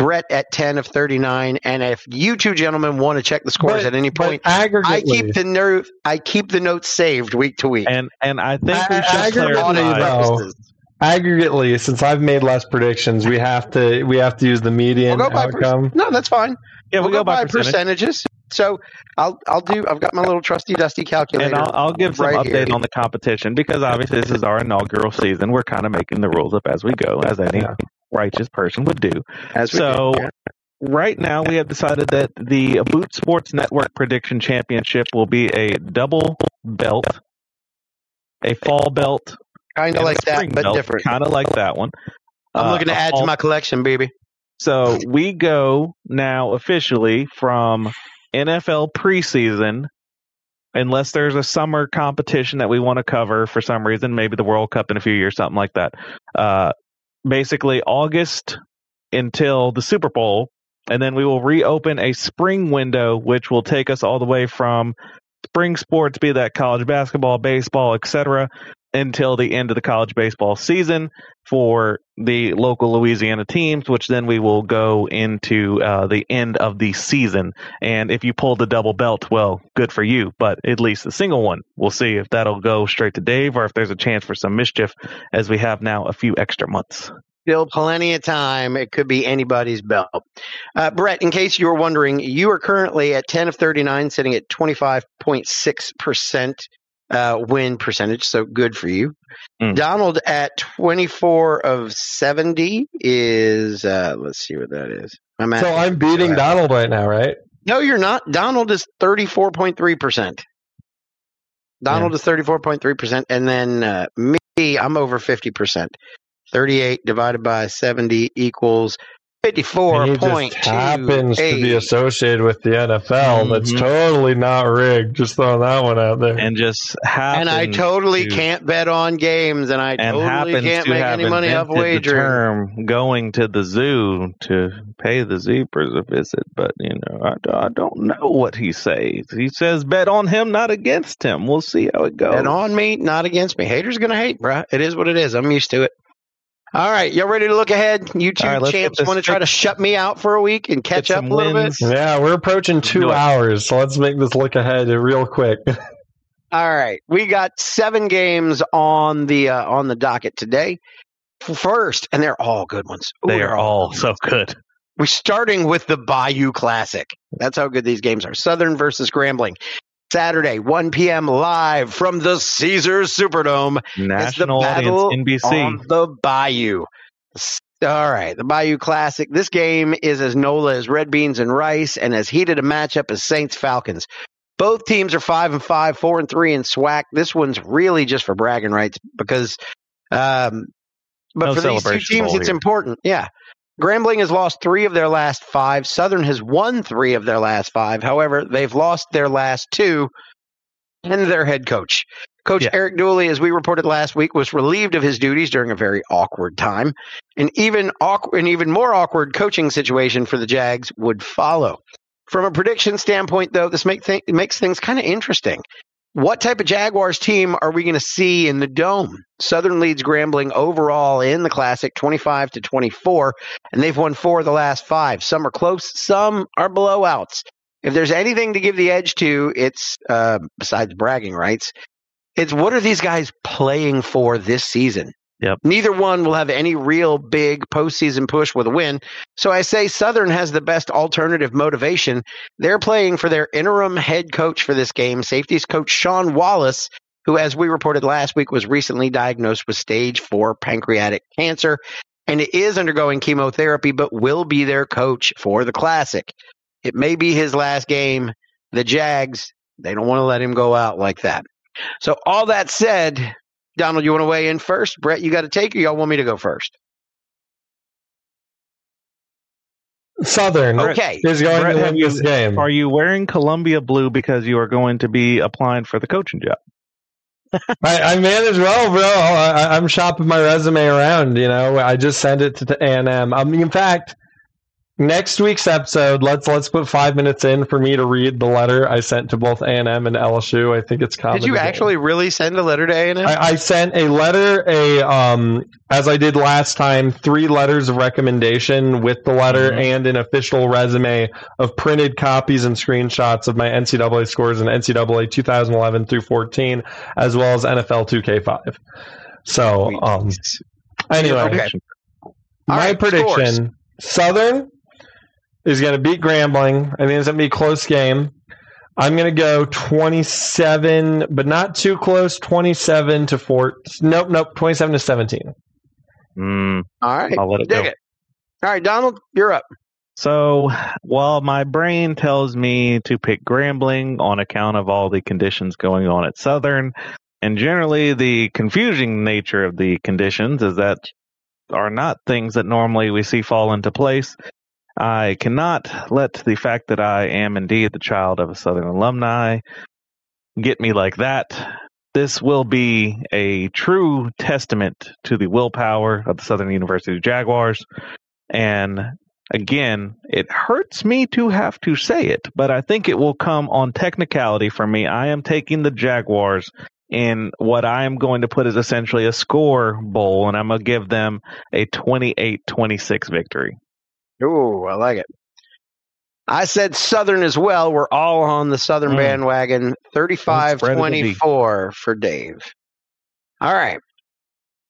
Brett at 10 of 39. And if you two gentlemen want to check the scores But- at any point, I aggregately, keep the note. I keep the notes saved week to week. And and I think we should I agree with clarify. though. aggregately, since I've made less predictions, we have to we have to use the median We'll go by per- outcome. No, that's fine. Yeah, we'll we go by percentage. percentages. So I'll I'll do. I've got my little trusty dusty calculator. And I'll, I'll give some right update here. on the competition because obviously this is our inaugural season. We're kind of making the rules up as we go, as any Yeah. Righteous person would do. As so- do. Right now, we have decided that the Boot Sports Network Prediction Championship will be a double belt, a fall belt, kind of like that, but belt, different. Kind of like that one. I'm Uh, looking to add fall- to my collection, baby. So we go now officially from NFL preseason, unless there's a summer competition that we want to cover for some reason, maybe the World Cup in a few years, something like that. Uh, basically, August until the Super Bowl, and then we will reopen a spring window, which will take us all the way from spring sports, be that college basketball, baseball, etc., until the end of the college baseball season for the local Louisiana teams, which then we will go into uh, the end of the season. And if you pull the double belt, well, good for you. But at least the single one, we'll see if that'll go straight to Dave or if there's a chance for some mischief, as we have now a few extra months. Still plenty of time. It could be anybody's belt. Uh, Brett, in case you were wondering, you are currently at 10 of 39, sitting at 25.6% uh, win percentage. So good for you. Mm. Donald at 24 of 70 is, uh, let's see what that is. I'm at, So I'm beating Donald right now, right? No, you're not. Donald is 34.3%. Donald is 34.3%. And then uh, me, I'm over 50%. 38 divided by 70 equals He just happens to be associated with the NFL. That's Mhm. totally not rigged. Just throwing that one out there. And just happen And I totally to- can't bet on games, and I and totally can't to make have any money off invented the wagering. term going to the zoo to pay the zebras a visit, but you know I, I don't know what he says. He says bet on him, not against him. We'll see how it goes. Bet on me, not against me. Haters gonna hate, bruh. It is what it is. I'm used to it. All right, y'all ready to look ahead? You two All right, champs want to try to shut me out for a week and catch up a some little wins. bit? yeah, we're approaching two it. hours, so let's make this look ahead real quick. All right, we got seven games on the uh, on the docket today. First, and they're all good ones. Ooh, They they're are all so good. We're starting with the Bayou Classic. That's how good these games are. Southern versus Grambling. Saturday, 1 p.m. live from the Caesars Superdome. National battle audience, NBC. on the Bayou. All right, the Bayou Classic. This game is as NOLA as red beans and rice, and as heated a matchup as Saints Falcons. Both teams are five and five, four and three in SWAC. This one's really just for bragging rights because, um, but No for these two teams, it's here. important. Yeah, Grambling has lost three of their last five. Southern has won three of their last five. However, they've lost their last two, and their head coach. Coach Yeah. Eric Dooley, as we reported last week, was relieved of his duties during a very awkward time. An even awkward, an even more awkward coaching situation for the Jags would follow. From a prediction standpoint, though, this make th- makes things kind of interesting. What type of Jaguars team are we going to see in the dome? Southern leads Grambling overall in the Classic 25 to 24, and they've won four of the last five. Some are close, some are blowouts. If there's anything to give the edge to, it's uh, besides bragging rights, it's what are these guys playing for this season? Yep. Neither one will have any real big postseason push with a win. So I say Southern has the best alternative motivation. They're playing for their interim head coach for this game, safeties coach Sean Wallace, who, as we reported last week, was recently diagnosed with stage four pancreatic cancer and is undergoing chemotherapy, but will be their coach for the Classic. It may be his last game. The Jags, they don't want to let him go out like that. So, all that said, Donald, you want to weigh in first? Brett, you got to take, or y'all want me to go first? Southern Okay. is going Brett, to have win this game. Are you wearing Columbia blue because you are going to be applying for the coaching job? I, I may as well, bro. I, I'm shopping my resume around. You know, I just sent it to A and M. I mean, in fact, next week's episode, let's let's put five minutes in for me to read the letter I sent to both A and M and LSU. I think it's common. Did you to get. actually really send a letter to A&M? I, I sent a letter, a um, as I did last time, three letters of recommendation with the letter Mhm. and an official resume of printed copies and screenshots of my NCAA scores in NCAA 2011 through 14, as well as NFL 2K5. So, um, anyway, Okay. my All right, prediction: scores. Southern is going to beat Grambling. I think it's going to be a close game. I'm going to go 27, but not too close. 27 to 4. Nope, nope. 27 to 17. Mm, All right. I'll let it Dig go. it. All right, Donald, you're up. So, while my brain tells me to pick Grambling on account of all the conditions going on at Southern, and generally the confusing nature of the conditions is that are not things that normally we see fall into place. I cannot let the fact that I am indeed the child of a Southern alumni get me like that. This will be a true testament to the willpower of the Southern University Jaguars. And again, it hurts me to have to say it, but I think it will come on technicality for me. I am taking the Jaguars in what I am going to put as essentially a score bowl, and I'm going to give them a 28 26 victory. Ooh, I like it. I said Southern as well. We're all on the Southern Mm. bandwagon. 35 Spread it to be. 24 for Dave. All right.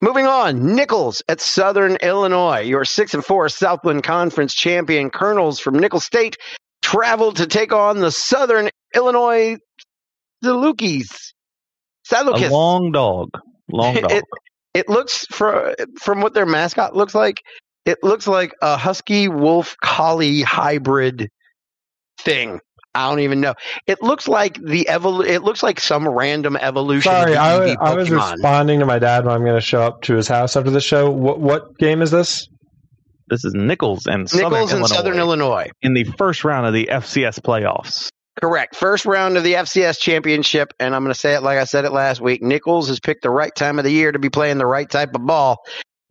Moving on, Nicholls at Southern Illinois. Your six and four Southland Conference champion Colonels from Nicholls State traveled to take on the Southern Illinois Salukis. A long dog. Long dog. It, it looks for, from what their mascot looks like. It looks like a husky wolf collie hybrid thing. I don't even know. It looks like the evol- It looks like some random evolution. Sorry, I was, I was responding to my dad when I'm going to show up to his house after the show. What, what game is this? this is Nicholls and Southern Nicholls in Illinois Southern Illinois. in the first round of the FCS playoffs. Correct. First round of the FCS championship, and I'm going to say it like I said it last week. Nicholls has picked the right time of the year to be playing the right type of ball.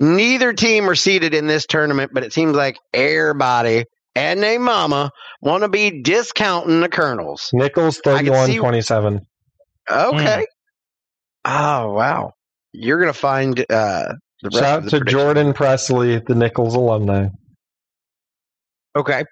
Neither team are seeded in this tournament, but it seems like everybody and their mama want to be discounting the Colonels. Nicholls I can 31 see- 27. Okay. Oh wow, you're going to find uh, the rest Shout out to. Jordan Presley, the Nicholls alumni. Okay.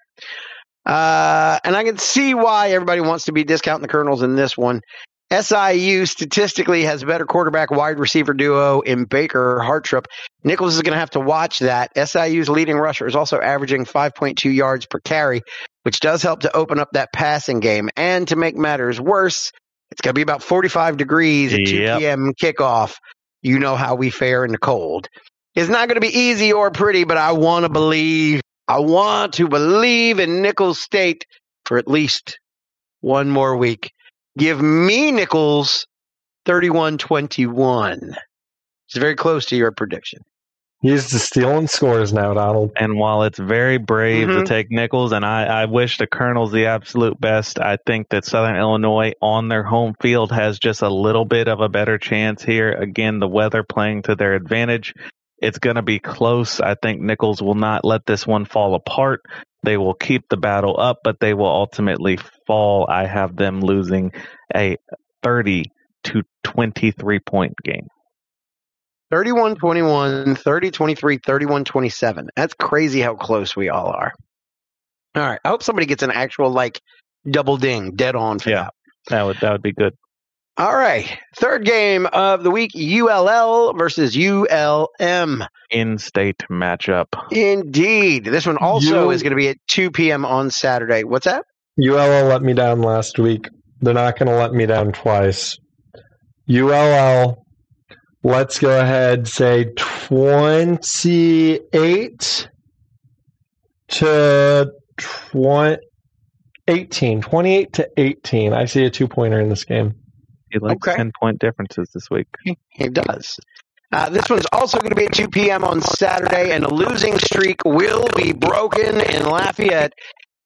Uh, and I can see why everybody wants to be discounting the Colonels in this one. SIU statistically has a better quarterback wide receiver duo in Baker Hartrup. Nicholls is going to have to watch that. SIU's leading rusher is also averaging 5.2 yards per carry, which does help to open up that passing game. And to make matters worse, it's going to be about 45 degrees at 2 Yep. p.m. kickoff. You know how we fare in the cold. It's not going to be easy or pretty, but I want to believe I want to believe in Nicholls State for at least one more week. Give me Nicholls 31 21. It's very close to your prediction. He's just stealing scores now, Donald. And while it's very brave Mhm. to take Nicholls, and I, I wish the Colonels the absolute best, I think that Southern Illinois on their home field has just a little bit of a better chance here. Again, the weather playing to their advantage. It's going to be close. I think Nicholls will not let this one fall apart. They will keep the battle up, but they will ultimately fall. I have them losing a 30 to 23 point game. 31 21, 30 23, 31 27. That's crazy how close we all are. All right. I hope somebody gets an actual, like, double ding dead on for Yeah. that. That would that would be good. All right. Third game of the week ULL versus ULM. In-state matchup. Indeed. This one also You- is going to be at 2 p.m. on Saturday. What's that? ULL let me down last week. They're not going to let me down twice. ULL, let's go ahead say 28 to 20, 18. 28 to 18. I see a two pointer in this game. He likes Okay. 10 point differences this week. It does. Uh, this one's also going to be at 2 p.m. on Saturday, and a losing streak will be broken in Lafayette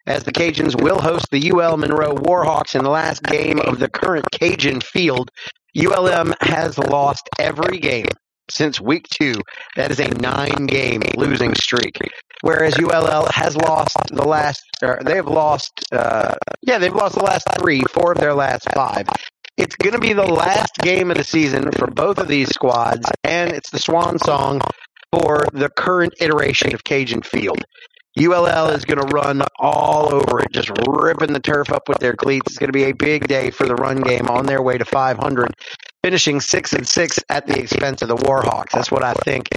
as the Cajuns will host the UL Monroe Warhawks in the last game of the current Cajun field. ULM has lost every game since week two. That is a nine game losing streak. Whereas ULL has lost the last, or they have lost, uh, yeah, they've lost the last three, four of their last five. It's going to be the last game of the season for both of these squads, and it's the swan song for the current iteration of Cajun Field. ULL is going to run all over it, just ripping the turf up with their cleats. It's going to be a big day for the run game on their way to 500, finishing six and six at the expense of the Warhawks. That's what I think.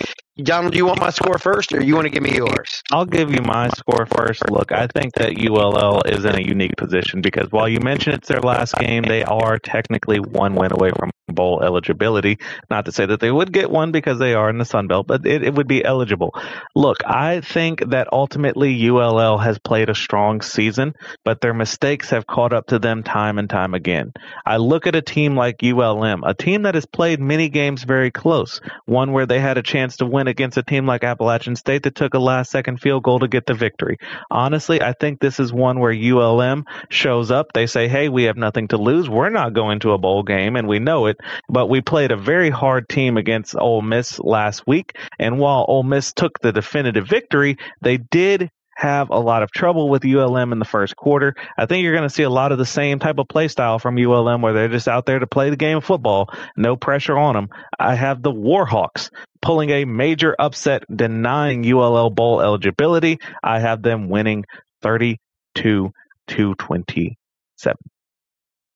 Donald, do you want my score first, or you want to give me yours? I'll give you my score first. Look, I think that ULL is in a unique position because while you mentioned it's their last game, they are technically one win away from bowl eligibility. Not to say that they would get one because they are in the Sun Belt, but it, it would be eligible. Look, I think that ultimately ULL has played a strong season, but their mistakes have caught up to them time and time again. I look at a team like ULM, a team that has played many games very close, one where they had a chance to win against a team like Appalachian State that took a last second field goal to get the victory. Honestly, I think this is one where ULM shows up. They say, hey, we have nothing to lose. We're not going to a bowl game, and we know it. But we played a very hard team against Ole Miss last week. And while Ole Miss took the definitive victory, they did have a lot of trouble with ULM in the first quarter. I think you're going to see a lot of the same type of play style from ULM where they're just out there to play the game of football, no pressure on them. I have the Warhawks pulling a major upset, denying ULL bowl eligibility. I have them winning 32 to 27.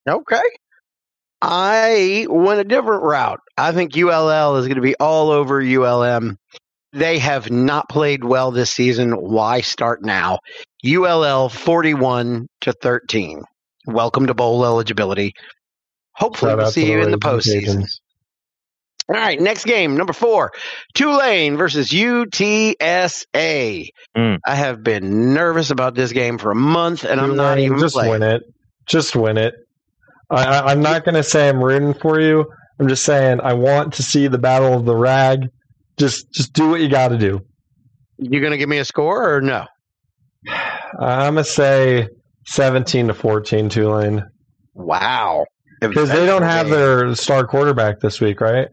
Okay. I went a different route. I think ULL is going to be all over ULM. They have not played well this season. Why start now? ULL 41 to 13. Welcome to bowl eligibility. Hopefully, Shout we'll see to the you in the Raging postseason. All right, next game, number four, Tulane versus UTSA. Mm. I have been nervous about this game for a month, and I'm not even just playing. win it. Just win it. I, I, I'm not going to say I'm rooting for you. I'm just saying I want to see the battle of the rag. Just just do what you got to do. You going to give me a score or no? I'm gonna say 17 to 14 Tulane Wow. because they don't have their star quarterback this week, right?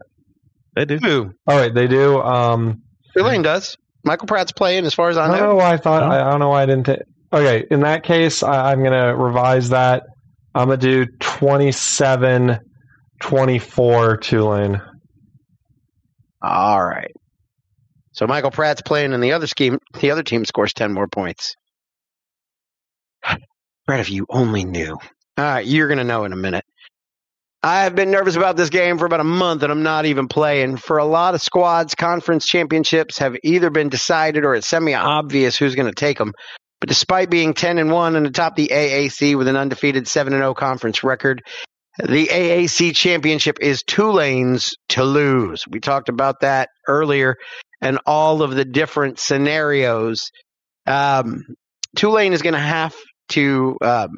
They do. Who? Oh they do. Um, Tulane does. Michael Pratt's playing, as far as I I don't know. know why I thought No. I, I don't know why I didn't. ta- okay, in that case, I, I'm gonna revise that. I'm gonna do 27 24 Tulane. All right. So Michael Pratt's playing, and the other scheme, the other team scores ten more points. Brett, if you only knew. All right, you're going to know in a minute. I've been nervous about this game for about a month, and I'm not even playing. For a lot of squads, conference championships have either been decided or it's semi obvious who's going to take them. But despite being 10 and 1 and atop the AAC with an undefeated 7 and 0 conference record, the AAC championship is Tulane's to lose. We talked about that earlier and all of the different scenarios. Um, Tulane is going to have to. Um,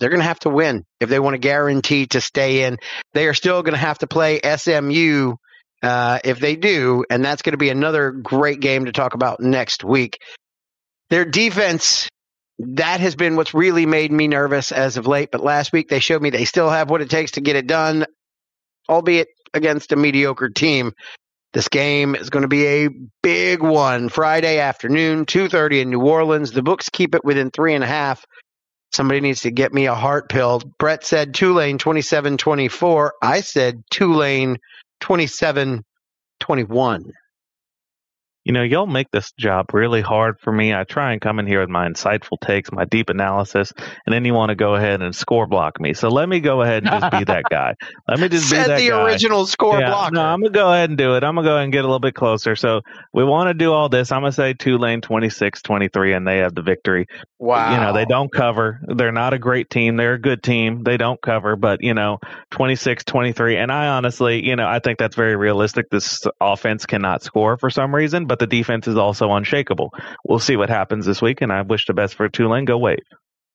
they're going to have to win if they want to guarantee to stay in. They are still going to have to play SMU uh, if they do, and that's going to be another great game to talk about next week. Their defense, that has been what's really made me nervous as of late. But last week they showed me they still have what it takes to get it done, albeit against a mediocre team. This game is going to be a big one. Friday afternoon, two thirty in New Orleans. The books keep it within three and a half. Somebody needs to get me a heart pill. Brett said Tulane 27 24. I said Tulane 27 21. You know, y'all make this job really hard for me. I try and come in here with my insightful takes, my deep analysis, and then you want to go ahead and score block me. So let me go ahead and just be that guy. Let me just Said be that the guy. original score Yeah, blocker. No, I'm gonna go ahead and do it. I'm gonna go ahead and get a little bit closer. So we want to do all this. I'm gonna say Tulane 26-23, and they have the victory. wow. You know, they don't cover. They're not a great team. They're a good team. They don't cover, but you know, 26-23. And I honestly, you know, I think that's very realistic. This offense cannot score for some reason, but the defense is also unshakable. We'll see what happens this week, and I wish the best for Tulane. Go Wave.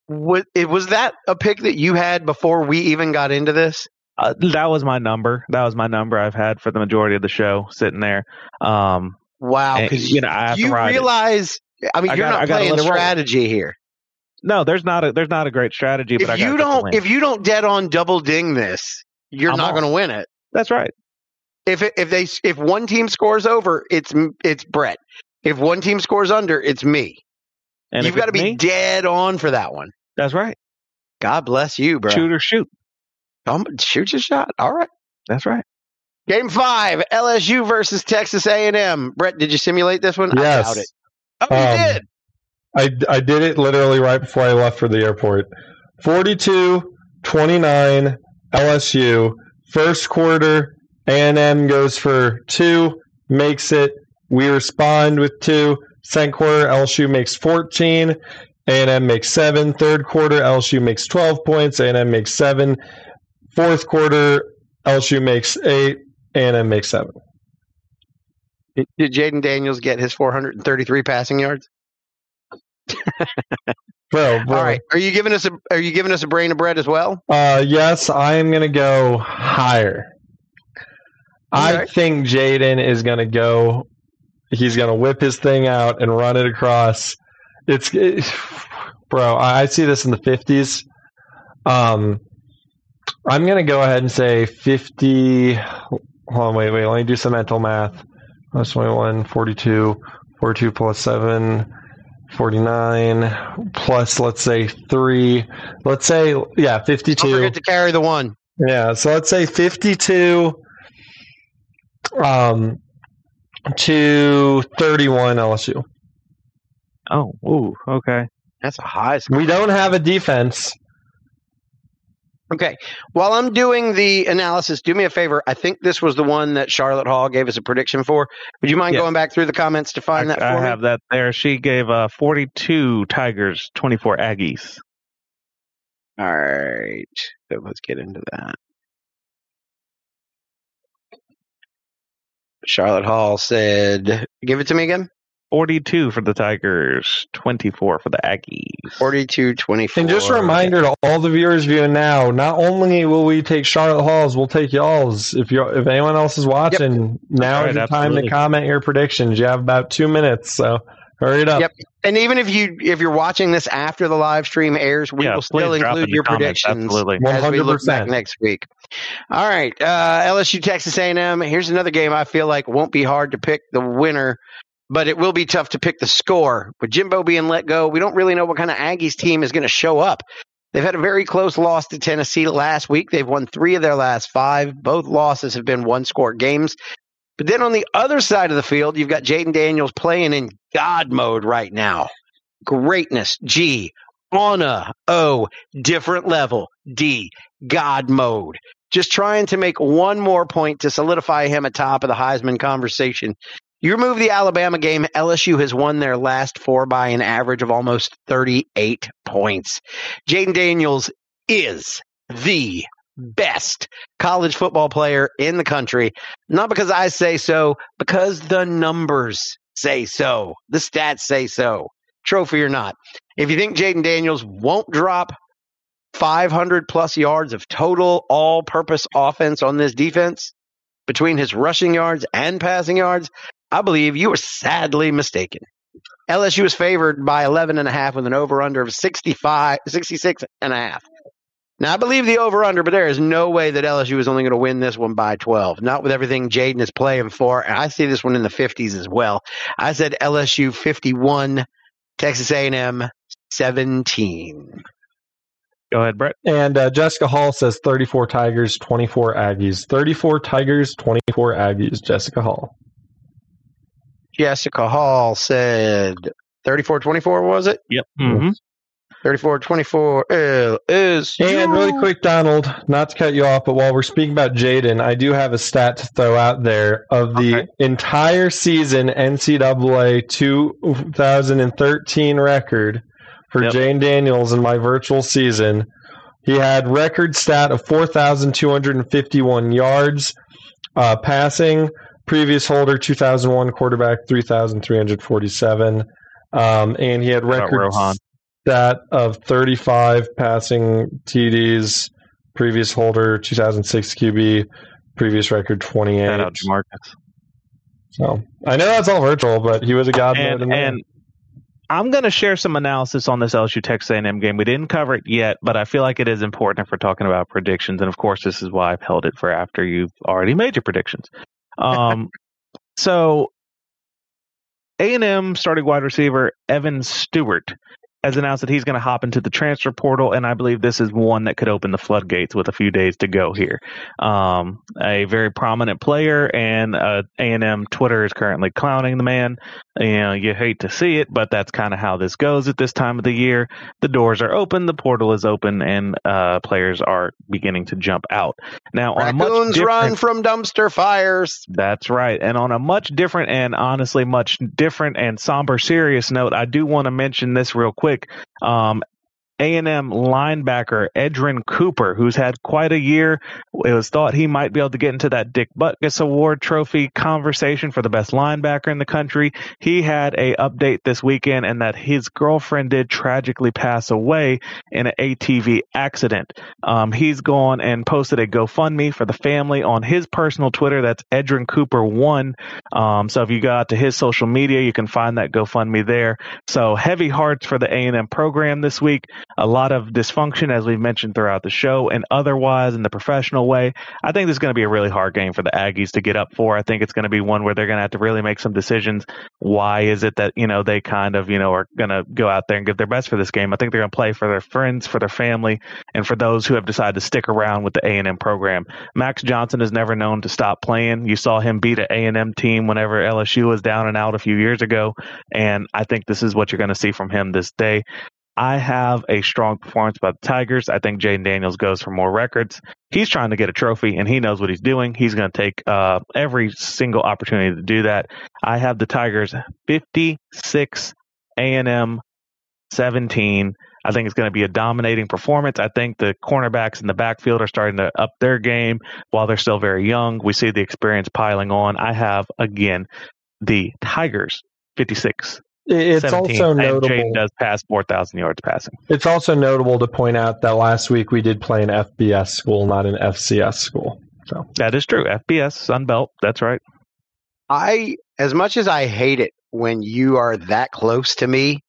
Was, it, was that a pick that you had before we even got into this? Uh, that was my number. That was my number I've had for the majority of the show, sitting there. Um, Wow. Because you know, I you ride it. realize, I mean, I you're I not playing it roll. strategy here. No, there's not a there's not a great strategy. But If you don't, if you don't dead on double ding this, you're I'm not going to win it. that's right. If it, if they if one team scores over, it's it's Brett. If one team scores under, it's me. And You've got to be me, dead on for that one. that's right. God bless you, bro. Shoot or shoot. Um, shoot your shot. All right. That's right. Game five, LSU versus Texas A&M. Brett, did you simulate this one? Yes. I doubt it. Oh, you Um, did. I, I did it literally right before I left for the airport. 42 29 LSU. First quarter, A&M goes for two, makes it. We respond with two. Second quarter, LSU makes 14. A&M makes seven. Third quarter, LSU makes 12 points. A&M makes seven. Fourth quarter, LSU makes eight. A&M makes seven. Did Jayden Daniels get his 433 passing yards? Bro, bro. All right. Are you giving us a Are you giving us a brain of bread as well? Uh, yes, I am going to go higher. I think Jayden is going to go. He's going to whip his thing out and run it across. It's, it, bro. I see this in the fifties. Um, I'm going to go ahead and say fifty. Hold on, wait, wait. Let me do some mental math. That's 21, 42, 42 plus seven. 49 plus let's say 3 let's say yeah Don't 52 forget to carry the one. yeah, so let's say 52 um to 31 LSU. Oh, ooh, okay. That's a high score. We don't have a defense. Okay. While I'm doing the analysis, do me a favor. I think this was the one that Charlotte Hall gave us a prediction for. Would you mind Yes. going back through the comments to find I, that for I me? have that there. She gave uh 42 Tigers, 24 Aggies. All right. So let's get into that. Charlotte Hall said, give it to me again. 42 for the Tigers, 24 for the Aggies. 42 24. And just a reminder to all the viewers viewing now, not only will we take Charlotte Halls, we'll take y'all's. If you if anyone else is watching, now right, is the time to comment your predictions. You have about 2 minutes, so hurry it up. Yep. And even if you if you're watching this after the live stream airs, we yeah, will still include in your comments, predictions Absolutely. as we look back next week. All right, uh, LSU Texas A&M. Here's another game I feel like won't be hard to pick the winner, but it will be tough to pick the score. With Jimbo being let go, we don't really know what kind of Aggies team is going to show up. They've had a very close loss to Tennessee last week. They've won three of their last five. Both losses have been one score games. But then on the other side of the field, you've got Jayden Daniels playing in God mode right now. Greatness, G. Honor, O. Different level, D. God mode. Just trying to make one more point to solidify him atop of the Heisman conversation. You remove the Alabama game, LSU has won their last four by an average of almost 38 points. Jayden Daniels is the best college football player in the country. Not because I say so, because the numbers say so. The stats say so. Trophy or not. If you think Jayden Daniels won't drop 500 plus yards of total all purpose offense on this defense between his rushing yards and passing yards, I believe you are sadly mistaken. LSU is favored by 11 and a half with an over under of 65, 66 and a half. Now, I believe the over under, but there is no way that LSU is only going to win this one by 12. Not with everything Jayden is playing for. And I see this one in the 50s as well. I said LSU 51, Texas A&M 17. Go ahead, Brett. And uh, Jessica Hall says 34 Tigers, 24 Aggies. 34 Tigers, 24 Aggies. Jessica Hall. Jessica Hall said 34 24, was it? Yep. Mm-hmm. 34 24 is. And really quick, Donald, not to cut you off, but while we're speaking about Jayden, I do have a stat to throw out there of the Okay. entire season NCAA 2013 record for Yep. Jayden Daniels in my virtual season. He had record stat of 4,251 yards uh, passing. Previous holder 2001 quarterback 3,347. Um, and he had record Rohan. Stat of 35 passing TDs. Previous holder 2006 QB. Previous record 28. Shout out Jamarcus. So I know that's all virtual, but he was a god mode And, in and I'm going to share some analysis on this LSU Texas A&M game. We didn't cover it yet, but I feel like it is important if we're talking about predictions. And of course, this is why I've held it for after you've already made your predictions. Um, so A&M starting wide receiver Evan Stewart has announced that he's going to hop into the transfer portal, and I believe this is one that could open the floodgates with a few days to go here. Um, a very prominent player, and uh, A&M Twitter is currently clowning the man. You know, you hate to see it, but that's kind of how this goes at this time of the year. The doors are open, the portal is open, and uh, players are beginning to jump out. Now, on a much Raccoons different run from dumpster fires. that's right. And on a much different and honestly much different and somber serious note, I do want to mention this real quick. Um, A&M linebacker Edgerrin Cooper, who's had quite a year. It was thought he might be able to get into that Dick Butkus Award trophy conversation for the best linebacker in the country. He had a update this weekend and that his girlfriend did tragically pass away in an ATV accident. Um, he's gone and posted a GoFundMe for the family on his personal Twitter. That's Edgerrin Cooper one. Um, so if you go out to his social media, you can find that GoFundMe there. So heavy hearts for the A&M program this week. A lot of dysfunction, as we've mentioned throughout the show, and otherwise in the professional way. I think this is going to be a really hard game for the Aggies to get up for. I think it's going to be one where they're going to have to really make some decisions. Why is it that you know they kind of you know are going to go out there and give their best for this game? I think they're going to play for their friends, for their family, and for those who have decided to stick around with the A&M program. Max Johnson is never known to stop playing. You saw him beat an A&M team whenever LSU was down and out a few years ago, and I think this is what you're going to see from him this day. I have a strong performance by the Tigers. I think Jayden Daniels goes for more records. He's trying to get a trophy, and he knows what he's doing. He's going to take uh, every single opportunity to do that. I have the Tigers 56, A&M 17. I think it's going to be a dominating performance. I think the cornerbacks in the backfield are starting to up their game while they're still very young. We see the experience piling on. I have, again, the Tigers 56. It's 17, also and notable. Jayden does pass 4,000 yards passing. It's also notable to point out that last week we did play an FBS school, not an FCS school. So That is true. FBS, Sunbelt. That's right. I, as much as I hate it when you are that close to me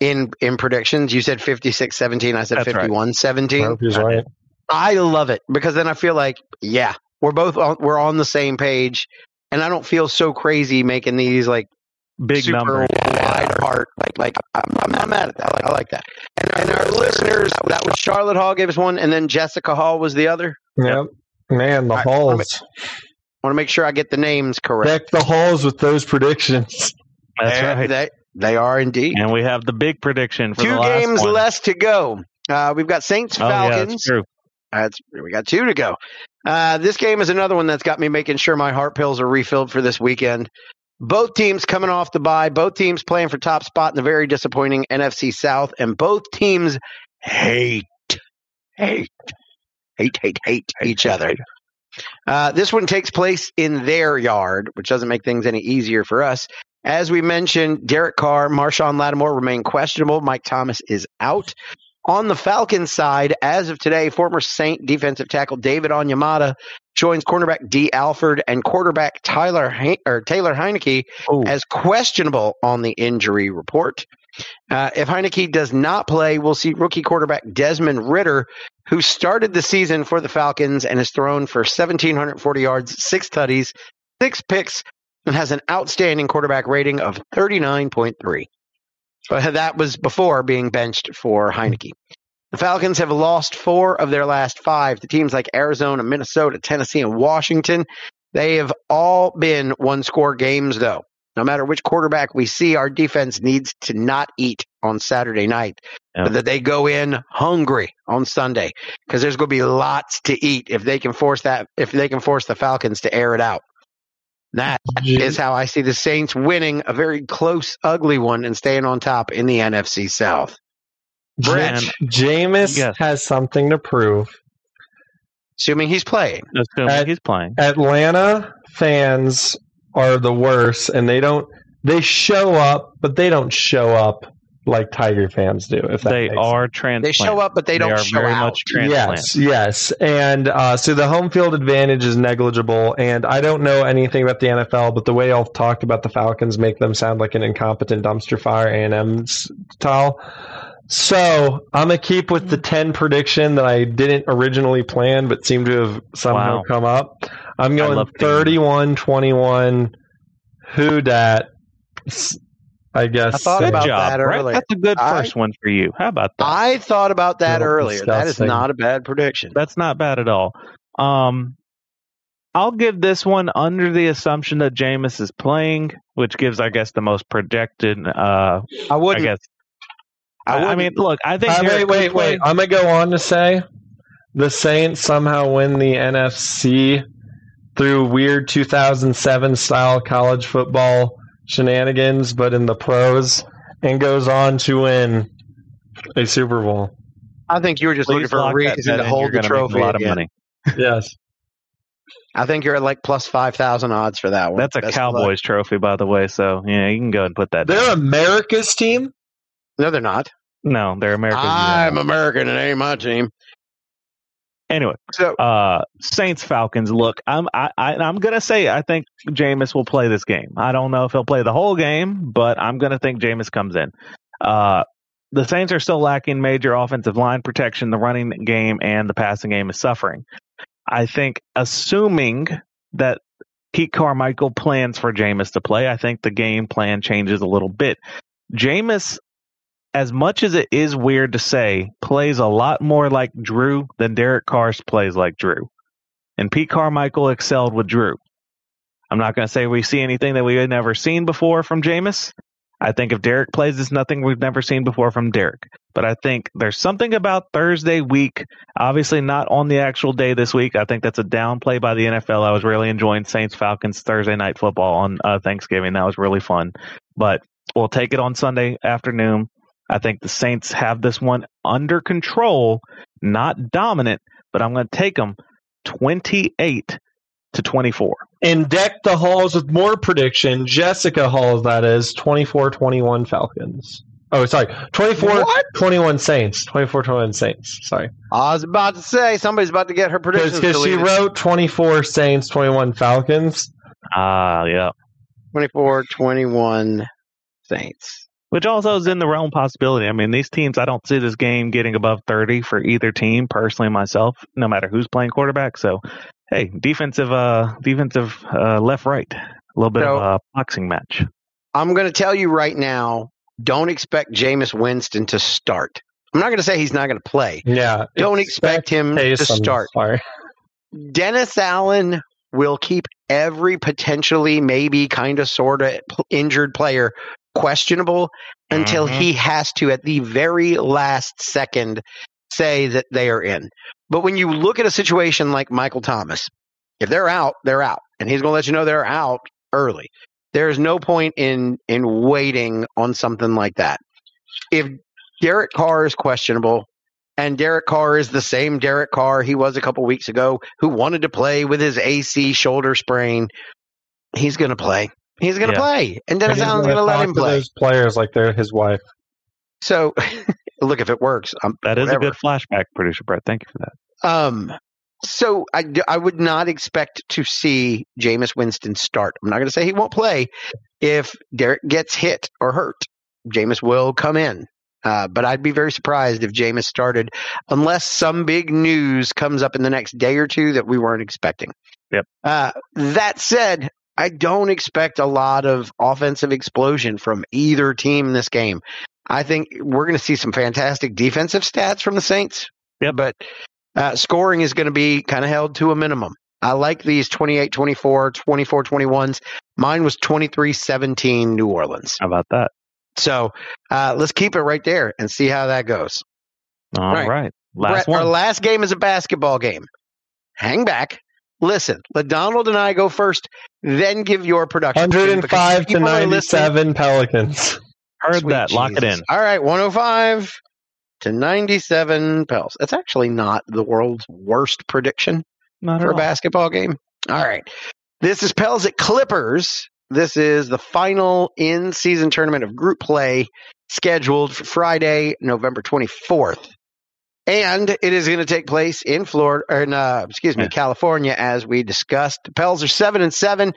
in in predictions, you said 56 17, I said That's right. 51 17. I right. I love it because then I feel like, yeah, we're both on, we're on the same page, and I don't feel so crazy making these like Big super number. wide apart. Like like I'm, I'm not mad at that. I like, I like that. And, and our listeners, that was Charlotte Hall gave us one, and then Jessica Hall was the other. Yep. Man, the I- halls. I want to make sure I get the names correct. Deck the halls with those predictions. That's They- right. They, they are indeed. And we have the big prediction for Two the last games one. less to go. Uh, we've got Saints Oh, yeah, Falcons. that's true. That's we got two to go. Uh, this game is another one that's got me making sure my heart pills are refilled for this weekend. Both teams coming off the bye. Both teams playing for top spot in the very disappointing NFC South, and both teams hate, hate, hate, hate, hate each other. Uh, this one takes place in their yard, which doesn't make things any easier for us. As we mentioned, Derek Carr, Marshon Lattimore remain questionable. Mike Thomas is out. On the Falcons side, as of today, former Saint defensive tackle David Onyemata joins cornerback Dee Alford and quarterback Tyler Hein- or Taylor Heinicke Ooh. as questionable on the injury report. Uh, if Heinicke does not play, we'll see rookie quarterback Desmond Ridder, who started the season for the Falcons and has thrown for 1,740 yards, six tutties, six picks, and has an outstanding quarterback rating of 39.3. But that was before being benched for Heinicke. The Falcons have lost four of their last five to teams like Arizona, Minnesota, Tennessee, and Washington. They have all been one score games, though. No matter which quarterback we see, our defense needs to not eat on Saturday night, Yeah. but that they go in hungry on Sunday because there's going to be lots to eat if they can force that, if they can force the Falcons to air it out. That is how I see the Saints winning a very close, ugly one and staying on top in the NFC South. Brett, Man, Jameis Yes. has something to prove. assuming he's playing. assuming At- he's playing. Atlanta fans are the worst, and they don't. They show up, but they don't show up like Tiger fans do. If that They makes are They transplants. show up, but they don't are show very out. much transplants. Yes, yes, and uh, so the home field advantage is negligible. And I don't know anything about the NFL, but the way y'all talked about the Falcons make them sound like an incompetent dumpster fire A and M style. So I'm gonna keep with the ten prediction that I didn't originally plan, but seemed to have somehow Wow. come up. I'm going love 31-21. Who dat? I guess. I thought Good about job, that Brett. earlier. That's a good I- first one for you. How about that? I thought about that Little earlier. That is not a bad prediction. That's not bad at all. Um, I'll give this one under the assumption that Jameis is playing, which gives, I guess, the most projected. Uh, I I wouldn't. guess. I I, I mean, look, I think. Uh, Derek wait, wait, wait. I'm gonna go on to say the Saints somehow win the NFC through weird 2007 style college football shenanigans, but in the pros, and goes on to win a Super Bowl. I think you were just Please looking for a reason to hold the gonna make trophy. A lot again. of money. Yes. I think you're at like plus five thousand odds for that one. That's a Best of luck. Cowboys trophy, by the way. So yeah, you can go and put that. They're down. America's team. No, they're not. No, they're American. I'm American. It ain't my team. Anyway, So uh Saints Falcons. Look, I'm I, I I'm gonna say I think Jameis will play this game. I don't know if he'll play the whole game, but I'm gonna think Jameis comes in. Uh the Saints are still lacking major offensive line protection. The running game and the passing game is suffering. I think, assuming that Pete Carmichael plans for Jameis to play, I think the game plan changes a little bit. Jameis, as much as it is weird to say, plays a lot more like Drew than Derek Carr plays like Drew. And Pete Carmichael excelled with Drew. I'm not going to say we see anything that we had never seen before from Jameis. I think if Derek plays, it's nothing we've never seen before from Derek. But I think there's something about Thursday week, obviously not on the actual day this week. I think that's a downplay by the NFL. I was really enjoying Saints Falcons Thursday night football on uh, Thanksgiving. That was really fun. But we'll take it on Sunday afternoon. I think the Saints have this one under control, not dominant, but I'm going to take them 28 to 24. And deck the halls with more prediction. Jessica Halls, that is 24 21 Falcons. Oh, sorry. 24 What? 21 Saints. 24 21 Saints. Sorry. I was about to say somebody's about to get her predictions Because she wrote 24 Saints, 21 Falcons. Ah, yeah. 24, 21 Saints. Which also is in the realm possibility. I mean, these teams, I don't see this game getting above 30 for either team, personally, myself, no matter who's playing quarterback. So, hey, defensive, uh, defensive, uh, left, right. A little bit So- of a boxing match. I'm going to tell you right now. Don't expect Jameis Winston to start. I'm not going to say he's not going to play. Yeah. Don't expect him to start. Dennis Allen will keep every potentially, maybe, kind of, sort of injured player questionable until Mhm. he has to, at the very last second, say that they are in. But when you look at a situation like Michael Thomas, if they're out, they're out, and he's going to let you know they're out early. There is no point in in waiting on something like that. If Derek Carr is questionable, and Derek Carr is the same Derek Carr he was a couple weeks ago, who wanted to play with his AC shoulder sprain. He's going to play. He's going to Yeah. play, and Dennis He's Allen's gonna let him play. Those players like they're his wife. So, look, if it works, um, That is whatever. a good flashback, producer Brett. Thank you for that. Um, so I would not expect to see Jameis Winston start. I'm not going to say he won't play. If Derek gets hit or hurt, Jameis will come in. Uh, but I'd be very surprised if Jameis started unless some big news comes up in the next day or two that we weren't expecting. Yep. Uh, that said, I don't expect a lot of offensive explosion from either team in this game. I think we're going to see some fantastic defensive stats from the Saints. Yep. But uh, scoring is going to be kind of held to a minimum. I like these 28 24, 24 21s. Mine was 23 17 New Orleans. How about that? So uh, let's keep it right there and see how that goes. All Right. right. Last Brett, Our last game is a basketball game. Hang back. Listen, let Donald and I go first, then give your production. because 105 to people are listening. 97 Pelicans. Heard Sweet that. Lock it in. All right, 105 to 97 Pels. That's actually not the world's worst prediction Not for a all. basketball game. All right. This is Pels at Clippers. This is the final in season tournament of group play scheduled for Friday, November 24th. And it is going to take place in Florida, or in, uh, excuse me, Yeah. California, as we discussed. The Pels are seven and seven,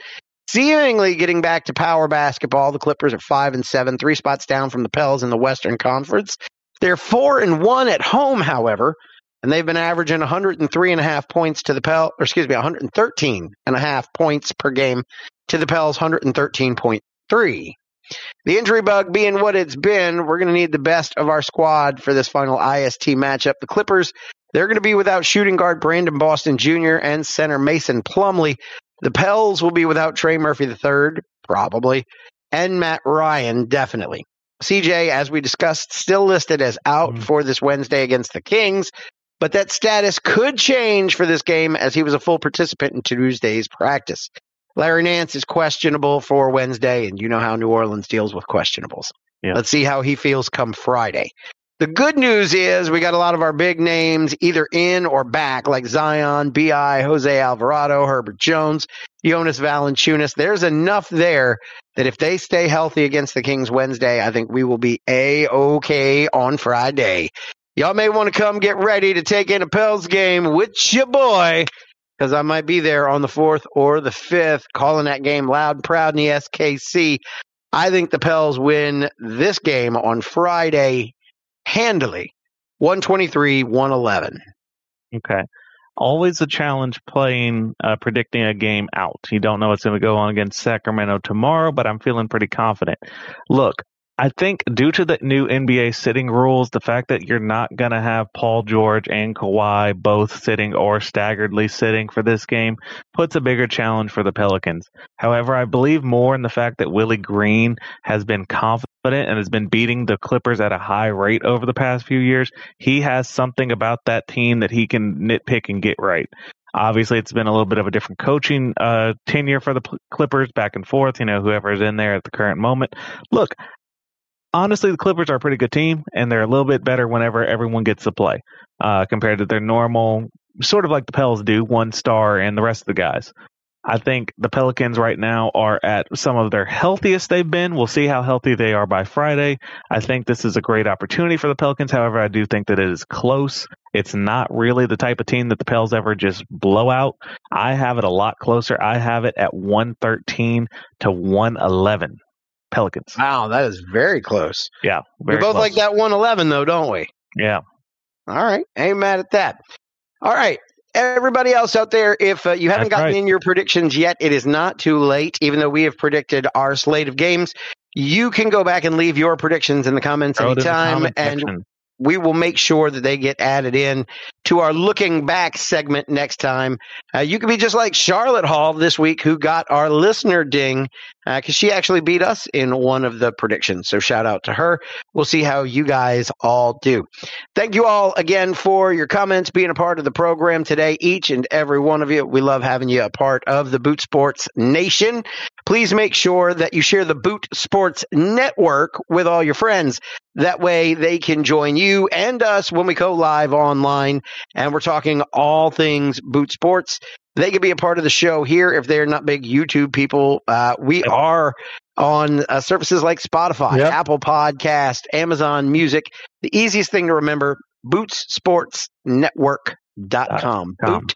seemingly getting back to power basketball. The Clippers are five and seven, three spots down from the Pels in the Western Conference. They're four and one at home, however, and they've been averaging 103 and a half points to the Pel, or excuse me, 113 and a half points per game to the Pels 113.3. The injury bug being what it's been, we're going to need the best of our squad for this final IST matchup. The Clippers, they're going to be without shooting guard Brandon Boston Jr. and center Mason Plumlee. The Pels will be without Trey Murphy III, probably, and Matt Ryan, definitely. CJ, as we discussed, still listed as out Mhm. for this Wednesday against the Kings, but that status could change for this game as he was a full participant in Tuesday's practice. Larry Nance is questionable for Wednesday, and you know how New Orleans deals with questionables. Yeah. Let's see how he feels come Friday. The good news is we got a lot of our big names either in or back, like Zion, BI, Jose Alvarado, Herbert Jones, Jonas Valanciunas. There's enough there that if they stay healthy against the Kings Wednesday, I think we will be a okay on Friday. Y'all may want to come get ready to take in a Pels game with your boy, because I might be there on the fourth or the fifth, calling that game loud and proud in the SKC. I think the Pels win this game on Friday handily, one twenty three, one eleven. Okay. Always a challenge playing, uh, predicting a game out. You don't know what's going to go on against Sacramento tomorrow, but I'm feeling pretty confident. Look, I think due to the new NBA sitting rules, the fact that you're not going to have Paul George and Kawhi both sitting or staggeredly sitting for this game puts a bigger challenge for the Pelicans. However, I believe more in the fact that Willie Green has been confident and has been beating the Clippers at a high rate over the past few years. He has something about that team that he can nitpick and get right. Obviously, it's been a little bit of a different coaching uh, tenure for the Clippers back and forth, you know, whoever is in there at the current moment. Look, honestly, the Clippers are a pretty good team, and they're a little bit better whenever everyone gets to play uh, compared to their normal, sort of like the Pels do, one star and the rest of the guys. I think the Pelicans right now are at some of their healthiest they've been. We'll see how healthy they are by Friday. I think this is a great opportunity for the Pelicans. However, I do think that it is close. It's not really the type of team that the Pels ever just blow out. I have it a lot closer. I have it at 113 to 111. Pelicans. Wow, that is very close. Yeah. We very both close. like that one eleven though, don't we? Yeah. All right, ain't mad at that. All right. Everybody else out there, if uh, you haven't That's gotten right. in your predictions yet, it is not too late. Even though we have predicted our slate of games, you can go back and leave your predictions in the comments Throw in the anytime, comment and section. We will make sure that they get added in to our looking back segment next time. Uh, you could be just like Charlotte Hall this week, who got our listener ding because she actually beat us in one of the predictions. So shout out to her. We'll see how you guys all do. Thank you all again for your comments, being a part of the program today, each and every one of you. We love having you a part of the Boot Sports Nation. Please make sure that you share the Boot Sports Network with all your friends. That way they can join you and us when we go live online and we're talking all things boot sports. They can be a part of the show here if they're not big YouTube people. Uh, we are on uh, services like Spotify, Yep. Apple Podcast, Amazon Music. The easiest thing to remember, bootsportsnetwork.com. com.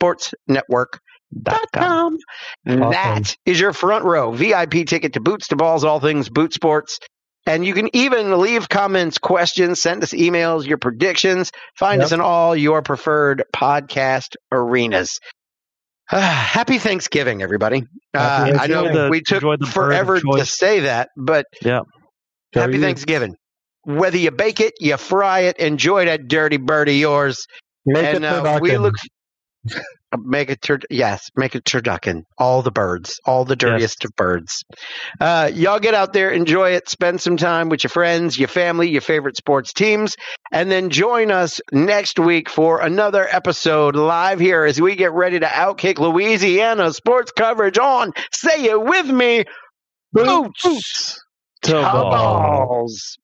Bootsportsnetwork.com. That is your front row VIP ticket to Boots to Balls, all things boot sports. And you can even leave comments, questions, send us emails, your predictions. Find Yep. us in all your preferred podcast arenas. happy Thanksgiving, everybody. Uh, Happy I know Thanksgiving. we took the forever to say that, but Yeah. Happy you. Thanksgiving. whether you bake it, you fry it, enjoy that dirty bird of yours. Make and it uh, we look. Make it tur- yes, make it turducken. All the birds, all the dirtiest of birds. Uh, y'all get out there, enjoy it, spend some time with your friends, your family, your favorite sports teams, and then join us next week for another episode live here as we get ready to outkick Louisiana sports coverage on. Say it with me, boots, To ball. balls.